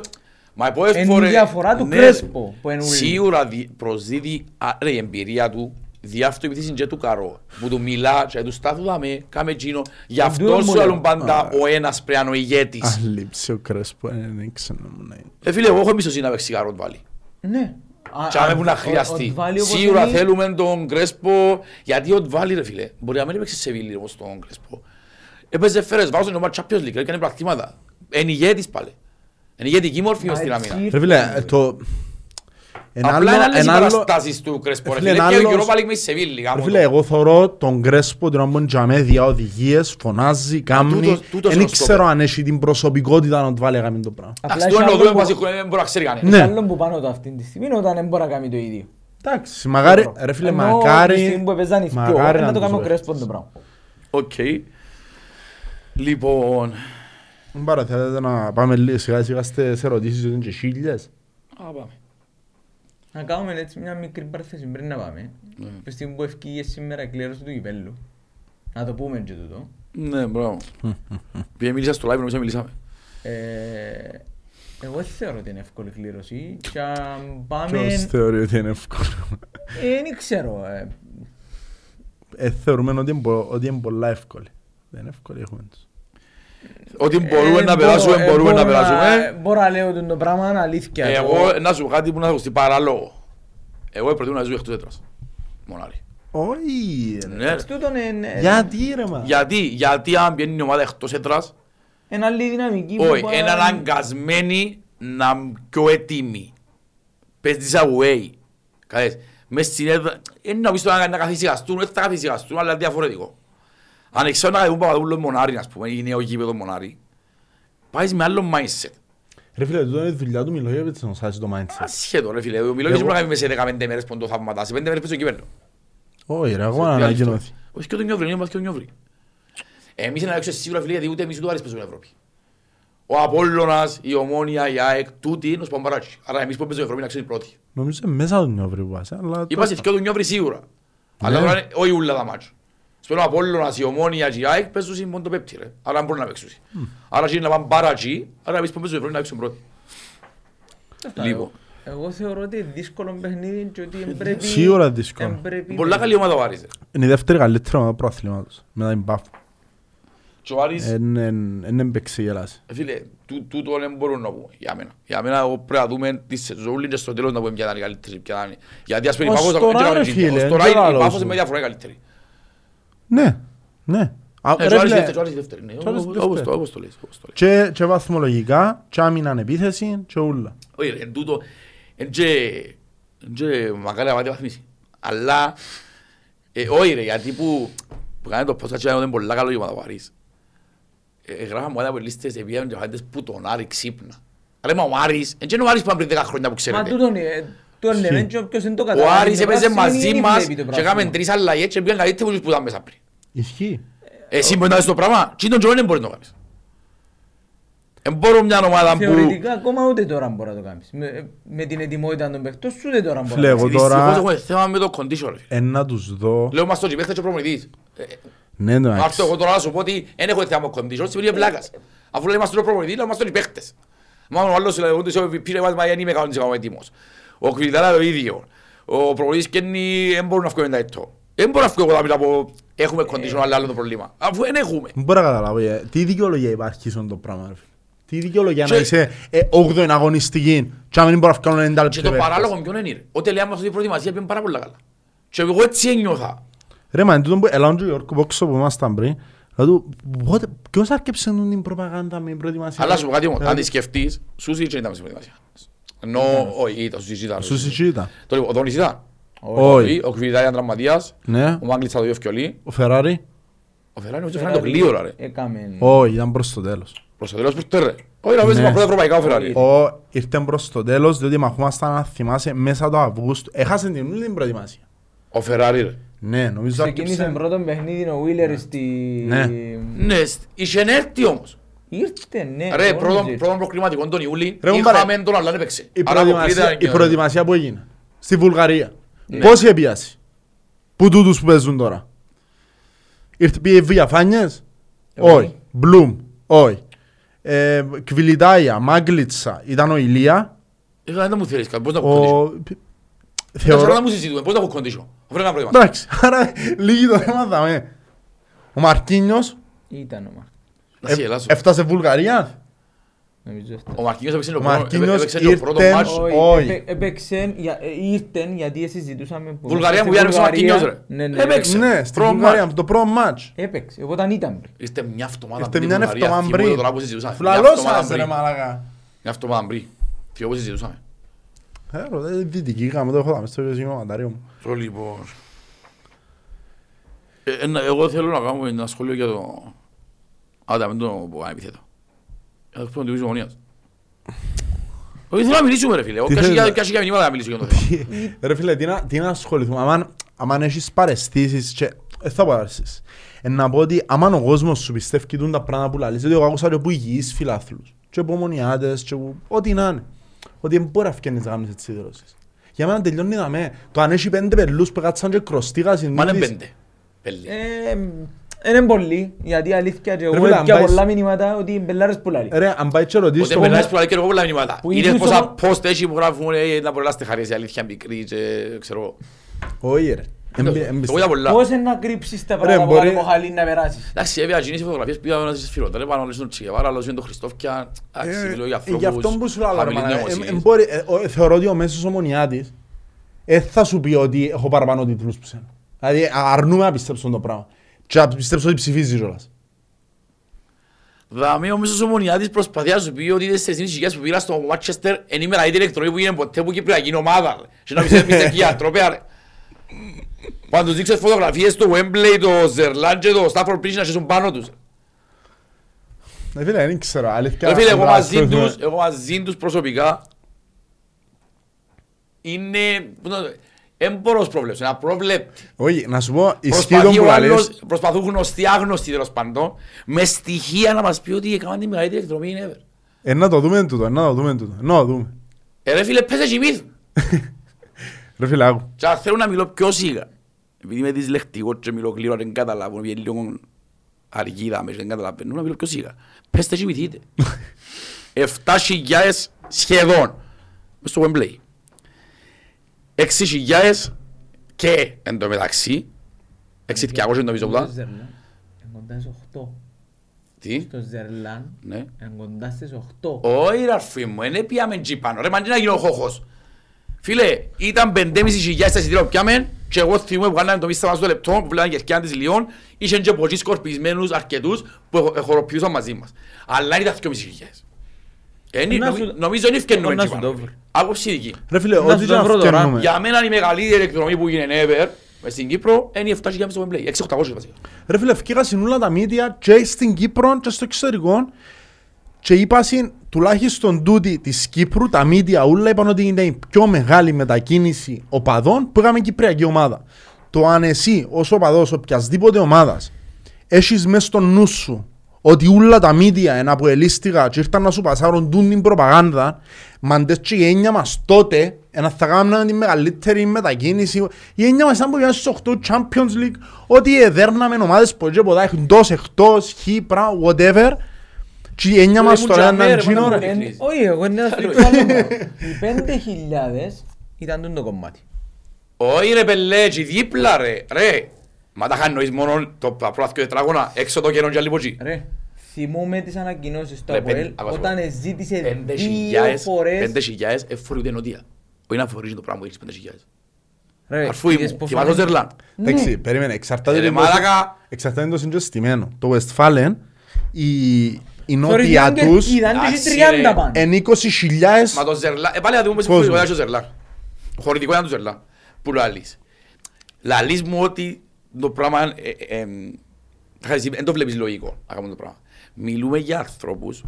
μα πολλές Εν φορές... διαφορά του ναι, Κρέσπο που είναι ούλη. Σίγουρα δι- προσδίδει α, ρε, η εμπειρία του δι' αυτό επειδή είναι και του Καρό. Που του μιλά και του στάθου δάμε, κάμε εκείνο. Γι' Εν αυτό τούτο μου σου λέω. άλλον πάντα ο ένας πρέπει να είναι ο ηγέτης. Αλήψε ο Κρέσπο, ε, δεν ξέρω να μου να είναι. Ε, φίλε, εγώ έχω εμπιστοσύνη να παίξει Καρό βάλει. Ναι. Α- Και αν που α- να ο- χρειαστεί. ο Ντβάλι όπως Σίγουρα είναι- θέλουμε τον Κρέσπο, γιατί ο Ντβάλι ρε φίλε, μπορεί να μην έπαιξε σε Βίλη όμως τον Κρέσπο. Έπαιζε φέρες, βάζω τον Champions League, έκανε πρακτήματα. Είναι ηγέτης πάλι. Είναι ηγετική μόρφη μες στην Α, έτσι άμυνα. Ρε φίλε, ε, το... Ένα Απλά είναι άλλο- άλλες οι ένα άλλο- παραστάσεις του Κρέσπο ρε Φίλε, φίλε, ένα και ο άλλος- Europa League μες στη Σεβίλη. Ρε γάμο φίλε, το. εγώ θωρώ τον Κρέσπο την άμπον τζαμέ διά οδηγίες, φωνάζει, κάμνει. τούτος- τούτος Δεν είναι ο ξέρω στόχος. αν έχει την προσωπικότητα να του βάλει να κάνει το πράγμα. Απλά Εντάξει, έχει το είναι άλλον δούμε που- μας, δεν μπορεί να ξέρει κανένας. Ναι. Έχει άλλον που πάνω του αυτή τη στιγμή όταν δεν μπορεί να κάνει το ίδιο. Εντάξει, μακάρι, ρε φίλε, Ενώ τη μακάρι, στιγμή που έπαιζαν οι δυο, μακάρι να το τους κάνω βρει. κρέσπον το πράγμα. Οκ. Λοιπόν, Δεν πάρε, θέλετε να πάμε λίγο σιγά σιγά στις ερωτήσεις, γιατί είναι και χίλιες; α, πάμε. Να κάνουμε έτσι μια μικρή παρθέση πριν να πάμε. Ναι. Τη στιγμή που ευκήγε σήμερα η κλήρωση του κυπέλλου. Να το πούμε και τούτο. Ναι, μπράβο. (laughs) Πήγε μίλησα στο live, νομίζω μιλήσαμε. Ε, εγώ δεν θεωρώ ότι είναι εύκολη κλήρωση. Και αν πάμε... Ποιος θεωρεί ότι είναι εύκολο. Ε, Δεν ξέρω. ε. Ε, θεωρούμε ότι είναι πο- ότι είναι πολλά εύκολη. Δεν είναι εύκολη, έχουμε τους. Ότι μπορούμε Ε, να μπορώ- περάσουμε, ε, μπορούμε να μπορώ περάσουμε. Μπορώ να λέω ότι το πράγμα είναι αλήθεια. Εγώ, να σου πω κάτι που να ακουστεί παράλογο. Εγώ προτείνω να ζω εκτός έδρας. Μονάρι. Όχι, ρε. Ναι. ρε. Τούτον είναι Γιατί ρε μα. Γιατί, γιατί αν πιένει η ομάδα εκτός έδρας, είναι άλλη δυναμική. που όχι, πάει- είναι αναγκασμένοι να είναι πιο έτοιμοι. Παίζεις away. Κατές, μες στην έδρα, είναι να πεις τώρα να καθυσυχαστούν, δεν θα καθυσυχαστούν, αλλά είναι διαφορετικό. Αν ξέρω να κατεβούν Παπαδόπουλο Μονάρι, ας πούμε, είναι ο γήπεδο Μονάρι, πάεις με άλλο mindset. Ρε φίλε, τούτο είναι η δουλειά του Μιλόγεβιτς να σάσει το mindset. Ασχέτω ρε φίλε, ο Μιλόγιος Εγώ- μπορεί να κάνει μέσα σε 15 μέρες που το θαυματάσει, 5 μέρες πίσω στο κύπελλο. Όχι ρε, ακόμα να ανακοινώθει. Όχι και το νιώβρι, είναι μας και το νιώβρι. Εμείς είναι να έξω σίγουρα φίλε, γιατί ούτε εμείς ούτε ο Άρης παίζουν Ευρώπη. Ο Απόλλωνας, η Ομόνια, η ΑΕΚ, τούτοι είναι ο Σπαμπαράτσι. Άρα εμείς που παίζουμε Ευρώπη να ξέρει πρώτοι. Νομίζω είναι μέσα του νιόβρι που πας, αλλά... Είμαστε και το νιώβρι σίγουρα. Αλλά Ναι. τώρα είναι όχι ούλα τα μάτσο. Σπέρω ο Απόλλωνας, η Ομόνια και η ΑΕΚ παίζουν μόνο το πέπτη ρε. Άρα μπορούν να παίξουν. Άρα είναι να πάνε παράτσι, άρα εμείς που παίζουμε Ευρώπη να παίξουν πρώτοι. Λοιπόν. Εγώ θεωρώ ότι είναι δύσκολο παιχνίδι και ότι εν πρέπει... Σίγουρα δύσκολο. εν πρέπει- Πολλά καλή ομάδα ο Άρης. ρε. Είναι η δεύτερη καλύτερη ομάδα του προαθλήματος. Μετά την Πάφο. Και ο Άρης Είναι παίξει γελάσει. Ε, Φίλε, τού- τούτο δεν μπορούν να πούμε για μένα. Για μένα εγώ πρέπει να δούμε τη σεζόν και στο τέλος να πούμε ποια ήταν η καλύτερη. ποια ήταν η- Γιατί ας πούμε η Ως Πάφος τώρα, δεν έκαμε ρε τζίντο. φίλε, Ως τώρα δεν η- η άλλο Πάφος σου. με διαφορά είναι καλύτερη. Ναι, ναι. Α, Ε, ρε και ο Άρης φίλε, δεύτερη, και ο Άρης δεύτερη, ναι. και ο Άρης Όπως- όπως δεύτερη. το- όπως το λες, όπως το λες. Και, και βαθμολογικά, και άμυναν επίθεση, και ούλα. Όχι ρε, εν τούτο, εν και- εν και μακάρι να πάτε βαθμίσει. Αλλά, ε, όχι ρε, γιατί που που κάνει το podcast και είναι πολλά καλό για ομάδα ο Άρης. Ε, Γράφαμε όλα από λίστες, επίαν και φάντες που τον Άρη ξύπνα. Αλλά μα ο Άρης, εν και είναι ο Άρης που ήταν πριν 10 χρόνια που Μα ξέρετε. τούτον είναι... Το λέμε και όποιος δεν το Ο καταλάβει. Άρης το έπαιζε πράσινο μαζί είναι μας βλέπει το και έκαμε πράσινο. τρεις αλλαγές και πήγαν καλύτεροι που ήταν μέσα πριν. Ισχύει. Εσύ μπορεί να δεις το πράγμα, και τον Τζόιν δεν μπορεί να το κάνεις. Δεν μπορώ μια ομάδα που... Θεωρητικά ακόμα ούτε τώρα μπορεί να το κάνεις. Με, με την ετοιμότητα των παιχτών σου ούτε τώρα μπορεί Φίλε, να εγώ το Δυστυχώς τώρα- έχουμε θέμα με το condition. ρε φίλε. Ε, να τους δω... Λέω μας το γηπέδι και ο προμονητής. Ε, Ναι, ναι, Αυτό εγώ τώρα να σου πω ότι δεν έχω θέμα με condition, σημαίνει πλάκας. Αφού λέει μας τον προμονητή, λέω μας τον οι παίχτες. Μάλλον ο άλλος λέει, ούτε σε πήρε μας, μα δεν είμαι 100% έτοιμος. Ο Κβιλτάρα το ίδιο. Ο προμονητής καίνει, δεν μπορούν να βγουν τα έτω. Δεν μπορώ να βγω εγώ να πω, έχουμε condition, αλλά άλλο το πρόβλημα. Αφού δεν έχουμε. Δεν μπορώ να καταλάβω. ε, Τι δικαιολογία υπάρχει σε αυτό το πράγμα, ρε φίλε. Τι δικαιολογία να Και- είσαι ε, 8η αγωνιστική και να μην μπορείς να βγάλουν 90 λεπτά Και το παίχτες. παράλογο ποιον είναι. Ότι λέει άμα αυτή η προετοιμασία πήγαινε πάρα πολύ καλά. Και εγώ έτσι ένιωθα. Ρε μα, εν τούτον που έλαβαν και ο Γιώργο Πόξο που ήμασταν πριν, δηλαδή, πότε- ποιος άρκεψε nun την προπαγάνδα με την προετοιμασία; Αλλά σου πω κάτι όμως, αν Δηλαδή, τη σκεφτείς, Σούσι δεν ήταν μέσα στην προετοιμασία. Ενώ, όχι, ήταν, Σούσι ήταν. Σου συζητήτα. Το λοιπόν, ο Δόνης ήταν. Όχι. Ο Κβιλιτάρη ήταν τραυματίας. Ναι. Ο Μάγκλητς θα το διευκολεί. Ο Φεράρι. Ο Φεράρι νομίζω φέρνει το γλύωρα ρε. Έκαμε... Όχι, ήταν προς το τέλος. Προς το τέλος προς το ρε. Όχι να παίζει Ναι. με πρώτα ευρωπαϊκά ο Φεράρι. Ο, ήρθε προς το τέλος, διότι μαχούμασταν να θυμάσαι μέσα το Αυγούστου. Έχασε την όλη την προετοιμασία. Ο Φεράρι ρε. Ναι, νομίζω Ξεκίνησε άρκεψε. πρώτο παιχνίδι ο Βίλερ στη... Ναι. Ναι, σ- είχε έρθει όμως. Ήρθε, ναι. Ρε, εγώ πρώτον νομίζω. πρώτον προκριματικό τον Ιούλη, Ρε, κουμπάρε. είχαμε τον αλλά δεν έπαιξε. Η Άρα αποκλείται προετοιμασία, να η προετοιμασία που έγινε στη Βουλγαρία. Ναι. Πόση επίαση. Που τούτους που παίζουν τώρα; Ήρθε πήγε Βιαφάνιες. Όχι. Όχι. Μπλουμ; Όχι. Ε, Κβιλιτάια, Μάγκλιτσα, ήταν ο Ηλία; Ε, Δεν μου θέλεις κάτι, πώς να έχω condition. Ο... Θεωρώ... Θεωρώ... να μου συζητούμε, πώς να έχω condition. Αφού είναι ένα πρόβλημα. Εντάξει, άρα λίγη το θέμα δαμε. Ο Μαρκίνιος; Ήταν ο Μαρκ. Να σε γελάσω. έφτασε Βουλγαρία; Νομίζω αυτό. Ο Μαρκίνιος έπαιξε το Ο πρώτο- Μαρκίνιος έπαιξε το πρώτο ήρθε- μάτς. όχι. έπαι- έπαιξε, για- ε, ήρθεν γιατί συζητούσαμε που Βουλγαρία στη που έπαιξε ο Βουλγαρία. Μαρκίνιος, ρε. Ναι, ναι, Έπαιξε. έπαιξε. Ναι, στη Πρώτο Βουλγαρία, μάτς. το πρώτο μάτς. Έπαιξε, οπότε αν ήταν πριν. Ήρθε μια εβδομάδα Ήρθε πριν μια την Βουλγαρία, εβδομάδα θυμούμαι πριν. τώρα που συζητούσαμε. Μια Φλαλός εβδομάδα σας ρε πριν. μαλακά. Μια εβδομάδα πριν. Θυμούμαι που συζητούσαμε. Ε, ρωτέ, δυτική γάμο, το έχω δάμε στο ίδιο μαντάριο μου. Το λοιπόν... Ε, ένα- Εγώ θέλω να κάνω ένα σχόλιο για το... Άντε, μην το πω επιθέτω. Για το πρώτο του Ομονίας. Όχι, θέλω να μιλήσουμε ρε φίλε. Εγώ Τι κάτσε θέλεις για- να- κάτσε για μηνύματα να μιλήσω για το θέμα. Ρε φίλε, τι να, τι να ασχοληθούμε. Αμάν, αμάν έχεις παρεστήσεις και... Ε, θα παρεστήσεις. Ε, να πω ότι άμα ο κόσμος σου πιστεύει τούν τα πράγματα που λαλείς, ότι εγώ άκουσα και από υγιείς φιλάθλους και από μονιάτες και από ό,τι να είναι. Ότι δεν μπορεί να φκένεις να κάνεις έτσι δηλώσεις. Για μένα τελειώνει να με. Το αν έχει πέντε πελούς που κάτσαν και κρωστήγασαν Μα είναι νούτις- πέντε. Πέλη. Ε, Είναι πολύ, γιατί αλήθεια και Ρε εγώ φίλε, αν έπια πάεις- πολλά μηνύματα ότι οι μπελάρες πουλάρει. Ρε, αν πάει και ρωτήσεις Ότι το περνάς κόμμα- πολλά και εγώ πολλά μηνύματα. Που Είναι ίδιους πόσα όμως- post έχει που γράφουν ε, να μπορεί να στεχαρίσει η αλήθεια μικρή και ξέρω εγώ. Όχι ρε. Εμπι- Εγώ εμπιστεύω. είδα πολλά. Πώς είναι να κρύψεις τα Ρε, πράγματα που μπορεί- κάνει Μοχαλή να περάσεις; Εντάξει, βέβαια, εκείνες οι φωτογραφίες που είδαμε στις φυρότερες, πάνω όλες τον Τσιεβάρα, άλλος είναι τον Χριστόφια. Εντάξει, Ε, μιλώ για ε, Γι' αυτό που σου λέω, ρε, χαμηλής μάνα, ε, νοημοσύνης. ε, μπορεί- ε, ο- θεωρώ ότι ο μέσος ομονιάτης ε, θα σου πει ότι έχω παραπάνω τίτλους που σένα. Δηλαδή αρνούμε να πιστέψω το πράγμα. Και να πιστέψω ότι ψηφίζει κιόλας. Δαμε ο μέσος ομονιάτης προσπαθεί να σου πει ότι οι στις χιλιάδες που πήρα στο Μάτσεστερ είναι η μεγαλύτερη ηλεκτρονική που γίνεται ποτέ που Κυπριακή ομάδα. ρε. Και να πιστεύεις πιστεύει για τρόπια ρε. Όταν τους δείξες φωτογραφίες στο Wembley, το Ζερλάν και το Stafford Bridge να χέσουν πάνω τους. Ε, φίλε, δεν ξέρω, αλήθεια. Ρε φίλε, εγώ να μαζί ασχοληθούμε. τους, εγώ μαζί τους προσωπικά είναι, πού να το- δεν μπορώ να προβλέψω, να προβλέπτει. Όχι, να σου πω, ισχύει Προσπαθεί τον που ο άλλος, λαλείς. προσπαθούν γνωστοί, άγνωστοι τέλος πάντων, με στοιχεία να μας πει ότι έκαναν τη μεγαλύτερη εκδρομή ever. Ε, να το δούμε τούτο, ε, να το δούμε τούτο. Να το δούμε. Ε, ρε φίλε, πες εσύ μύθου. (laughs) Ρε φίλε, άκου. Και αν θέλω να μιλώ πιο σίγα, επειδή είμαι δυσλεκτικός και μιλώ γλύωρα, δεν καταλάβω, είναι λίγο αργίδα μέσα, δεν καταλαβαίνω, να μιλώ πιο σίγα. Πες και μυθείτε. (laughs) 7.000 σχεδόν, μες στο Wembley. 6.000 και εν τω μεταξύ, 6.200 νομίζω Στο πουλά. Ζερλάν, είναι κοντά στις 8. Τι, Στο Ζερλάν, ναι. είναι κοντά στις 8. Όχι ρε αρφή μου, δεν πιάμε τζι πάνω, ρε μαντί να γίνω χώχος. Φίλε, ήταν 5.500 στα εισιτήρια που πιάμε και εγώ θυμούμαι που κάναμε το μίστα μας στο λεπτό που βλέπαμε κερκιάν της Λιόν είχαν και πολλοί σκορπισμένους αρκετούς που εχο- εχοροποιούσαν μαζί μας. Αλλά ήταν 2.500. Ε, νη- Να νομι- σου- Νομίζω δεν ευκαινούμε να τζι σου πάνω. το βρω. Άποψη δική. Ρε φίλε, Να ό,τι σου και το να βρω τώρα. φτιάχνουμε. Για μένα η μεγαλύτερη εκδρομή που γίνεται ever μες στην Κύπρο είναι οι 7.000 στο Wembley, 6.800 βασικά. Ρε φίλε, ευκήκα συνούλα τα μίδια και στην Κύπρο και στο εξωτερικό και είπα συν, τουλάχιστον τούτη της Κύπρου, τα μίδια ούλα είπαν ότι είναι η πιο μεγάλη μετακίνηση οπαδών που είχαμε Κυπριακή ομάδα. Το αν εσύ ως οπαδός οποιασδήποτε ομάδας έχεις μες στο νου σου ότι ούλα τα μίδια είναι από ελίστηγα και ήρθαν να σου πασάρουν τούν την προπαγάνδα μαντές και η έννοια μας τότε ένα θα κάνουμε την μεγαλύτερη μετακίνηση η έννοια μας ήταν που πήγαμε στους 8 Champions League ότι εδέρναμε ομάδες που έτσι ποτά εκτός, εκτός, χ, πράγμα, whatever και η έννοια Ρε, μας ήμουν τώρα τζαμέ, ήταν ρε, τζίνο μόνο ρε που- Εν- Όχι, εγώ είναι να σου δείξω άλλο πράγμα. Οι 5.000 ήταν τούτο το κομμάτι. Όχι ρε πελέ, και δίπλα ρε, ρε. Μα τα χάνεις μόνο το πρώτο και τετράγωνα, έξω το καιρό και άλλη ποτσί. Ρε, θυμούμε τις ανακοινώσεις του Ρε, ΑΠΟΕΛ πέντε- άκουσα όταν πω. ζήτησε Πέντε δύο χιλιάδες, φορές πέντε χιλιάδες εφορεί ούτε νοτία. Όχι να φορείς το πράγμα που έχεις πέντε χιλιάδες. Ρε, Αρφού είδες ήμου, πως θυμάσαι το φάνε- Ζερλάν. Εντάξει, περίμενε, εξαρτάται Ε, ρε το πώς- μάλακα. εξαρτάται το είναι στημένο το Westfalen η, η Θωρείς νότια μια τους κερκίδα, αν Εντάξει, έχει 30 ρε. πάνω. εν 20.000 Μα το Ζερλάν, ε πάλι να δούμε πως Κόσμος. είναι το Ζερλάν. Χωρητικό ήταν το Ζερλάν. Που λαλείς. Λαλείς μου ότι το πράγμα, ε, ε, ε, θα εσύ, δεν το βλέπεις λογικό να κάνουμε το πράγμα. Μιλούμε για ανθρώπους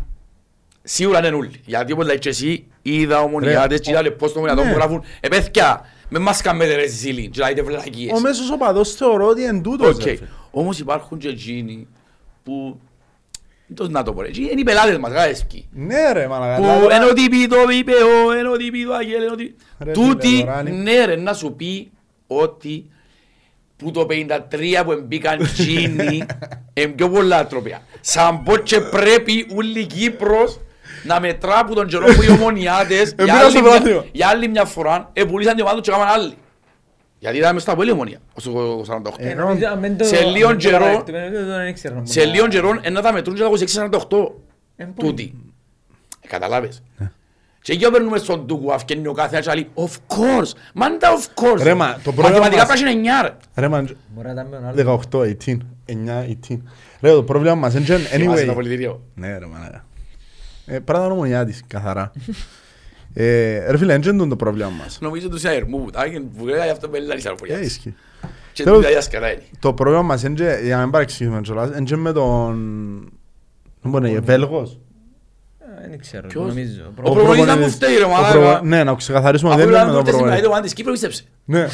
Σίγουρα είναι όλοι. Γιατί όπως λέει και εσύ, είδα ομονιάτες και είδα λεπτός το ομονιατό Ναι. που γράφουν «Ε, παιδιά, με μας κάνετε ρε Σισίλη» και λέτε βλακίες. ο μέσος οπαδός θεωρώ ότι είναι τούτος Οκ. ρε φίλε. Όμως υπάρχουν και εκείνοι που... Πώς να το πω ρε, εκείνοι είναι οι πελάτες μας, γράφες ποιοι. ναι ρε μαλακα Που δηλαδή, ενώ τι πει το είπε ο, ενώ τι πει το Αγγέλ, ενώ τι... Ρε, Τούτη, φίλε, Δωράνη. ναι ρε, να σου πει ότι που το 53 που μπήκαν τσίνοι είναι πιο πολλά τρόπια. Σαν πω και πρέπει όλη η Κύπρος να μετρά που τον καιρό που οι ομονιάτες για Εμπήρα άλλη στο μια- βράδυ. για άλλη μια φορά επουλήσαν την ομάδα τους και έκαναν άλλοι. Γιατί ήταν μες στα πολύ ομονία, ως το 48. Ε, Νομίζω, αν δεν το- σε αν λίγο δεν το καιρό- παραδεχτούμε, δεν το ήξερα. Σε λίγο καιρό ένα θα μετρούν και τα 26-48. Ε, πολύ. Τούτη. Ε, Καταλάβες. Και εκεί παίρνουμε στον τούκου αυκένει ο κάθε ένας και λέει «Of course». Μάντα of course. Ρε, μα, το πρόβλημα Μαθηματικά μας- πρέπει να είναι 9 ρε. ρε μαν Μπορεί να ήταν με τον άλλο. 18, 18, 9, 18 ρε το πρόβλημα μας είναι και- Θυμάσαι το anyway πολιτήριο. ναι ρε μαλακα ε, πράγμα νομονιά της καθαρά ε, ρε φίλε είναι και το πρόβλημα μας Νομίζω τους αερμού που τα και που λέει αυτό με λάρεις ε, αεροπορίας. ισχύει Και Τέλος- του διάς καλά είναι. το πρόβλημα μας είναι και, για να μην παρεξηγήσουμε κιόλας, είναι και με τον δεν μπορεί να είναι Βέλγος Ε, Δεν ξέρω, Ποιος; νομίζω. Ο προπονητής να μου φταίει, ρε, ο μαλάκα. προπο- Ναι, να ξεκαθαρίσουμε Αφού δεν ήταν είναι με τότε τον σήμερα, προπονητή. ο Άντης Κύπρο πίστεψε. Ναι.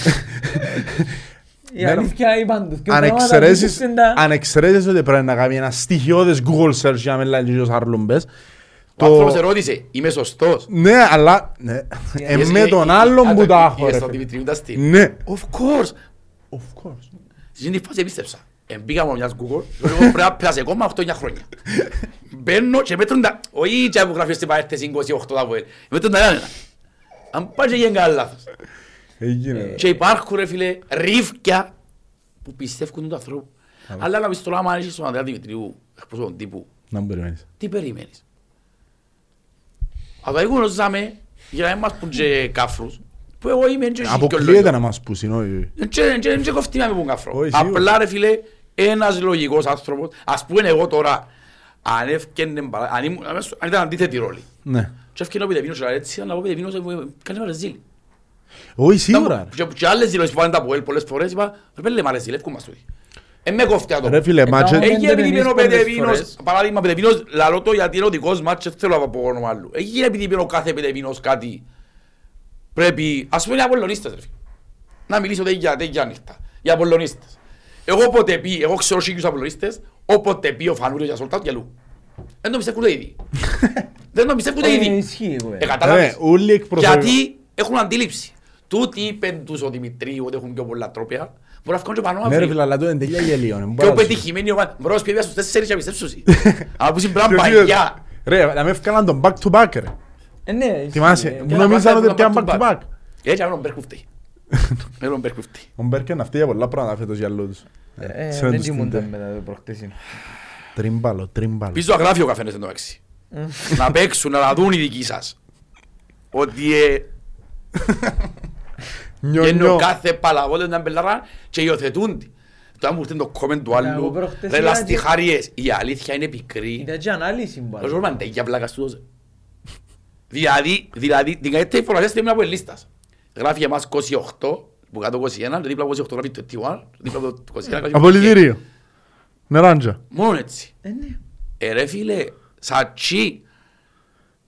Η αλήθεια είπαν τους. δυο Αν πράγματα εξαιρέσεις, πίστεψαν τα- αν εξαιρέσεις ότι πρέπει να κάνει ένα στοιχειώδες Google search για να μιλάει ο Σαρλούμπες, Ο άνθρωπος ερώτησε, είμαι σωστός. Ναι, αλλά ναι. Ε, Εσύ- με τον ε, άλλον α, που το- τα έχω, είδες ρε τον φίλε. Δημητρίου τα στυλ. Ναι. Of course. Of course. Στην τη φάση επίστεψα. Εμπήκα μόνο μιας Google, και λέω, πρέπει να πέρασε ακόμα 8-9 χρόνια. (laughs) Μπαίνω και μέτρουν τα... Όχι και που γράφει στην παρέθεση 28 τα βουέλ. Μέτρουν τα ένα. Αν πάει και γίνει καλά λάθος. Έγινε. Και υπάρχουν ρε φίλε ρίφκια που πιστεύουν τον ανθρώπου. Αλλά να πεις τώρα άμα έχεις τον Ανδρέα Δημητρίου εκπρόσωπον τύπου, Να μου περιμένεις. τι περιμένεις. Αλλά εγώ γνωρίζαμε για να μην μας πούν και κάφρους που εγώ είμαι και εσύ και ο Αποκλείεται λόγιος. να μας πούσει, όχι. Δεν κοφτεί να με πούν καφρό. Όχι, σίγουρα. Απλά ρε φίλε, ένας λογικός άνθρωπος, ας πούμε εγώ τώρα, αν έφκαινε, παρα- αν ήμουν- αν ήταν αντίθετη ρόλη, Ναι. και έφκαινε ο Πιτεβίνος και έτσι, να πω Πιτεβίνος, ε, κάνει μαρεζίλ. Όχι, σίγουρα. Και και άλλες δηλώσεις που πάνε τα Αποέλ πολλές φορές, είπα, ρε πέλε μαρεζίλ, εύκουν μας τούτοι. Ε, με κόφτει άτομο. Ρε φίλε, Ε, μάτσε... τα- Έγινε επειδή εμείς είναι ο πολλές Πετεβίνος, φορές. παράδειγμα Πετεβίνος, λαλώ το γιατί είναι ο δικός μάτς, δεν θέλω να πω όνομα άλλου. Έγινε επειδή είπε ο κάθε Πετεβίνος κάτι, πρέπει, ας πούμε είναι Απολλωνίστας ρε φίλε. Να μιλήσω τέτοια, τέτοια νύχτα, για Απολλωνίστες. Εγώ όποτε πει, εγώ ξέρω σίγουρους Απολλωνίστες, όποτε πει ο Φανούριος για Σολτάτ γελού. Δεν το πιστεύουν ήδη. (laughs) Δεν το πιστεύουν Ε, ήδη. Ισχύει, Ε, κουβέντα. Ρε, κατάλαβες. όλοι εκπροσωπούν. Γιατί έχουν αντίληψη. Τούτοι είπεν τους ο Δημητρίου ότι έχουν πιο πολλά τρόπια. Μπορεί να βγουν και πάνω Ναι ρε αύριο. φίλε, αλλά το είναι τέλεια γελίο. ναι, Πιο μπορώ να σου- πετυχημένη ομάδα. Μπορώ να σου πει στους τέσσερις (laughs) και πιστέψου εσύ. Αλλά που είναι Και πράγμα ο κύριος- παγιά. Ρε, να με έφκαναν τον back to back ρε. Ε, ναι, ισχύει. Θυμάσαι, Ε, μου να νομίζαν πάτε ότι να πιάνε back back to to back. Έτσι είναι ο Μπέρκου φταίει. Είναι ο Μπέρκου φταίει. Ο Μπέρκεν αυτή για πολλά πράγματα φέτος για λόγους. Ε, Ξέρετε Δεν στην κοιμούνταν τε- μετά το προχτές. Τρίμπαλο, τρίμπαλο. Πίσω αγράφει ο καφένες εν τω μεταξύ. Να παίξουν, να δουν οι δικοί σας. Ότι ε, Νιω, είναι ο νιω. κάθε παλαβόλιος να μπελάρα και υιοθετούν τη. Τώρα μου ήρθε το comment του εγώ άλλου. προχτές Ρε είδα λαστιχάριες, η αλήθεια είναι πικρή. Ήταν και ανάλυση Ο μπάλα. Ζόρμαν για πλάκα του δώσε. Δηλαδή, δηλαδή, την καλύτερη φορά στην από λίστας. Γράφει εμάς 28, που κάτω 21, και δίπλα από 28 γράφει το 21, δίπλα από το 21 γράφει το 21. Απολυτήριο. Νεράντζα. Μόνο έτσι. Ε, ναι. Ε ρε φίλε, σατσί.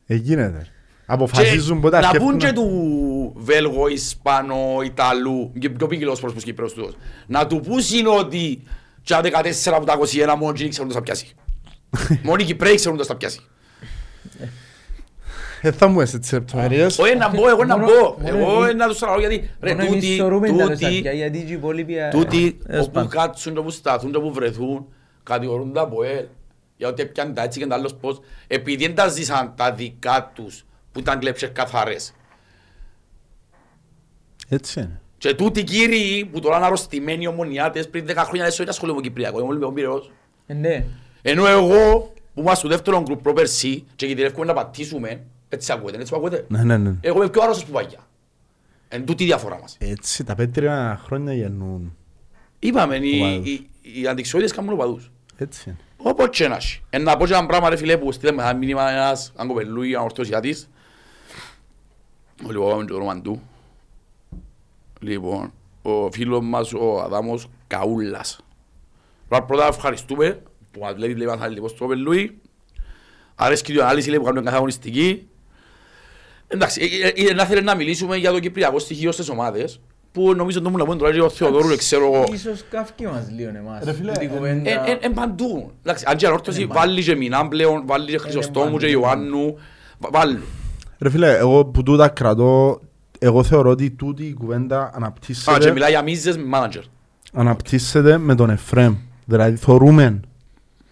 Ε, γίνεται. Και Αποφασίζουν πότε Να πούν και αρκεύουν. του Βέλγο, Ισπανό, Ιταλού, και πιο ποικιλός προς τους Κύπρος τους. Να του πούσουν ότι και τα 14 από τα 21 μόνοι δεν ξέρουν το θα πιάσει. (laughs) Μόνοι οι Κυπρέοι ξέρουν το θα πιάσει. Ε, θα μου έσαι τις λεπτομέρειες. Όχι να μπω, εγώ να Μόνο- μπω. μόνο Εγώ εμείς- να τους τραβώ γιατί ρε Μόνο εμείς τούτοι, θεωρούμε τα τούτοι, ρεσάκια, γιατί και οι υπόλοιποι, ε, τούτοι τέλος όπου πάντων. κάτσουν και όπου σταθούν και όπου βρεθούν κατηγορούν τα από ελ για ότι έπιαν τα έτσι και τα άλλος πώς επειδή δεν τα ζήσαν τα δικά τους που ήταν κλέψες καθαρές. Έτσι είναι. Και τούτοι κύριοι που τώρα είναι αρρωστημένοι ομονιάτες πριν 10 χρόνια δεν σου ασχολούμαι με Κυπριακό, είμαι Ολυμπιακό Πυραιός. Ε, ναι. Ενώ εγώ που είμαστε στο δεύτερο γκρουπ προπέρσι και κινδυνεύουμε να πατήσουμε, έτσι ακούγεται, έτσι που ακούγεται. Ναι, ναι, ναι. Εγώ είμαι πιο άρρωστος που παγιά. Εν τούτη η διαφορά μας. Έτσι, τα πέτρια χρόνια γεννούν. Είπαμε, οι, Οπαδούς. οι, οι αντιξιότητες κάνουν οπαδούς. Έτσι είναι. Όπως και να έχει. Εν να πω και ένα πράγμα ρε φίλε που στείλε με ένα μήνυμα ένας αγκοπελούι, ένα ορθωσιάτης. Λοιπόν, πάμε και το όνομα του. Λοιπόν, ο φίλος μας ο Αδάμος Καούλας. Πρώτα πρώτα ευχαριστούμε που μας βλέπει λέει μας λοιπόν στο Πελούι. Αρέσκει η ανάλυση λέει που κάνουμε κάθε αγωνιστική. Εντάξει, ε, ε, ε, να θέλει να μιλήσουμε για το κυπριακό στοιχείο στις ομάδες που νομίζω ότι μου να πούμε τώρα και ο Θεοδόρου, δεν ξέρω εγώ. Ίσως καύκει μας λίγο εμάς. Ρε φίλε, Τούτη ε, κουβέντα. Εν- εν- Εν παντού. Εντάξει, αν και ανόρθωση Είναι παντού. βάλει και Μινάν πλέον, βάλει και Χρυσοστόμου και Ιωάννου. βα- Βάλει. Ρε φίλε, εγώ που τούτα κρατώ, εγώ θεωρώ ότι τούτη η κουβέντα Α, και αναπτύσσεται, μιλάει για μίζες με μάνατζερ. αναπτύσσεται με τον Εφρέμ. Δηλαδή θεωρούμε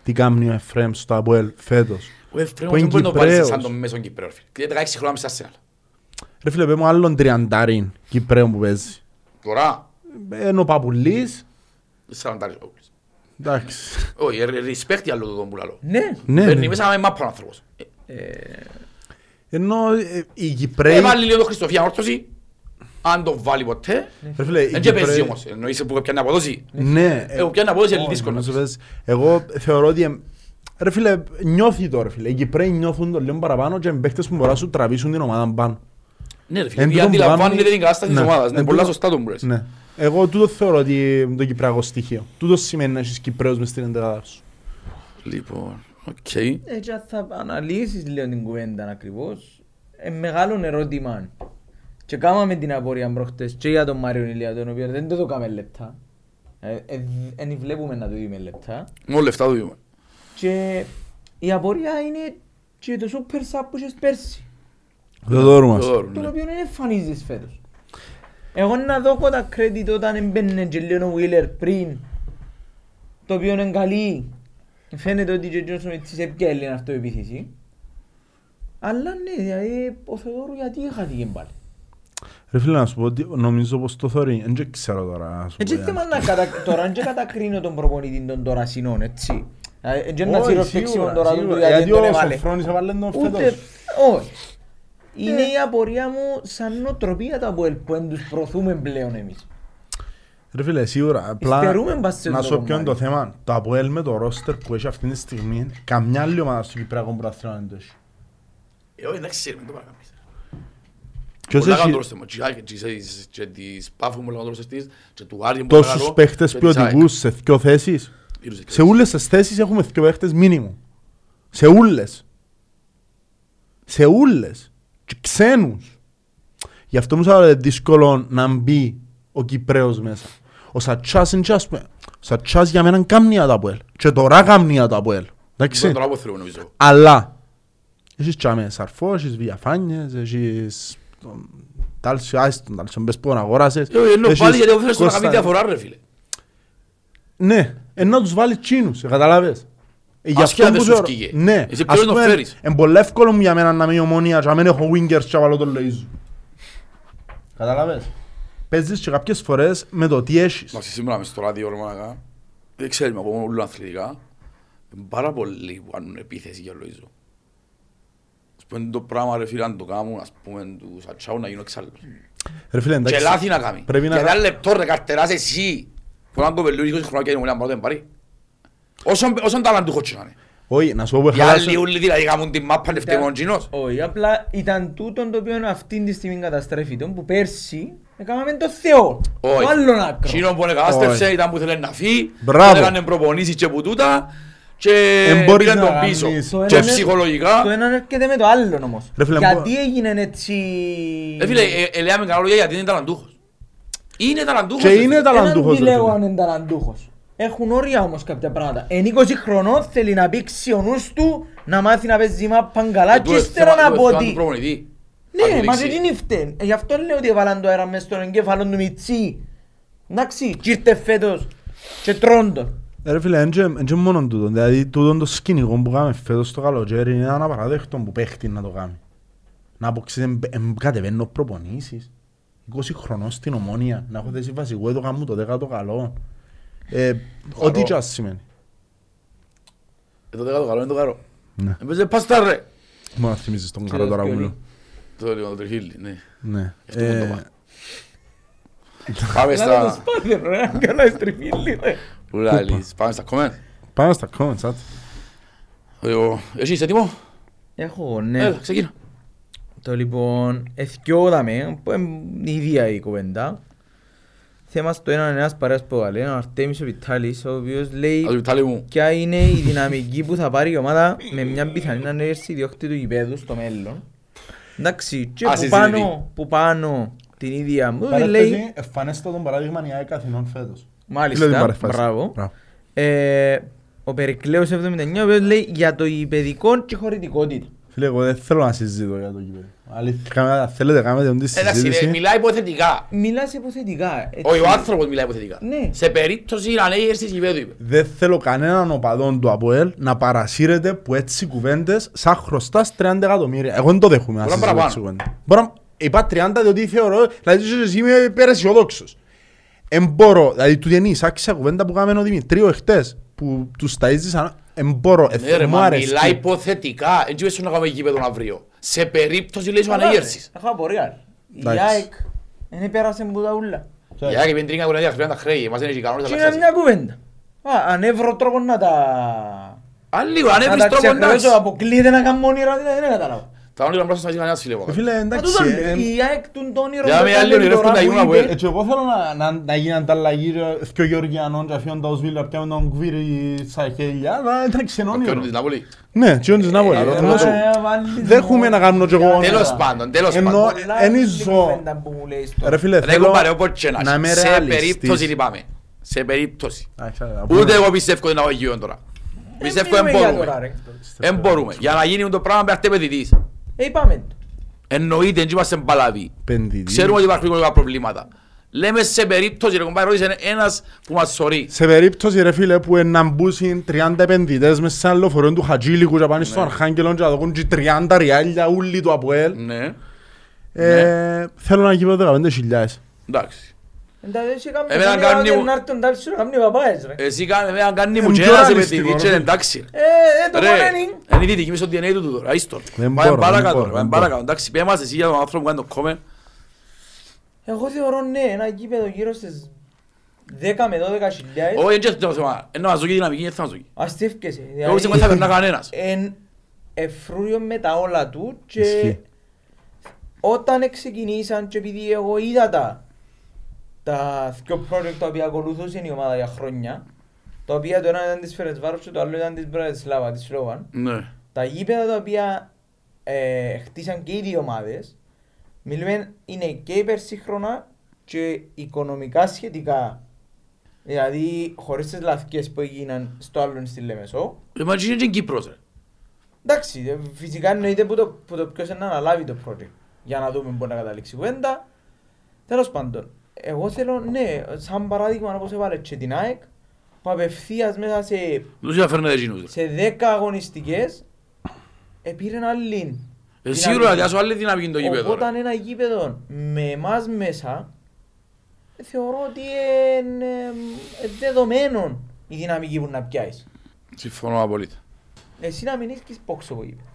τι κάνει ο Εφρέμ στο Αποέλ φέτος. Ο Εφραίμος Που είναι δεν μπορεί να το βάλεις Κυπρέος. σαν τον μέσον Κυπρέο. ρε φίλε. Και 16 χρόνια μέσα σε Ρε φίλε, πες μου άλλον τριαντάριν Κυπρέων που παίζει. Τώρα, Ενώ ο Παπουλής, σαραντάρις ο Ούλης. εντάξει. Όχι, ε, respect για άλλο το τον που λαλώ. Ναι. Ναι, Παίρνει ναι. μέσα με μάπα ο άνθρωπος. Ενώ ε, οι Ε, Κυπρέοι... βάλει λίγο το Χριστοφία ανόρθωση. Αν το βάλει ποτέ. Ρε φίλε, οι Δεν και παίζει Κυπρέοι- όμως. Εννοείσαι που πιάνει αποδόση. Ναι. Ε, που πιάνει αποδόση είναι όχι, δύσκολο. νομίζω πες, Εγώ θεωρώ ότι... εμ- Ρε φίλε, νιώθει το ρε φίλε. Οι Κυπρέοι νιώθουν το λίγο παραπάνω και οι παίχτες που μπορούν να σου τραβήσουν την ομάδα πάνω. Ναι ρε φίλε, Εν γιατί τούτον που αντιλαμβάνεται κάνει- την κατάσταση της Ναι. ομάδας. Εν Είναι πολλά τούτον- σωστά το που λες. Ναι. Εγώ τούτο θεωρώ ότι είναι το κυπριακό στοιχείο. Τούτο σημαίνει να έχεις Κυπρέους μες στην εντεκάδα σου. Λοιπόν, Οκ. Έτσι αν θα αναλύσεις λίγο την κουβέντα ακριβώς, ε, μεγάλο ερώτημα. Και κάμαμε την απορία προχτές και για τον Μάριο Ηλία, τον οποίο δεν το δώκαμε λεπτά. Ε, ε, Δεν βλέπουμε να το δούμε λεπτά. Μόνο λεφτά του δούμε. Και η απορία είναι και το super sub που είχες πέρσι. Δεν το δωρούμαστε. Το δώρουν, Τον ναι. οποίο δεν εμφανίζεις φέτος. Εγώ να δω τα credit όταν έμπαινε και λίγο ο Wheeler πριν, το οποίο είναι καλή. Φαίνεται ότι και ο Τζόνσον έτσι σε ποια είναι αυτοεπίθεση. Αλλά ναι, δηλαδή ο Θεοδόρου γιατί χάθηκε πάλι. Ρε φίλε να σου πω ότι νομίζω πως το θωρεί, δεν ξέρω τώρα να σου πω. Έτσι για θέμα να- να κατα... τώρα δεν κατακρίνω τον προπονητή των τώρα συνών, έτσι. Δηλαδή, Δεν να Όχι, τσίρω σίγουρα, φέξιμο τώρα του σίγουρα. γιατί Γιατί δεν τον ο έβαλε. Σοφρόνης έβαλε τον Ούτε, φέτος. όχι. Είναι η απορία μου σαν νοοτροπία τα που που δεν τους προωθούμε πλέον εμείς. Ρε φίλε, σίγουρα. Απλά Υστερούμε μπας σε να αυτό σου το πω ποιο είναι το κομμάτι. θέμα. Το Αποέλ με το ρόστερ που έχει αυτή τη στιγμή, καμιά άλλη ομάδα στο Κυπριακό Πρωτάθλημα δεν το έχει. Ε, όχι, εντάξει, ξέρουμε, το παρακάμεις. Ποιος Πολλά έχει κάνουν το ρόστερ μου. Και η- και η- και της Πάφου μου λέγανε το ρόστερ της, και του Άρη μου λέγανε τόσους το, παίχτες και της ΑΕΚ. ποιοτικούς σε δυο θέσεις. Γύρω σε Σε όλες τις θέσεις έχουμε δυο παίχτες μίνιμου. Σε όλες. Σε όλες. Και ξένους. Γι' αυτό μου είναι δύσκολο να μπει ο Κυπρέος μέσα. Ο Σατσάς είναι και ας πούμε. Ο Σατσάς για μένα κάμνια τα Αποέλ. Και τώρα κάμνια τα Αποέλ. Εντάξει. Δεν τον αποθρεύω, νομίζω. Αλλά έχεις τσάμε σαρφό, έχεις διαφάνειες, έχεις τον Τάλσιο, άιστον τον Τάλσιο, μπες που τον αγόρασες. Ε, Ενώ έχεις πάλι γιατί ο θέλεις να Κώστα- κάνει διαφορά, ρε φίλε. Ναι, ε, να τους βάλει τσίνους, ε, καταλάβες. Ε, γι' Ασχέτα αυτό δεν που σου θεωρώ- βγήκε. Ναι, Εσύ ας ποιος τον πούμε, φέρεις; είναι πολύ εύκολο μου για μένα να είμαι η ομόνια και να μην έχω wingers και να βάλω τον Λοΐζου. Καταλάβες. Παίζεις και κάποιες φορές με το τι έχεις. Εντάξει, σήμερα μες στο ράδιο, ρε μαλακά, δεν ξέρουμε ακόμα όλο αθλητικά, είναι πάρα πολλοί που κάνουν επίθεση για Λοΐζο. Ας πούμε το πράγμα ρε φίλε αν το κάνουν, ας πούμε τους Σατσάου να γίνω εξάλλου. Ρε φίλε, Και εντάξει, λάθη να κάνει. Πρέπει να- Γιατί ένα λεπτό ρε καρτεράς εσύ, που έναν κοπελού 20 χρόνια και είναι μόνο δεν πάρει. Όσον, όσον ταλαντούχος και να είναι. όχι, να σου πω που Οι άλλοι χάλασε. ούλοι δηλαδή κάνουν την μάπα είναι φταίει μόνο κοινός. Όχι, απλά ήταν τούτον το οποίο αυτή τη στιγμή καταστρέφει τον που πέρσι έκαναμε το Θεό. Το άλλον άκρο. Εκείνο που εκατάστρεψε Όχι. ήταν που ήθελε να φύγει, Μπράβο. έκανε προπονήσεις και που τούτα και Εν μπορείς πήγαν να τον πίσω. κάνεις. Το Και ένα είναι- ψυχολογικά, Το ένα έρχεται με το άλλο όμως. Ρε φίλε, Γιατί μπο- έγινε έτσι... ε, φίλε, ε, ε, λέμε καλά λόγια γιατί είναι ταλαντούχος. Είναι ταλαντούχος. Και ρε είναι φίλε. ταλαντούχος. Έναν ρε τι λέω φίλε. αν είναι ταλαντούχος. Έχουν όρια όμως κάποια πράγματα. Εν 20 χρονών θέλει να πήξει ο νους του να μάθει να παίζει μάπαν καλά Ε, και του- ύστερα θέμα- να του- πω θέμα ότι... του προπονητή. Να Ναι, του μας δείξει. δεν είναι φταίν. Ε, Γι' αυτό λέω ότι έβαλαν το αέρα μες στον εγκέφαλο του Μιτσί. Εντάξει, και ήρθε φέτος και τρόντο. Ε, Ρε φίλε, είναι και μόνο τούτο. Δηλαδή, τούτο το σκηνικό που κάνουμε φέτος το καλοκαίρι είναι ένα απαραδέκτο που παίχτη να το κάνει. Να αποξείς, κατεβαίνω προπονήσεις. 20 χρονών στην ομόνια, να έχω θέσει βασικό, το κάνω το δέκατο καλό. Ε, ό,τι και ας σημαίνει. Ε, το δέκατο καλό είναι το καρό. Ναι. Έπαιζε πάστα ρε. Μόνο να θυμίζεις τον Ξέρεις καλό τώρα ποιο που είναι. λέω. Το λίγο το τριχύλι, ναι. Ναι. Αυτό που το Ε, πάω. Πάμε Να το στα... σπάθει ρε, καλά στριφίλι ρε. Που λάλλεις. Πάμε στα comment. Πάμε στα comments, άντε. Εγώ- Εσύ είσαι έτοιμο; Έχω, ναι. Έλα, ξεκίνα. Το λοιπόν, εθιόδαμε, που είναι η ίδια η κουβέντα. Θέμα στο έναν ένας παρέας που βάλε, ο Αρτέμις ο Βιτάλης, ο οποίος λέει Ας Βιτάλη μου. ποια είναι η δυναμική που θα πάρει η ομάδα με μια πιθανή ανέρση διόχτη του γηπέδου στο μέλλον. Εντάξει, και Α, που συζητητή. πάνω, που πάνω την ίδια μου λέει, Παρέθεση, εφανέστατο παράδειγμα η ΑΕΚ Αθηνών φέτος. Φίλε την μάλιστα, παρέφαση. μπράβο, Μπράβο. ε, ο Περικλέος 79, ο οποίος λέει για το υπεδικό και χωρητικότητα. Φίλε, εγώ δεν θέλω να συζητώ για το κύπελο. Αλήθεια, αν θέλετε κάνετε την Εντάξει, ρε, συζήτηση. μιλάει υποθετικά. Μιλάς υποθετικά. έτσι. Όχι, ο άνθρωπος μιλάει υποθετικά. Ναι. Σε περίπτωση ανέγερσης γηπέδου είπε. Δεν θέλω κανέναν οπαδόν του ΑΠΟΕΛ να παρασύρεται που έτσι κουβέντες σαν χρωστάς 30 εκατομμύρια. Εγώ δεν το δέχομαι να Μπορεί να συζητώ παραπάνω. έτσι κουβέντα. Μπορεί να... Είπα 30 διότι θεωρώ, δηλαδή ίσως εσύ είμαι υπεραισιοδόξος. Εν μπορώ, δηλαδή του είναι η σάξια κουβέντα που κάναμε ο Δημητρίου εχτες που τους ταΐζεις σαν... Εν μπορώ, ε, Ναι ρε, μου μα αρέσει. μιλάει υποθετικά. Έτσι είπες σου να κάνουμε γήπεδο αύριο. Σε περίπτωση λέει σου Καλά, ανέγερσης. ρε, Έχω απορία. Η Εντάξει. ΑΕΚ δεν πέρασε που τα ούλα. Η Άκη πέντε τρίκα κουραδιά χρειάζεται τα χρέη. Μας είναι οι κανόνες Και να είναι τα μια κουβέντα. Α, αν έβρω τρόπο να τα... Αν λίγο, αν Να έβρεις τα τρόπο εντάξει. ξεχρεώσω, αποκλείεται να κάνω όνειρα, δηλαδή δεν καταλάβω. Τα όνειρα μπροστά σας είχαν ένα φίλε. Ε, Φίλε, Μα εντάξει, τούτο ε, λέει, η ΑΕΚ του το όνειρο Για που με έκανε άλλοι ονειρεύκουν τώρα να που γίνουν από είπε, Έτσι εγώ θέλω να, να, να γίνει ανταλλαγή ρε, δυο Γεωργιανών και αφιόν τα οσβίλα πια με τον Κβίρι στα χέρια, αλλά εντάξει είναι Ο ποιον όνειρο. της Νάπολη. Ναι, τι είναι της Νάπολη. Ε, Ενώ μα, σου- ε, βάλεις Δεν μου- έχουμε να κάνουμε και εγώ Για- όνειρα. Τέλος πάντων, τέλος Ενώ- πάντων. Πολλά εν άλλη ζω. κουβέντα που μου λέει στο- Ρε φίλε, Ρε θέλω κομπάρε, όπως και να να είμαι έχει. Σε ρεαλιστής. περίπτωση λυπάμαι. Σε περίπτωση. Α, ξέρω, να πούμε. Ούτε εγώ πιστεύω ότι είναι αγωγείο τώρα. Πιστεύω μιλούμε δεν για τώρα, μπορούμε. ρε. Δεν μπορούμε. Για να γίνει το πράγμα πρέπει να είστε παιδιτής. Ε, είπαμε το. Εννοείται, δεν είμαστε μπαλαβοί. Πεντητή. Ξέρουμε ότι υπάρχουν οικονομικά προβλήματα. Λέμε σε περίπτωση, ρε κομπάρε, ρώτησε ένας που μας σωρεί. Σε περίπτωση ρε φίλε που να μπούσουν 30 επενδυτές μέσα σε ένα λεωφορείο του Χατζήλικου και πάνε στον Αρχάγγελο και να δοκούν και 30 ριάλια ούλοι του ΑΠΟΕΛ. Ναι, Ε, Θέλω να γύρω 15.000. εντάξει. Εντάξει, εσύ κάμε- Εμένα κάμε κάνει ένα μου- να έρθουν τα σου να κάνουν οι παπάες, ρε. Εσύ κάνε, εμένα κάνει μου Ε, και πιο ένας ρεαλιστικό, επενδυτής, ρε. και εντάξει. Ε, ε, το Ρε, μόνο είναι- είναι η δυτική μες στο DNA του του τώρα, ίστο. Δεν Πάμε μπορώ, παρακάτω, δεν ρε, μπορώ, πάμε δεν παρακάτω. Εντάξει, πέ μας εσύ για τον άνθρωπο που κάνει το comment. Εγώ θεωρώ ναι, ένα γήπεδο γύρω στις 10 με 12 χιλιάδες. Όχι, δεν είναι το θέμα. Ενώ μας δώσει δυναμική, δεν θα μας δώσει. Αστεύκεσαι. Εγώ πιστεύω ότι θα περνά κανένας. Εν εφρούριο με τα όλα του και Ισχύει. όταν ξεκινήσαν και επειδή εγώ είδα τα τα δυο project τα οποία ακολουθούσε η ομάδα για χρόνια τα οποία το ένα ήταν της Φερετσβάρος και το άλλο ήταν της Μπραδισλάβα, της Σλόβαν Ναι. τα γήπεδα τα οποία ε, χτίσαν και οι δύο ομάδες μιλούμε είναι και υπερσύγχρονα και οικονομικά σχετικά δηλαδή χωρίς τις λαθικές που έγιναν στο άλλο στη Λεμεσό Ρε, μα είναι και Κύπρος, ρε. Εντάξει, ε, φυσικά εννοείται που το, που το ποιος είναι να αναλάβει το project για να δούμε μπορεί να καταλήξει η κουβέντα. Τέλος πάντων, εγώ θέλω, ναι, σαν παράδειγμα όπως έβαλε και την ΑΕΚ, που απευθείας μέσα σε, Τους είχα φέρνει εκείνους, ρε. σε 10 αγωνιστικές επήρε άλλη. Ε, Σίγουρα, γιατί άσου άλλη δυναμική είναι το γήπεδο, Οπότε ρε. ένα γήπεδο με εμάς μέσα, ε, θεωρώ ότι είναι ε, δεδομένο η δυναμική που να πιάσεις. Συμφωνώ απολύτως. Εσύ να μην έχεις πόξο γήπεδο.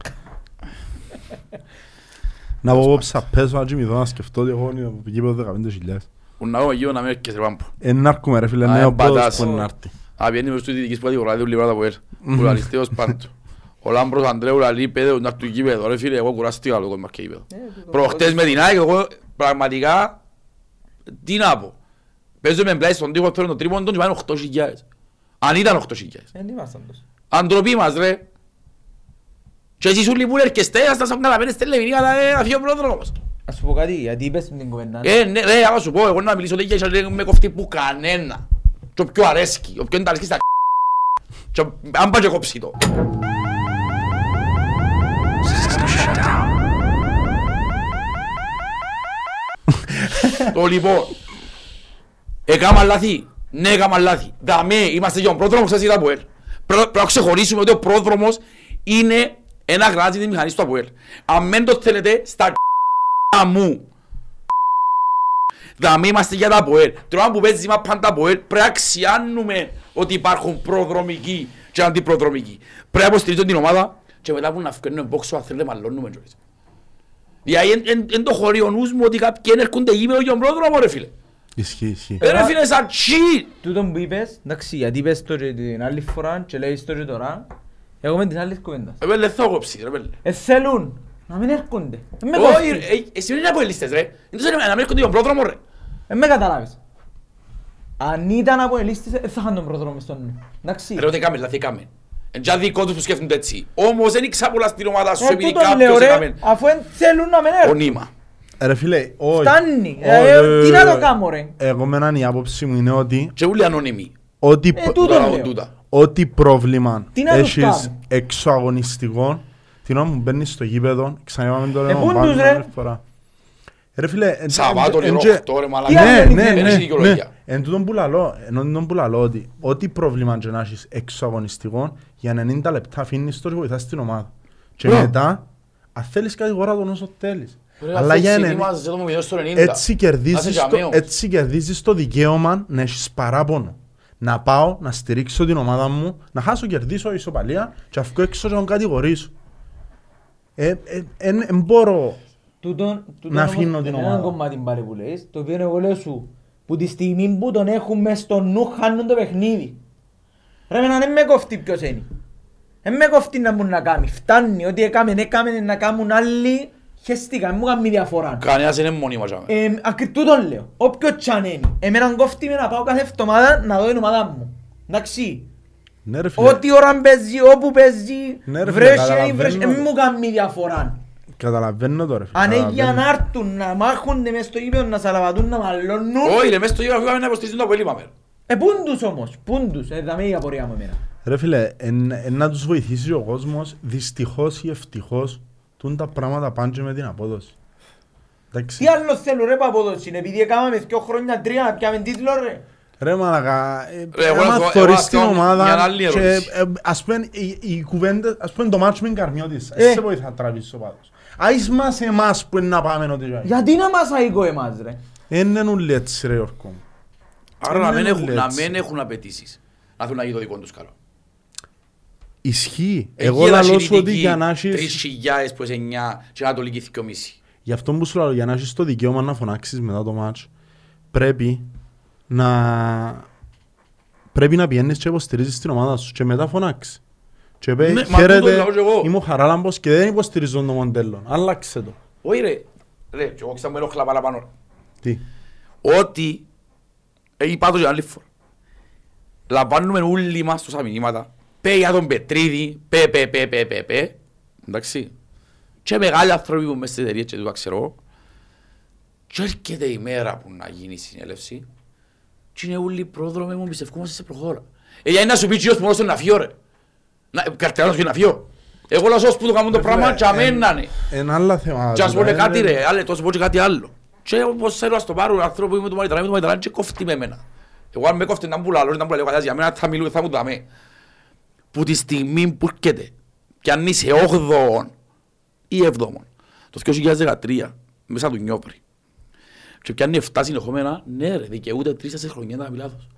(laughs) Να πω πω ψαπέσω να κοιμηθώ να σκεφτώ ότι έχω όνειρο που γύρω 15.000. Που να δω γύρω να μην έρχεσαι πάμπο. Εν να έρχομαι ρε φίλε, Α, νέο ε, πατάς. πόδος που είναι να έρθει. Α, πιένει μες στους δυτικής που αδικοράδει ούλη πράγματα που έρ. Που λαλιστέως πάντου. Ο Λάμπρος Αντρέου λαλεί πέδε να έρθει γήπεδο. Ρε φίλε, εγώ κουράστηκα λόγω μας και γήπεδο. Προχτές με την ΑΕΚ, εγώ πραγματικά, τι να πω. Παίζω με πλάι στον τοίχο, παίρνω το τρίποντο και πάνε 8.000. Αν ήταν 8.000. Δεν ήμασταν τόσο. Αντροπή μας ρε. Και εσείς όλοι που έρχεστε, ας τα σαν καταλαβαίνετε λεμινία, αλλά ε, αφήνει ο πρόδρομος. Να σου πω κάτι, γιατί είπες την κουβέντα. Ε, ναι, ρε, άμα σου πω, εγώ να μιλήσω τέτοια και δεν με κοφτεί που κανένα. Και ο πιο αρέσκει, ο πιο ενταλσκεί στα (laughs) και αν πάει και κόψει το. (laughs) Το λοιπόν, έκαμα λάθη, ναι έκαμα λάθη. Δαμέ, είμαστε για τον πρόδρομο, ξέρεις ήταν από ελ. Πρέπει να ξεχωρίσουμε ότι ο πρόδρομος είναι ένα γράζι της μηχανής του ΑΠΟΕΛ. Αν δεν το θέλετε, στα μου. Δαμέ είμαστε για τα ΑΠΟΕΛ. Τώρα που παίζει μα πάντα ΑΠΟΕΛ, πρέπει να αξιάνουμε ότι υπάρχουν προδρομικοί και αντιπροδρομικοί. Πρέπει να υποστηρίζουν την ομάδα και μετά που να φκένουμε μπόξο, αν θέλετε μαλλώνουμε. κιόλας. Δηλαδή εν το χωρεί ο νους μου ότι κάποιοι έρχονται γήπεδο για τον πρόδρομο ρε φίλε. Ισχύει, ισχύει. Ε, Ρε φίλε σαν τσι. Τούτον που είπες, εντάξει, γιατί είπες το και την άλλη φορά και λέεις το και τώρα, εγώ με τις άλλες κουβέντας. Ε, πέλε, θα κόψει, ρε πέλε. Ε, θέλουν να μην έρχονται. Ε, με Όχι, κόφτει. ρε, ε, εσύ δεν είναι από ελίστες ρε. Δεν τους να μην έρχονται για τον πρόδρομο ρε. Ε, με καταλάβεις. Αν ήταν από ελίστες, ε, θα είχαν τον πρόδρομο στον νου. Εντάξει. Ρε, ότι κάμε, λάθη κάμε. Εν τζά δικό τους που σκέφτονται έτσι. Όμως δεν ήξα πολλά στην ομάδα σου Ε, επειδή τούτον λέω κάποιος ρε, έκαμε αφού εν θέλουν να μην έρχονται. ονείμα. Ρε φίλε, όχι. Φτάνει. Όχι, Ε, ρε, Τι να ρε. το κάνω ρε. Εγώ με έναν η άποψη μου είναι ότι Και ούλοι ανώνυμοι. ό,τι, Ε, προ- τούτον Τώρα, λέω. Τούτα. ό,τι πρόβλημα Τι να τους έχεις κάνω. εξωαγωνιστικό την ώρα που μπαίνεις στο γήπεδο, ξαναείπαμε το Ε, λέμε πού πάνω τους, ρε; άλλη φορά. Ρε φίλε, εν- Σαββάτο, εν- νερό, εν- οχτώ, ρε Τι μαλάκα. άλλο Ναι, είναι ναι, η ναι, Δεν έχει ναι. δικαιολογία. Εν τούτον που λαλώ, ενώ τούτον που λαλώ ότι ό,τι πρόβλημα και να έχεις εξωαγωνιστικό, για 90 λεπτά αφήνεις το και βοηθάς την ομάδα. Και Μπράβο. μετά, αν θέλεις κάτι γορά τον όσο θέλεις. Ρε, Αλλά αφού για εσύ ένα- ετοιμάζεσαι το 0 στο 90. έτσι Να κερδίζεις, είσαι το, τζαμέος. έτσι κερδίζεις το δικαίωμα να έχεις παράπονο. Να πάω, να στηρίξω την ομάδα μου, να χάσω, κερδίσω ισοπαλία και αφού έξω και να τον κατηγορήσω. Ε, ε, εν, εν μπορώ. Τούτον, τούτον Να όμως αφήνω την είναι ομάδα. Ένα κομμάτι πάλι που λέεις, το οποίο εγώ λέω σου, που τη στιγμή που τον έχουν μες στο νου χάνουν το παιχνίδι. Ρε μένα δεν με κοφτεί ποιος είναι. Δεν με κοφτεί να μου να κάνει. Φτάνει ότι έκαμε, έκαμε να κάνουν άλλοι. Χαίστηκα, μου κάνει διαφορά. Κανένας είναι μόνιμος. άμα. Ε, ακρι- τούτον λέω. Όποιος τσάν είναι. Εμένα κόφτει με να πάω κάθε εβδομάδα να δω την ομάδα μου. Εντάξει. Ναι ρε φίλε, Ό,τι ώρα παίζει, όπου παίζει, Ναι, ρε φίλε, βρέσει ή καταλαβαίνω. βρέσει, δεν μου κάνει διαφορά. καταλαβαίνω το ρε φίλε. Αν έγινε καταλαβαίνω. να έρθουν, να μάχονται μες στο γήπεδο, να σαλαβατούν, να μαλώνουν. Όχι ρε, μέσα στο γύρο φύγαμε να υποστηρίζουν το απολύμα μέρα. Ε, πούν τους όμως, πούν τους, ε, δαμε η απορία μου εμένα. Ρε φίλε, εν, εν να τους βοηθήσει ο κόσμος, δυστυχώς ή ευτυχώς, τούν τα πράγματα πάνε και με την απόδοση. Εντάξει. Τι άλλο θέλω ρε παπόδοση, επειδή έκαναμε δυο χρόνια τρία να πιάμε τίτλο ρε. Ρε μαλακα, ε, Ρε, εγώ άμα έχω- θωρείς εγώ την έχω μια ομάδα άλλη και ερώτηση. ε, ας πούμε οι, οι κουβέντες, ας πούμε το μάτσο με Καρμιώτης, Ε. εσύ σε βοηθά να τραβήσεις ο πάδος. Άις μας εμάς που είναι να πάμε ότι જાય. Γιατί να μας αίγω εμάς ρε; Είναι όλοι έτσι ρε Γιώργο μου. Άρα να Είναι μην έχουν, όλοι να έτσι. μην έχουν απαιτήσεις. Να θέλουν να γίνει το δικό τους καλό. Ισχύει. Εκεί Εγώ έλα λαλώ σου ότι συνειδητική, για να έχεις... 3.000 που είσαι 9 και Ανατολική 2.500. Γι' αυτό που σου λέω, για να έχεις το δικαίωμα να φωνάξεις μετά το μάτς, πρέπει να... Πρέπει να πηγαίνεις και υποστηρίζεις την ομάδα σου και μετά φωνάξεις. Και Ναι, πει, μα τούτο χαίρετε, λαό και εγώ». είμαι ο Χαράλαμπος και δεν υποστηρίζω το μοντέλο. Άλλαξε το. Όχι ρε, ρε, και εγώ ξέρω μου ενοχλά παραπάνω. Τι; Ότι, ε, είπα το και άλλη φορά. Λαμβάνουμε όλοι μας τόσα μηνύματα. Πέ για τον Πετρίδη, πέ, πέ, πέ, πέ, πέ, πέ. Εντάξει. Και μεγάλοι άνθρωποι που μέσα στην εταιρεία και του ξέρω. Και έρχεται η μέρα που να γίνει η συνέλευση. Και είναι όλοι οι πρόδρομοι μου πιστεύκομαστε σε προχώρα. Ε, για να σου πει τσιός που μόνος του να φύγω ρε. Να, καρτελάνος και να φύγω. Εγώ λέω που το κάνουν το πράγμα και αμένα ναι. Ένα άλλο θέμα. Και ας πω τώρα, και κάτι είναι- ρε, άλλε τόσο πω και κάτι άλλο. Και όπως θέλω να στο πάρω άνθρωπο που είμαι του Μαριτρανή, με του Μαριτρανή και κόφτει με εμένα. Εγώ αν με κόφτει να μπουλα, λόγω να μπουλα, λέω για μένα θα μιλούν, θα μου δαμε. Που τη στιγμή που έρχεται, και αν είσαι 8 ή 7 το 2013, μέσα του Νιόπρη, και πιάνει 7 συνεχόμενα, ναι ρε, δικαιούται 3-4 χρονιά να πει λάθος.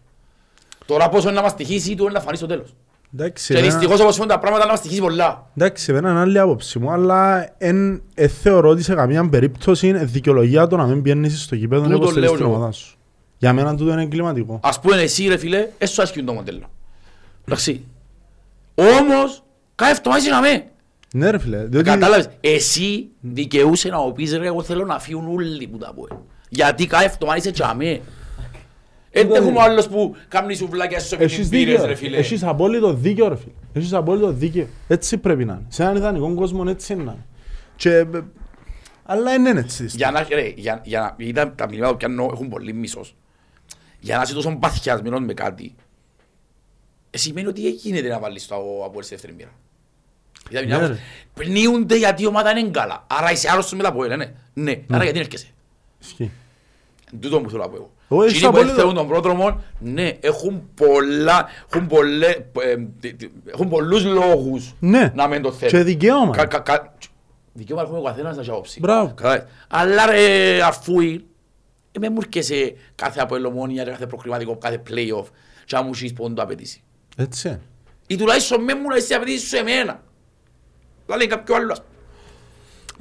Τώρα πόσο είναι να μας τυχήσει, του είναι να φανεί στο τέλος. Εντάξει, Και εμένα- δυστυχώς όπως φαίνονται τα πράγματα να μας τυχήσει πολλά. Εντάξει, εμένα είναι άλλη άποψη μου, αλλά εν, ε, θεωρώ ότι σε καμία περίπτωση είναι δικαιολογία το να μην πιένεις στο γήπεδο να Τούτο υποστηρίζεις λέω την εγώ. ομάδα σου. Για μένα τούτο είναι εγκληματικό. Ας πούμε εσύ ρε φίλε, έσου άσχει το μοντέλο. Εντάξει. Όμως, κάθε εβδομάδα είσαι να με. Ναι ρε φίλε, διότι... Κατάλαβες, εσύ δικαιούσε να μου πεις ρε, εγώ θέλω να φύγουν όλοι που τα πω. Γιατί κάθε εβδομάδα είσαι τσαμέ. Έτσι έχουμε άλλος που κάνει σουβλάκια στους Έχεις επιτυπήρες δίκιο, ρε ρε. φίλε. Έχεις απόλυτο δίκιο ρε φίλε. Έχεις απόλυτο δίκιο. Έτσι πρέπει να είναι. Σε έναν ιδανικό κόσμο έτσι είναι να είναι. Και... ε, Αλλά δεν είναι έτσι. Για να, ρε, για, για να, γιατί τα, τα μηνύματα που πιάνω έχουν πολύ μίσος. Για να είσαι τόσο παθιασμένος με κάτι, ε, σημαίνει ότι δεν γίνεται να βάλεις το από στη δεύτερη μοίρα. Ναι, Δηλαδή, ρε. πνίονται γιατί η ομάδα είναι καλά. Άρα είσαι άρρωστος με τα πόδια, ναι. Ναι, άρα γιατί έρχεσαι. Ισχύει. Εν τούτο που θέλω να πω εγώ. Εγώ έχεις Εκείνοι που απόλυτο- θέλουν τον πρόδρομο, ναι, έχουν πολλά, έχουν, πολλέ, ε, τι- τι- έχουν πολλούς λόγους Ναι. να μην το θέλουν. Και δικαίωμα. Κα- κα- κα- Δικαίωμα έχουμε ο καθένας να έχει άποψη. Μπράβο. Κατάλαβες. Αλλά ρε, αφού είναι, ε, με μου έρχεσαι κάθε αποελομόνια, κάθε προκριματικό, κάθε play-off και να μου έχεις πόντο απαιτήσει. Έτσι. Ή τουλάχιστον με μου να είσαι απαιτήσει σου εμένα. Δηλαδή κάποιο άλλο. ας πούμε.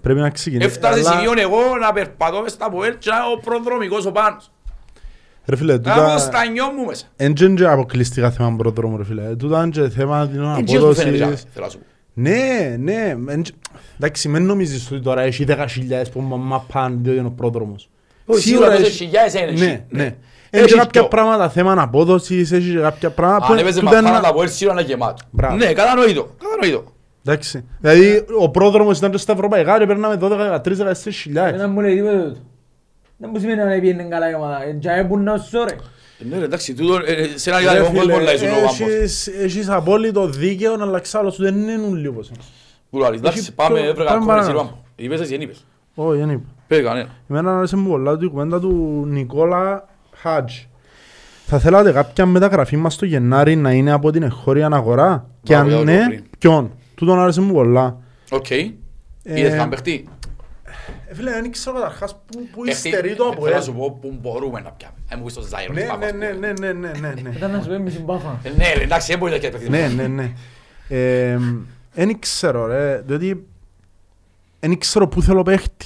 Πρέπει να ξεκινήσει. Έφτασε Αλλά- σημείο εγώ να περπατώ μες στα ποέλ και να ο προδρομικός ο Πάνος. Ρε φίλε, Να έχω τούτα... στα νιό μου μέσα. Εν και είναι αποκλειστικά θέμα πρόδρομου ρε φίλε. Τούτα είναι και θέμα την Εν τζιος που φαίνεται, απόδοσης. θέλω να σου πω. Ναι, ναι. εν και- Εντάξει, μην νομίζεις ότι τώρα έχει 10.000 που μα- μα πάνε διότι είναι ο πρόδρομος. Όχι, σίγουρα έχει- τόσες χιλιάδες είναι, Ναι, έχει. ναι. Ναι. Έχεις Έχεις κάποια πιο. πράγματα θέμα απόδοσης, έχεις και κάποια πράγματα Αν έπαιζε τούτα είναι μαπάνα να- τα ποέλ σίγουρα είναι γεμάτο. Μπράβο. Ναι, κατανοητό, κατανοητό. Εντάξει. Δηλαδή, ο πρόδρομος ήταν και στα ευρωπαϊκά και παίρναμε 12-13-14 χιλιάδες. Εμένα μου λέει τίποτα τούτο. Δεν μου σημαίνει να πιένει καλά η ομάδα. Ε, τζάε που να σου ρε. Ναι, ρε, εντάξει, τούτο, ε, ε, σε ένα Ρε ιδανικό φίλε, κόσμο λάζουν ο Βάμπος. έχεις- Έχεις απόλυτο δίκαιο να αλλάξει άλλος, δεν είναι ούλοι όπως είναι. Που λαλείς, εντάξει, Έχει πάμε, πιο- έβρεγα πάμε ακόμα εσύ παρακάτω. Βάμπο. Είπες εσύ, δεν είπες. Όχι, δεν είπα. Πες κανένα. Εμένα άρεσε μου πολλά του η κουβέντα του Νικόλα Χάτζ. Θα θέλατε κάποια μεταγραφή μας το Γενάρη να είναι από την εγχώρια αγορά και Μπράβο, αν για το ναι, πριν. ποιον; Τούτον άρεσε μου πολλά. Οκ. Ε, Είδες καν παιχτή; Ε, Φίλε, δεν ξέρω καταρχάς που, που Παιχτή, υστερεί το από Θέλω να σου πω που μπορούμε να πιάμε. Αν μου πεις το Ζάιρο. Ναι, τι πάμε, ναι, ας ναι, πούμε. ναι, ναι, ναι, ναι, ναι. Ήταν να σου πει με συμπάφα. Ε, Ναι, ρε, εντάξει, δεν μπορεί να έχει Ναι, ναι, ναι. Ε, Δεν ξέρω ρε, διότι δεν ξέρω πού θέλω παίχτη.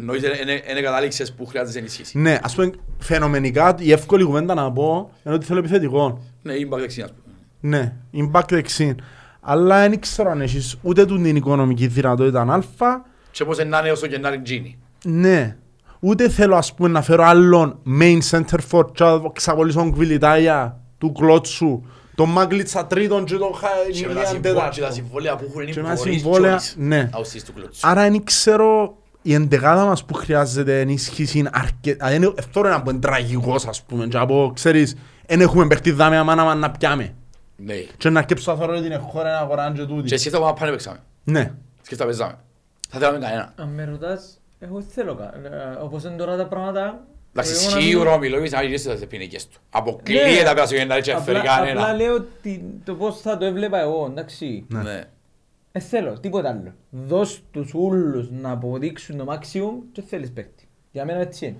Εννοείς, είναι κατάληξες που χρειάζεται ενισχύσει. Ναι, ας πούμε φαινομενικά η εύκολη κουβέντα να πω είναι ότι θέλω επιθετικό. Ναι, είναι back δεξιά, ας πούμε. Ναι, impact δεξί. Αλλά δεν ξέρω αν έχεις ούτε του την οικονομική δυνατότητα α, Και πώς να είναι όσο και να είναι Gini. ναι. Ούτε θέλω ας πούμε να φέρω άλλον main center for και να ξαπολύσω κβιλιτάγια του κλώτσου, τον Μάγκλιτσα τρίτον και τον Και με τα Χαϊνιλιάν συμβόλαια- και τα τέταρτον. συμβόλαια που έχουν Και είναι με τα μπορείς συμβόλαια, κιόλας. ναι. Να ουσίες του κλωτσού. Άρα δεν ξέρω η εντεγάδα μας που χρειάζεται ενίσχυση είναι αρκετά. Δεν θέλω να πω είναι τραγικός ας πούμε και να πω ξέρεις δεν έχουμε παιχτεί δάμε αμάνα μας να πιάμε. Ναι. Και να κέψω θα θεωρώ την χώρα να αγοράνε και Και τούτη. εσύ θα πάμε πάνε παίξαμε. Ναι. Σκέφτα παίζαμε. Θα θέλαμε κανένα. Αν με ρωτάς, εγώ θέλω κα- ε, όπως είναι τώρα τα πράγματα... Εντάξει, εγώ να μην- σίγουρα ο Μιλόγης να γυρίσει στις ποινικές του. Αποκλείεται να πέρασε ο Γενάρη και να φέρει Απλά- Απλά κανένα. λέω τι- το πώς θα το έβλεπα εγώ, εντάξει. Ναι. Ναι. Ε, θέλω, τίποτα άλλο. Δώσ' τους ούλους να αποδείξουν το maximum και θέλεις παίκτη. Για μένα έτσι είναι.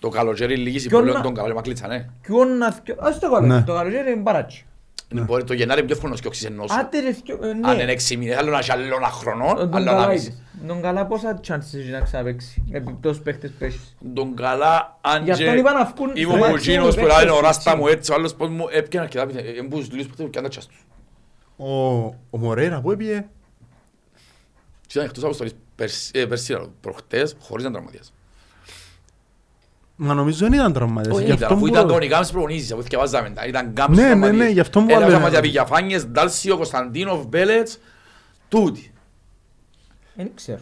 Το καλοκαίρι λίγη Κι συμβολέων όλα- τον καλό μακλίτσα, ναι. Κι όνα θκιο- Ας το καλό, Ναι. το καλοκαίρι είναι μπαράτσι. Μπορεί το Γενάρη είναι πιο εύκολο να σκιώξεις ενός. Άντε ρε θκιο- ε, ναι. Αν είναι έξι μήνες, άλλο να έχει άλλο ένα χρόνο, Τον άλλο ένα καλά μισή. είδες. Τον καλά πόσα chances έχει να ξαναπαίξει. Επιπτώσεις παίχτες που έχεις. Τον καλά, αν Γι' αυτόν και είπα να βγουν είμαι στο ο maximum Μουτζίνος που παίκτες λέει ο του Ράστα Τσίλ. μου έτσι, ο άλλος πώς μου έπιανε αρκετά πιθανή. Εμπούς τους λίγους που πιάνε τα τσάς τους. Ο, ο Μορέιρα που έπιε. Και ήταν εκτός αποστολής πέρσι, ε, πέρσι, άλλο, προχτές, χωρίς να τραυματίας. Μα νομίζω δεν ήταν τραυματίας. Όχι, Γι' ήταν, αυτό αφού που- ήταν κανονικά μες προπονήσεις, αφού θυκευάζαμε τα. Ήταν κάμψη Ναι, ναι, τραυματίες. ναι, γι' αυτό μου Έλαβα έλεγα. μας για Πηγιαφάνιες, Ντάλσιο, Κωνσταντίνοφ, Μπέλετς, τούτοι. Δεν ξέρω.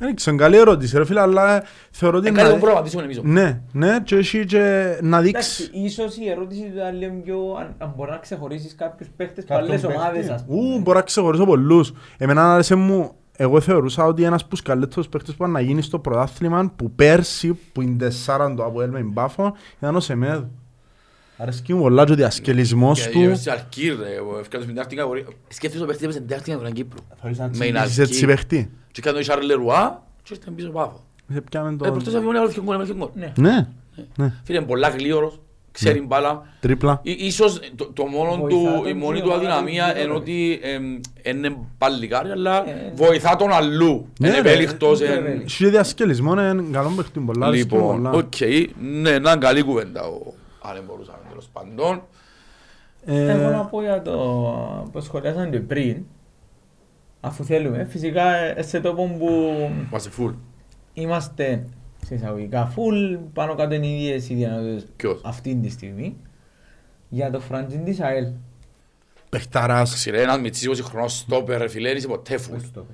Ε, Δεν ξέρω, καλή ερώτηση ρε φίλε, αλλά θεωρώ ότι... Είναι κάτι να- που προγραμματίσουμε εμείς. όμως. Ναι, ναι, και έχει και να Εντάξει, δείξει... ίσως η ερώτηση του ήταν λίγο πιο αν, αν μπορεί να ξεχωρίσεις κάποιους παίχτες από Κάποιον άλλες παίχτη. ομάδες ας πούμε. Ου, μπορώ να ξεχωρίσω πολλούς. Εμένα άρεσε μου, εγώ θεωρούσα ότι ένας από τους καλύτερους παίχτες που να γίνει στο πρωτάθλημα που πέρσι, που είναι τεσσάραν το Αποέλ με την Πάφο, ήταν ο Σεμέδου. Αρέσκει μου πολλά και ο διασκελισμός Και του. γύρω στην Αλκύρ, ρε, ο ευκαιρός με την τάρτη κατηγορία. Σκέφτεσαι ο παίχτης έπαιζε την τάρτη κατηγορία Κύπρου. Θεωρείς να Με την τσιμπήσεις έτσι Αλκύρ. Παίχτη. Και έκανε ο Ισάρ Λερουά; Και ήρθε πίσω πάφο. Σε πιάμε Ε, τον- προχτές αφήνει άλλο γκολ, έβαλε γκολ. Ναι. Ναι, ναι, Φίλε, είναι πολλά γλίωρος, ξέρει μπάλα. τρίπλα. Ή- Ίσως το, το μόνο Βοηθά του, τον η μόνη και του ομάδα αδυναμία του είναι γύρω, ότι εμ, είναι παλικάρι, αλλά Ε, βοηθά τον αλλού. Ναι, Είναι ρε, ευέλικτος. είναι εν- ευέλικτος. Έχει διασκελισμό, είναι καλό παίχτη, πολλά αρέσκει μου Λοιπόν, πολλά. οκ, ναι, να είναι καλή κουβέντα, ο- αν δεν μπορούσαμε τέλος πάντων. Ε, Εγώ να πω για το που σχολιάσαν και πριν, αφού θέλουμε, φυσικά ε, σε τόπο που Είμαστε full. είμαστε σε εισαγωγικά full, πάνω κάτω είναι οι ίδιες οι δυνατότητες Ποιος; αυτή τη στιγμή, για το φραντζίν της ΑΕΛ. Παιχταράς. Ξηρέ, ένας μητσής 20 χρονών στόπερ, ρε φίλε, είσαι ποτέ full. Πώς το πω.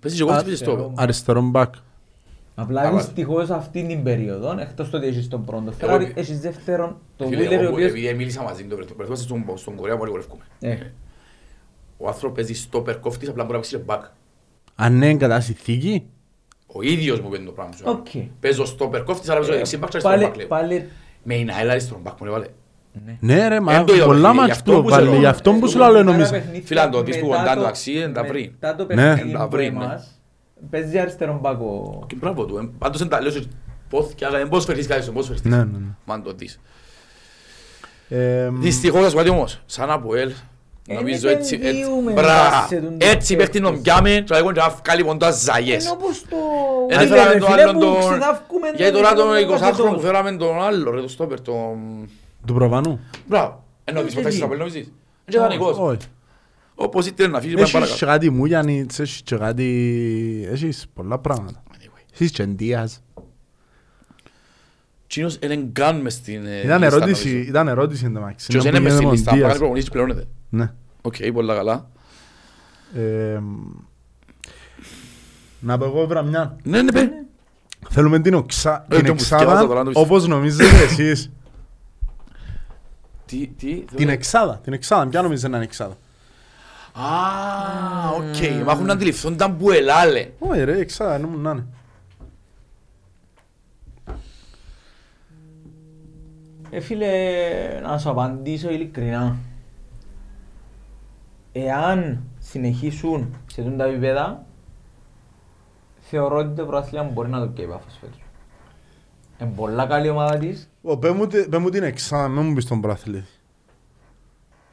Παίζεις και εγώ Α, παίζεις στόπερ. Αριστερό μπακ. Απλά Αλλά- δυστυχώς αυτή την περίοδο, εκτός το ότι έχεις τον πρώτο Εγώ- Φεράρι, έχεις δεύτερον τον Φίλε, Βίλερ, ο εγώ που- οποίος... επειδή μίλησα μαζί του, περνόμαστε στον, στον Κορέα, μόλι κορεύκουμε. Ε, Ο άνθρωπος παίζει στόπερ κόφτης, απλά μπορεί να παίξει και back. Αν είναι κατά συνθήκη, Ο ίδιος μου πέντε το πράγμα σου. Οκ. Παίζω στόπερ κόφτης, αλλά παίζω ε, δεξί back και αριστερό πάλι- back, λέω. Πάλι... Με είναι αέλα αριστερό back, μου λέει, βάλε. ναι. ναι ρε, μα Εν το είδα, πολλά φίλε, γι' μάτς αυτό του που βάλε, σε γι' αυτό που σου λέω νομίζω. Φίλε, αν το δεις που κοντά, εντάξει, είναι τα πριν. Μετά το Ναι. παιχνίδι Τα που πριν, ναι. εμάς, παίζει αριστερόν μπάκο. Και μπράβο του, ε. πάντως δεν τα λέω σε πόθηκε, αλλά δεν μπορείς φερθείς κάτι, δεν μπορείς φερθείς. Ναι, ναι, ναι. Μα αν το δεις. Ε, Δυστυχώς, ας πω κάτι όμως, σαν από ελ, Ε, νομίζω δεν έτσι, έτσι, επενδύουμε μπρά, σε τον έτσι παίχτη τον παίχτη. πιάμε και λέγουν και να βγάλει ποντά ζαγιές. Ενώ πως το... Δεν Φίλε, φέραμε ρε, τον φίλε, άλλον που τον... ξεδάφκουμε Γιατί τον τώρα τον Νίκο 20χρονο που Πακετό. φέραμε τον άλλο, ρε, το στόπερ, τον... Του προβανού. Μπράβο. Ενώ δεις Γιατί; ποτέ στα νομίζεις. Είναι και δανεικός. Όχι. Όπως ήθελες να φύγεις, πάμε Έχεις και παρακάτω. κάτι Μούγιανιτς, έχεις και κάτι... Έχεις πολλά πράγματα. Anyway. Έχεις και Ντίας. Τσίνος είναι καν μες στην ε, Ήταν λίστα, ερώτηση, νομίζω. ήταν ερώτηση εν τω μεταξύ. Τσίνος Να είναι που μες στην γίνεται λίστα, με τον αν κάνει Ντίας. προπονήσεις πληρώνεται. Ναι. Οκ, πολλά καλά. Ε, Να πω εγώ έβρα μια. Ναι, ναι, πέ. Θέλουμε την, οξά, Ε, την το που σκέφαζα τώρα, εξάδα το πιστεύω. όπως νομίζετε εσείς. Τι, τι, Την εξάδα, την εξάδα. Ποια νομίζετε να είναι εξάδα. Α, οκ. Μα έχουν αντιληφθούν τα μπουελάλε. Όχι ρε, εξάδα, νόμουν να είναι. Ε, φίλε, να σου απαντήσω ειλικρινά. Εάν συνεχίσουν σε τούν τα επίπεδα, θεωρώ ότι το πρωτάθλημα μπορεί να το πιέσει πάφος φέτος. Είναι πολλά καλή ομάδα της. Ω, Πέ μου τη- πέ μου την εξάδα, μην μου πεις τον πράθλητη.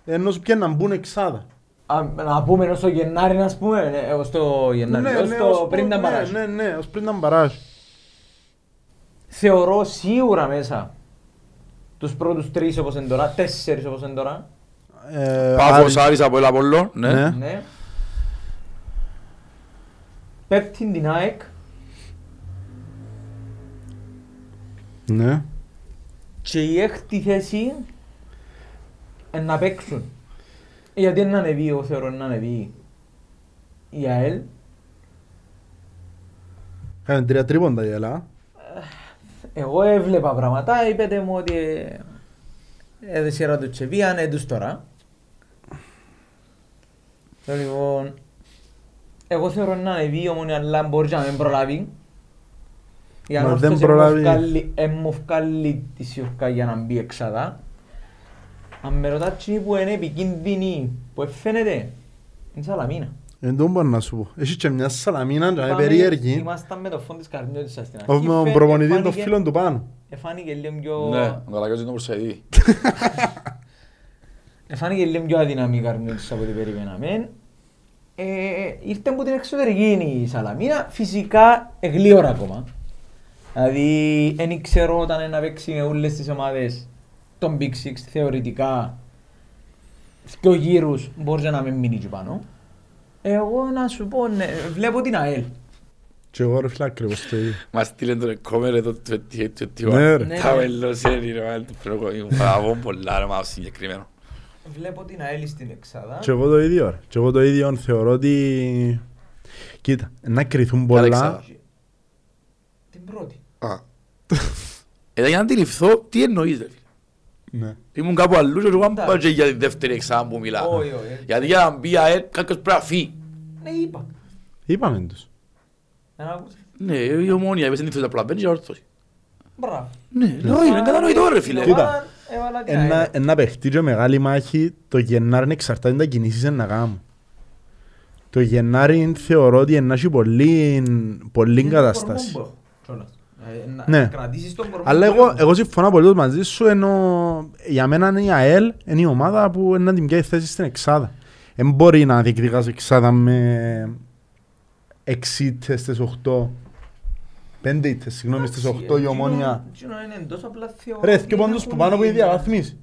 Ενώ σου πιάνε να μπουν εξάδα. Α, να πούμε ως το Γενάρη, ας πούμε, ε, ως το Γενάρη, ως το ως πριν τα ναι, μπαράζ. Ναι, ναι, ως πριν τα μπαράζ. Θεωρώ σίγουρα μέσα τους πρώτους τρεις όπως είναι τώρα, τέσσερις όπως είναι τώρα. Ε, Πάφος, Άρη- Άρης, από el Απόλλων, ναι. Ναι. Ναι. Πέπτην την ΑΕΚ. Ναι. και η έκτη θέση ε, να παίξουν. Γιατί να ανεβεί, εγώ θεωρώ να ανεβεί η ΑΕΛ. Κάνε τρία τρίποντα η Ελλάδα. Εγώ έβλεπα πράγματα, είπετε μου ότι ε, έδεσε σειρά τους Τσεβίαν, έντους τώρα. Ε, Λοιπόν, εγώ θεωρώ να ανεβεί η ομονία, αλλά μπορεί να μην προλάβει. Η Μα ανόρθωση δεν προλάβει. μου βγάλει- ε, μου βγάλει της σιουρκά για να μπει εξάδα. Αν με ρωτάς τι που είναι επικίνδυνη, που φαίνεται, είναι η Σαλαμίνα. Εν τω μπορώ να σου πω. Έχεις και μια σαλαμίνα και είναι Πάμε- περίεργη. Ήμασταν με το φόντ της Καρμιώτισσας στην αρχή. Όχι με τον Φε- προπονητής των εφάνηκε- φίλων του πάνω. Εφάνηκε λίγο πιο... Ναι, ο Καλακιός είναι προσεδί. (laughs) (laughs) Εφάνηκε λίγο πιο αδυναμή η Καρμιώτισσα από ό,τι περιμέναμε. Ε, ήρθε από την εξωτερική η Σαλαμίνα, φυσικά εγλίωρα ακόμα. Δηλαδή, δεν ξέρω όταν είναι να παίξει με όλες τις ομάδες των Big Six θεωρητικά δύο γύρους μπορείς να μην μείνει εκεί πάνω. Εγώ να σου πω, ναι, βλέπω την ΑΕΛ. Και εγώ ρε φίλε ακριβώς το ίδιο. (laughs) Μας στείλε τον κόμερ εδώ του 28 Ναι, ρε. Ναι, Τα ναι. βελοσέρι ρε μάλλον του προκομίου. Παραβώ πολλά ρε μάλλον συγκεκριμένο. Βλέπω την ΑΕΛ στην Εξάδα. Και εγώ το ίδιο ρε. Και εγώ το ίδιο θεωρώ ότι... Κοίτα, να κρυθούν Καλά πολλά. εξάδα. Την πρώτη. Α. Εδώ για να αντιληφθώ τι εννοείς ρε φίλε; Ναι. Ήμουν κάπου αλλού και εγώ Εντάξει. πάω και για τη δεύτερη εξάδα που μιλά. Όχι, όχι. Γιατί για να μπει η ΑΕΛ κάποιος πρέπει να φύγει. Ναι, είπα. Είπαμε τους. Δεν άκουσες. Ναι, η ομόνια είπες συνήθως απλά μπαίνει για όρθωση. Μπράβο. Ναι, όχι, είναι κατανοητό ρε φίλε. Κοίτα. Έβαλα την Ένα, ΑΕΛ. ένα παιχτή και μεγάλη μάχη το Γενάρη εξαρτάται τα κινήσεις να κάνουν. Το Γενάρη θεωρώ ότι να έχει πολύ, πολύ Είναι το κατάσταση. κορμό που έχω, κιόλας. Ε, να Ναι. κρατήσεις τον κορμό Αλλά που εγώ, έχω. εγώ συμφωνώ απολύτως μαζί σου ενώ για μένα είναι η ΑΕΛ είναι η ομάδα που είναι να την πιάει θέση στην εξάδα. Δεν μπορεί να διεκδικάς εξάδα με έξι ήττες στις οχτώ. Πέντε ήττες, συγγνώμη, στις Εντάξει, οχτώ η εκείνο- ομόνια. εκείνο είναι τόσο απλά θεωρώ Ρε, ότι και πόντους έχουν που πάνω από η γίνει. διαβαθμίση.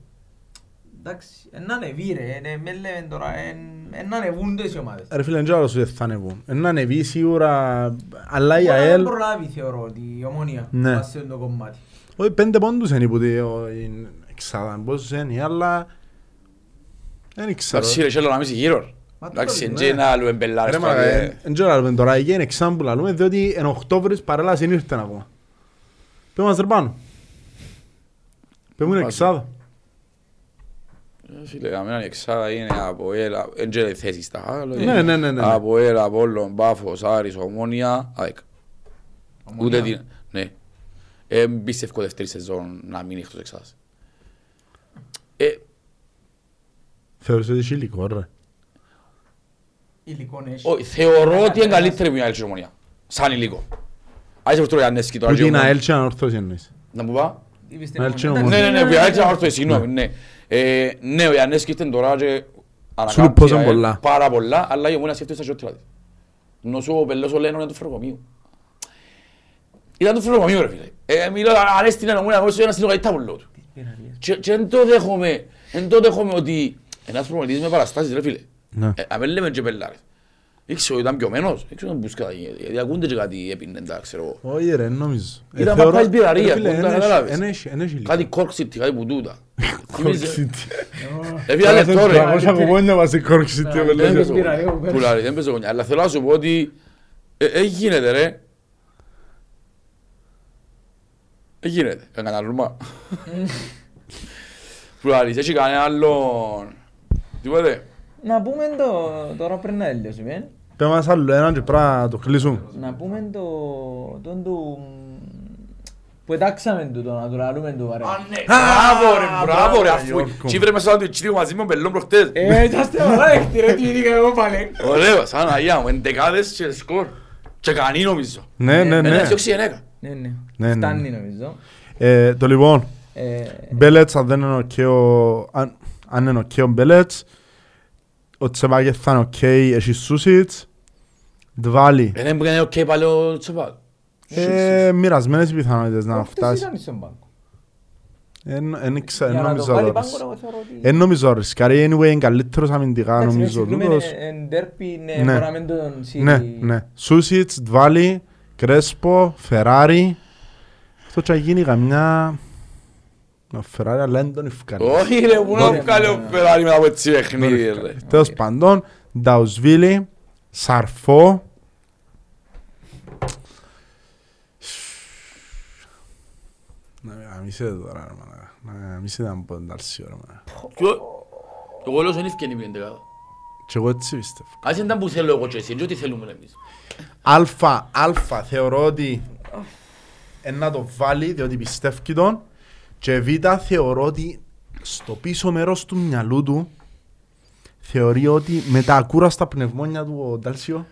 Εντάξει, ε, να ανεβεί ρε, ε, με λέμε τώρα, ε, ε, να ανεβούν τις οι ομάδες. Ρε φίλε, δεν ξέρω θα ανεβούν. Είναι να ανεβεί σίγουρα, αλλά η Μπορεί να ΑΕΛ... προλάβει θεωρώ ότι η ομόνια Ναι. βάσει σε αυτό το κομμάτι. Όχι, πέντε πόντους είναι που τη- ο- η εξάδα. Πώς είναι, αλλά... Δεν ξέρω. Εντάξει ρε, θέλω να μισή γύρω. Μα Εντάξει, τώρα, είναι και ένα άλλο εμπελάρες. Ρε μα, τώρα, ε, ε, δεν ξέρω αν τώρα, εκεί είναι εξάμου που λαλούμε, διότι εν Οκτώβρης παρέλαση δεν ήρθαν ακόμα. Πες μας ρε πάνω. Πες μου είναι Πας. εξάδα. Ε, Φίλε, για μένα η εξάδα είναι από έλα, δεν ξέρω οι θέσεις τα άλλο. Ναι, ναι, ναι, ναι, ναι. Από έλα, Απόλλων, Πάφος, Άρης, Ομόνια, ΑΕΚ. Ούτε Ομόνια. την, ναι. Ε, πιστεύω δεύτερη σεζόν να μείνει εκτός εξάδας. Ε, Θεωρείς ότι έχει υλικό ρε. Υλικό έχει. όχι, θεωρώ ότι είναι Ναι, καλύτερη που η ΑΕΛ και η Ομόνια. Σαν υλικό. Ας είσαι τώρα Ιαννέσκι τώρα. Που και η την Ομόνια. ΑΕΛ και ανορθώσει εννοείς. Να μου πά. Είπες στην Να Ομόνια. έρθει η Εντάξει, Ναι, ναι, ναι, που η ΑΕΛ και ναι, ανορθώσει, συγγνώμη, ναι. Ε, Ναι, ο Ιαννέσκι ήρθε τώρα και ανακάμπτει λουπώσαν η ΑΕΛ πολλά. Πάρα πολλά, αλλά η Ομόνια σκέφτεται στα σιώτρα της. Νόσο ο Πελός ο Λένο ήταν του Φροκομείου. Ήταν του Φροκομείου ρε φίλε. Ε, μιλώ, αρέσει την Ομόνια, εγώ σου ένα στείλω κάτι τάμπουλο του. πειραλίες. Και και δεν το δέχομαι, δεν το δέχομαι ότι ένας προπονητής με παραστάσεις ρε φίλε. Ναι. Ε, Αν δεν λέμε και πελάρες. Ήξερα ότι ήταν πιωμένος, ήξερα ότι μπουσκά, γιατί ακούνται και κάτι έπινε, τα ξέρω εγώ. Όχι ρε, δεν νομίζω. Ε, Ήταν θεωρώ- παπάς μπειραρία, ρε φίλε, πού τα εν έχει- καταλάβεις. εν έχει- εν έχει υλικό. Κάτι Cork City, κάτι που τούτα. Θυμίζει- (laughs) Cork City. Ε, φίλε, λεπτό ρε. 300 κουπόνια μας η Cork City, Ναι, με ναι, λέει. ναι. πειραρία που παίρνει. Πουλάρι, δεν παίζω γωνιά. Αλλά θέλω να σου πω ότι ε, ε, γίνεται ρε. Ε, γίνεται. Ε, καναλούμα. Πουλάρι, έχει κανένα άλλο... Τίποτε. Να πούμε το, τώρα πριν να τελειώσουμε, Πες μας άλλο έναν και πρέπει να το κλείσουμε. να πούμε το, τον του, που εντάξαμε του, το να του λαλούμε του βαρέ. ναι. Μπράβο ρε, μπράβο ρε, αφού Γιώργο. τσίβρε μέσα του τσίβρε μαζί με μπελόν προχτές. Ε, είσαστε ωραία έκτη ρε, τι είδηκα εγώ πάλι. Ωραίο, σαν Αγία μου, εντεκάδες και σκορ. Και κανεί νομίζω. Ναι, ναι, Ένα ναι. διώξει γενέκα. Ναι, ναι, ναι. φτάνει νομίζω. Ε, Το λοιπόν, Ε, Μπέλετς αν δεν είναι οκ ο... αν- Αν είναι οκ ο Μπέλετς, ο Τσεπάκε θα είναι οκ, έχει Σούσιτς, Δβάλι. Δεν είναι οκ πάλι ο Τσεπάκ. Ε, Μοιρασμένες οι πιθανότητες να χτες φτάσει. ήταν στον πάγκο. Εν- εν ξα- εν Για να το νομίζω βάλει να πάγκο, ρωτήσει. εγώ θεωρώ ότι- Εν νομίζω ρισκάρει, anyway είναι καλύτερος αμυντικά Εντάξει, νομίζω συγκρούμε, τούτος. ε, εν ντέρπι, ναι, Ναι. μπορούμε να τον σύρει. Ναι, ναι. Σούσιτς, Δβάλι, Κρέσπο, Φεράρι. Αυτό θα γίνει καμιά... Ο Φεράρι αλλά δεν τον ευκάλει. Όχι ρε, πού να Ναι, βγάλει ναι, ο ναι. Φεράρι μετά από έτσι παιχνίδι ρε. Τέλος πάντων, Νταουσβίλη, Σαρφό. Να με γαμίσετε τώρα, ρε μάνα. Να γαμίσετε να μου πω εντάξει, ρε μάνα. Ποιο- Εγώ λέω ότι δεν ευκαινεί πριν δεκάδα. Και εγώ έτσι πιστεύω. Ας ήταν που θέλω εγώ και εσύ, είναι ό,τι θέλουμε εμείς. Αλφα, αλφα, θεωρώ ότι ε, να το βάλει διότι πιστεύει τον και β θεωρώ ότι στο πίσω μέρος του μυαλού του θεωρεί ότι με τα ακούραστα πνευμόνια του ο Ντάλσιο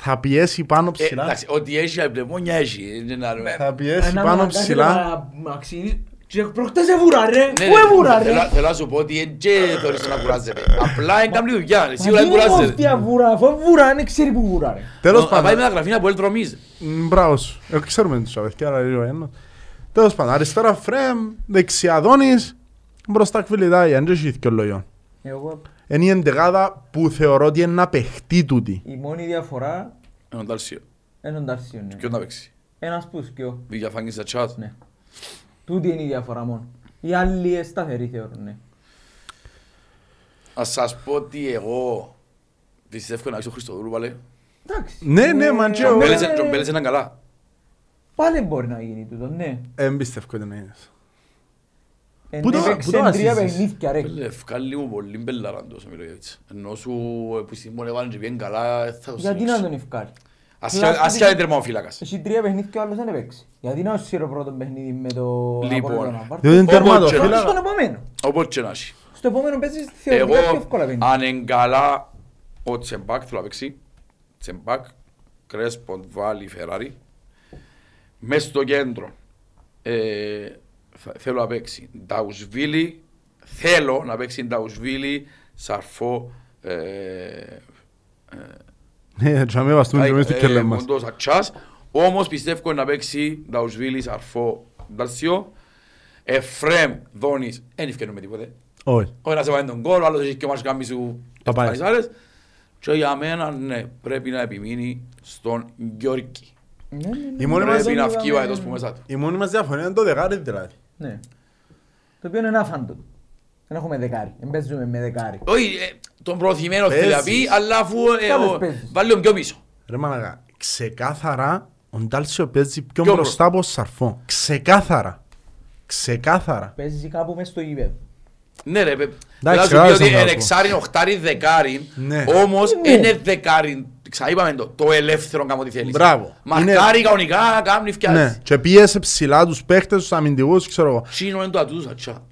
θα πιέσει πάνω Ε, ψηλά. Εντάξει, ό,τι έχει από πνευμόνια έχει. είναι ένα άλλο. Θα πιέσει Ένα πάνω μαλακάκι ψηλά. να- να αξίζει- Και προχτές εβούρα ρε, Ναι, πού ναι, εβούρα ρε. θέλω- Θέλω να σου πω ότι δεν και θεωρείς να κουράζεται. Απλά είναι κάνει δουλειά, Μα σίγουρα τι δεν είναι αυτή κουράζεται. η βούρα, αφού βούρα δεν ξέρει που βούρα ρε. Τέλος Να πάει πάντων, μεταγραφή από Ελτρομίζ. μ, μπράβο σου. Ε, Ξέρουμε τους αδερφιά, αλλά λίγο ένα. Τέλος πάντων, αριστερά Φρέμ, δεξιά Δόνης, μπροστά Κβιλιτάι, αν δεν έχει δυο λόγιον. Εγώ Είναι η εντεγάδα που θεωρώ ότι είναι να παιχτεί τούτη. η μόνη διαφορά Έναν Τάλσιο. είναι ο Ντάρσιο. ναι. Ποιον να παίξει; Ένας που σκιώ. Διαφάνεις στα chat. Ναι. Τούτη είναι η διαφορά μόνο. Οι άλλοι είναι σταθεροί θεωρούν, ναι. Ας σας πω ότι εγώ πιστεύω να έχει ο Χριστοδούλου πάλι. Εντάξει. Ναι, ναι, μα και Ε, εγώ. ναι, Μπέλεσε- τον Μπέλεσε ήταν καλά. Πάλι μπορεί να γίνει τούτο, ναι. Δεν πιστεύω ότι είναι ένας. Εν Πού το- έπαιξε πού το τρία βασίζεις; παιχνίδια ρε. Πέλε, ευκάλλει μου πολύ μπελαράν τόσο Μιλόγεβιτς. Ενώ σου επιστήμον έβαλαν και πήγαινε καλά, ε, θα το Γιατί να συνέχισε. τον ευκάλει; Ασχά- Ασχά είναι τερμοφύλακας. Έχει τρία παιχνίδια και ο άλλος δεν έπαιξε. Γιατί να σύρω πρώτο παιχνίδι με το Λοιπόν. Απόλλωνα. Βάρ' Διότι είναι Όπως τερματοφύλακα. το Στον επόμενο. Οπότε και να έχει. Στο επόμενο παίζεις θεωρητικά πιο Εγώ, εύκολα παιχνίδια. αν είναι καλά, ο Τσεμπάκ θέλω να παίξει. Τσεμπάκ, Κρέσπον, Βάλι, Φεράρι. Μες στο κέντρο ε, θα- θέλω να παίξει Νταουσβίλη. Θέλω να παίξει Νταουσβίλη, Σαρφό, ε, Ναι, και αμέ βαστούν και μέσα στο κελέ μας. Μοντός Ατσάς. Όμως πιστεύω να παίξει Νταουσβίλη, Σαρφό, Νταλσιό. Εφρέμ, Δόνης, δεν ευκαιρνούμε τίποτε. Όχι. Όχι να σε βάλει τον κόλ, ο άλλος έχει και ο Μαρσκάμπη σου Τα πάει. πανισάρες. Και για μένα, ναι, πρέπει να επιμείνει στον Γιώργη. Ναι, ναι, ναι. Η μόνη μας- Πρέπει να είδαμε- βγει ο αετός που μέσα του. Η μόνη μας διαφορά είναι το δεκάρι δηλαδή. Ναι. Το οποίο είναι άφαντο. Δεν έχουμε δεκάρι. Δεν παίζουμε με δεκάρι. Όχι, ε, τον προωθημένο θέλει να πει, Παίζεις. αλλά αφού ε, Κάπως ο- παίζεις. βάλει τον πιο πίσω. Ρε μαλακά, ξεκάθαρα ο Ντάλσιο παίζει πιο Πιο μπροστά από ο Σαρφό. Ξεκάθαρα. Ξεκάθαρα. Παίζεις κάπου μέσα στο γήπεδο. Ναι ρε, παι- Εντάξει, θέλω να σου κράτησε πει ότι να είναι πω. εξάριν, οχτάρι, δεκάριν, Ναι. όμως Ναι. είναι δεκάριν, ξαναείπαμε το, το ελεύθερο κάνω ό,τι θέλεις. Μπράβο. Μαρκάρει κανονικά, κάνει Ναι, φτιάσεις. και πίεσε ψηλά τους παίχτες, τους αμυντικούς, ξέρω εγώ. Τσίνο είναι το ατού του Σατσά.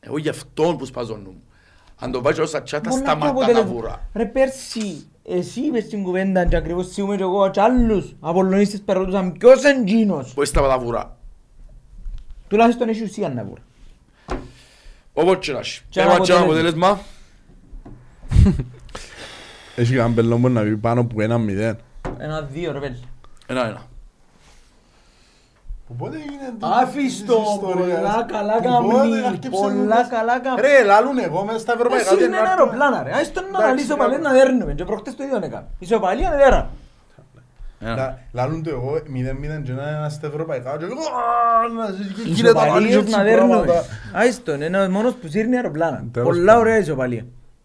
Εγώ γι' αυτόν που σπάζω νου μου. Αν το βάζεις ο Σατσά θα Μόνο σταματά το να αποτέλεσμα. βουρά. Ρε πέρσι, εσύ είπες την κουβέντα και ακριβώς σίγουμε και εγώ και άλλους Απολλωνίστες περνούσαν ποιος είναι εκείνος. Πώς σταματά βουρά. Τουλάχιστον έχει ουσία να βούρα. Όπως και να έχει. Και ένα Έβαλε και ένα αποτέλεσμα. (laughs) αποτέλεσμα. Έχει κανένα πελό που να πει πάνω από ένα μηδέν. Ένα δύο ρε πέλη. Ένα-ένα. Πότε έγινε Άφηστο, πολλά καλά καμνή, πολλά καλά καμνή. Ρε, λαλούν εγώ μέσα στα ευρωπαϊκά. Εσύ ότι είναι να- αεροπλάνα ρε, άιστον να Εντάξει, αναλύσω πάλι να δέρνουμε και προχτές το ίδιο έκανα. Ισοπαλία είναι δέρα. Ένα. Λα- Λαλούν το εγώ μηδέν μηδέν και να είναι στα ευρωπαϊκά. και εγώ, «Α, να ζήσει και γίνεται τα πάλι Ισοπαλίες έτσι να δέρνουμε. πράγματα». Άιστον, είναι ο μόνος που σύρνει αεροπλάνα. Τέλος Πολλά πάντων. ωραία ισοπαλία.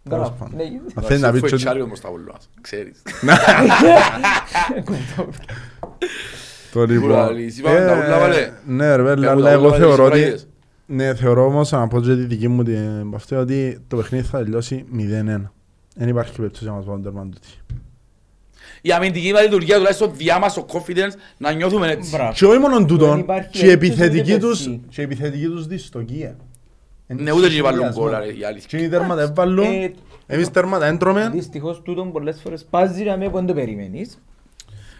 Τέλος Μπράβο. πάντων. Ναι, Αν θέλει να πει Αφού και- ετσάρει όμως τα βουλάς, ξέρεις. Το λοιπόν. Κουραλής. Είπαμε τα ούλα, βάλε. Ναι ρε βέλε, Τα αλλά ούλα, εγώ βάλε τις θεωρώ ότι... Ισραήλες. Ναι, θεωρώ όμως, να πω και τη δική μου την αυτή, ότι το παιχνίδι θα τελειώσει 0-1. Δεν υπάρχει περίπτωση να μας βάλουν τέρμα τούτη. Η αμυντική μας λειτουργία τουλάχιστον διά μας το confidence να νιώθουμε έτσι. Μπράβο. Και όχι μόνο τούτον, υπάρχει και η περίπτωση επιθετική ούτε τους, πέρσι. και η επιθετική τους δυστοκία. Ναι, ούτε και βάλουν γκολ, ρε, η αλήθεια. Και οι τέρματα έβαλουν, Ε, εμείς τέρματα έντρωμε. Δυστυχώς τούτον πολλές φορές πάζει να με που δεν το περιμένεις.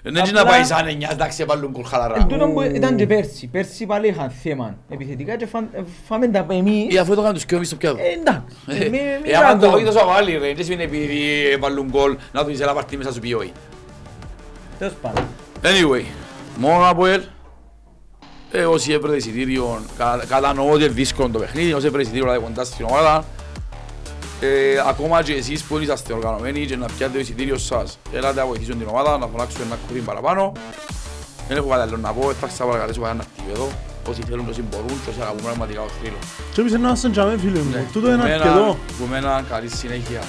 Δεν έτσι να Απλά- πάει σαν εννιά, εντάξει, βάλουν γκολ Εν χαλαρά. τούτον που ήταν και πέρσι. Πέρσι πάλι είχαν θέμα επιθετικά και φαν- ε, φάμε τα εμείς. Ή αφού το κάνουν τους και εμείς στο πιάτο. Ε, Εντάξει. Ε, Ε, μη- μη ε, άμα το ραγώ. όχι τόσο βάλει ρε, δεν σημαίνει επειδή βάλουν γκολ να του είσαι ένα παρτί μέσα σου πει όχι. Τέλος πάντων. Anyway, μόνο από ελ, Ε, όσοι έπρεπε εισιτήριο, κα- κατανοώ ότι είναι δύσκολο το παιχνίδι, όσοι έπρεπε εισιτήριο να είναι κοντά στην ομάδα, ε, ακόμα και εσείς που είσαστε οργανωμένοι και να πιάτε το εισιτήριο σας, έλατε να βοηθήσουν την ομάδα, να φωνάξουν ένα κουτί παραπάνω. Δεν έχω κάτι άλλο να πω, θα ξαπαρακαλέσω κανένα εδώ, όσοι θέλουν, όσοι μπορούν και όσοι αγαπούν πραγματικά το θρύλο. Και εμείς να είμαστε τζαμέ φίλοι μου. Ναι. Τούτο είναι Που μένα- αρκετό. Που μένα καλή συνέχεια.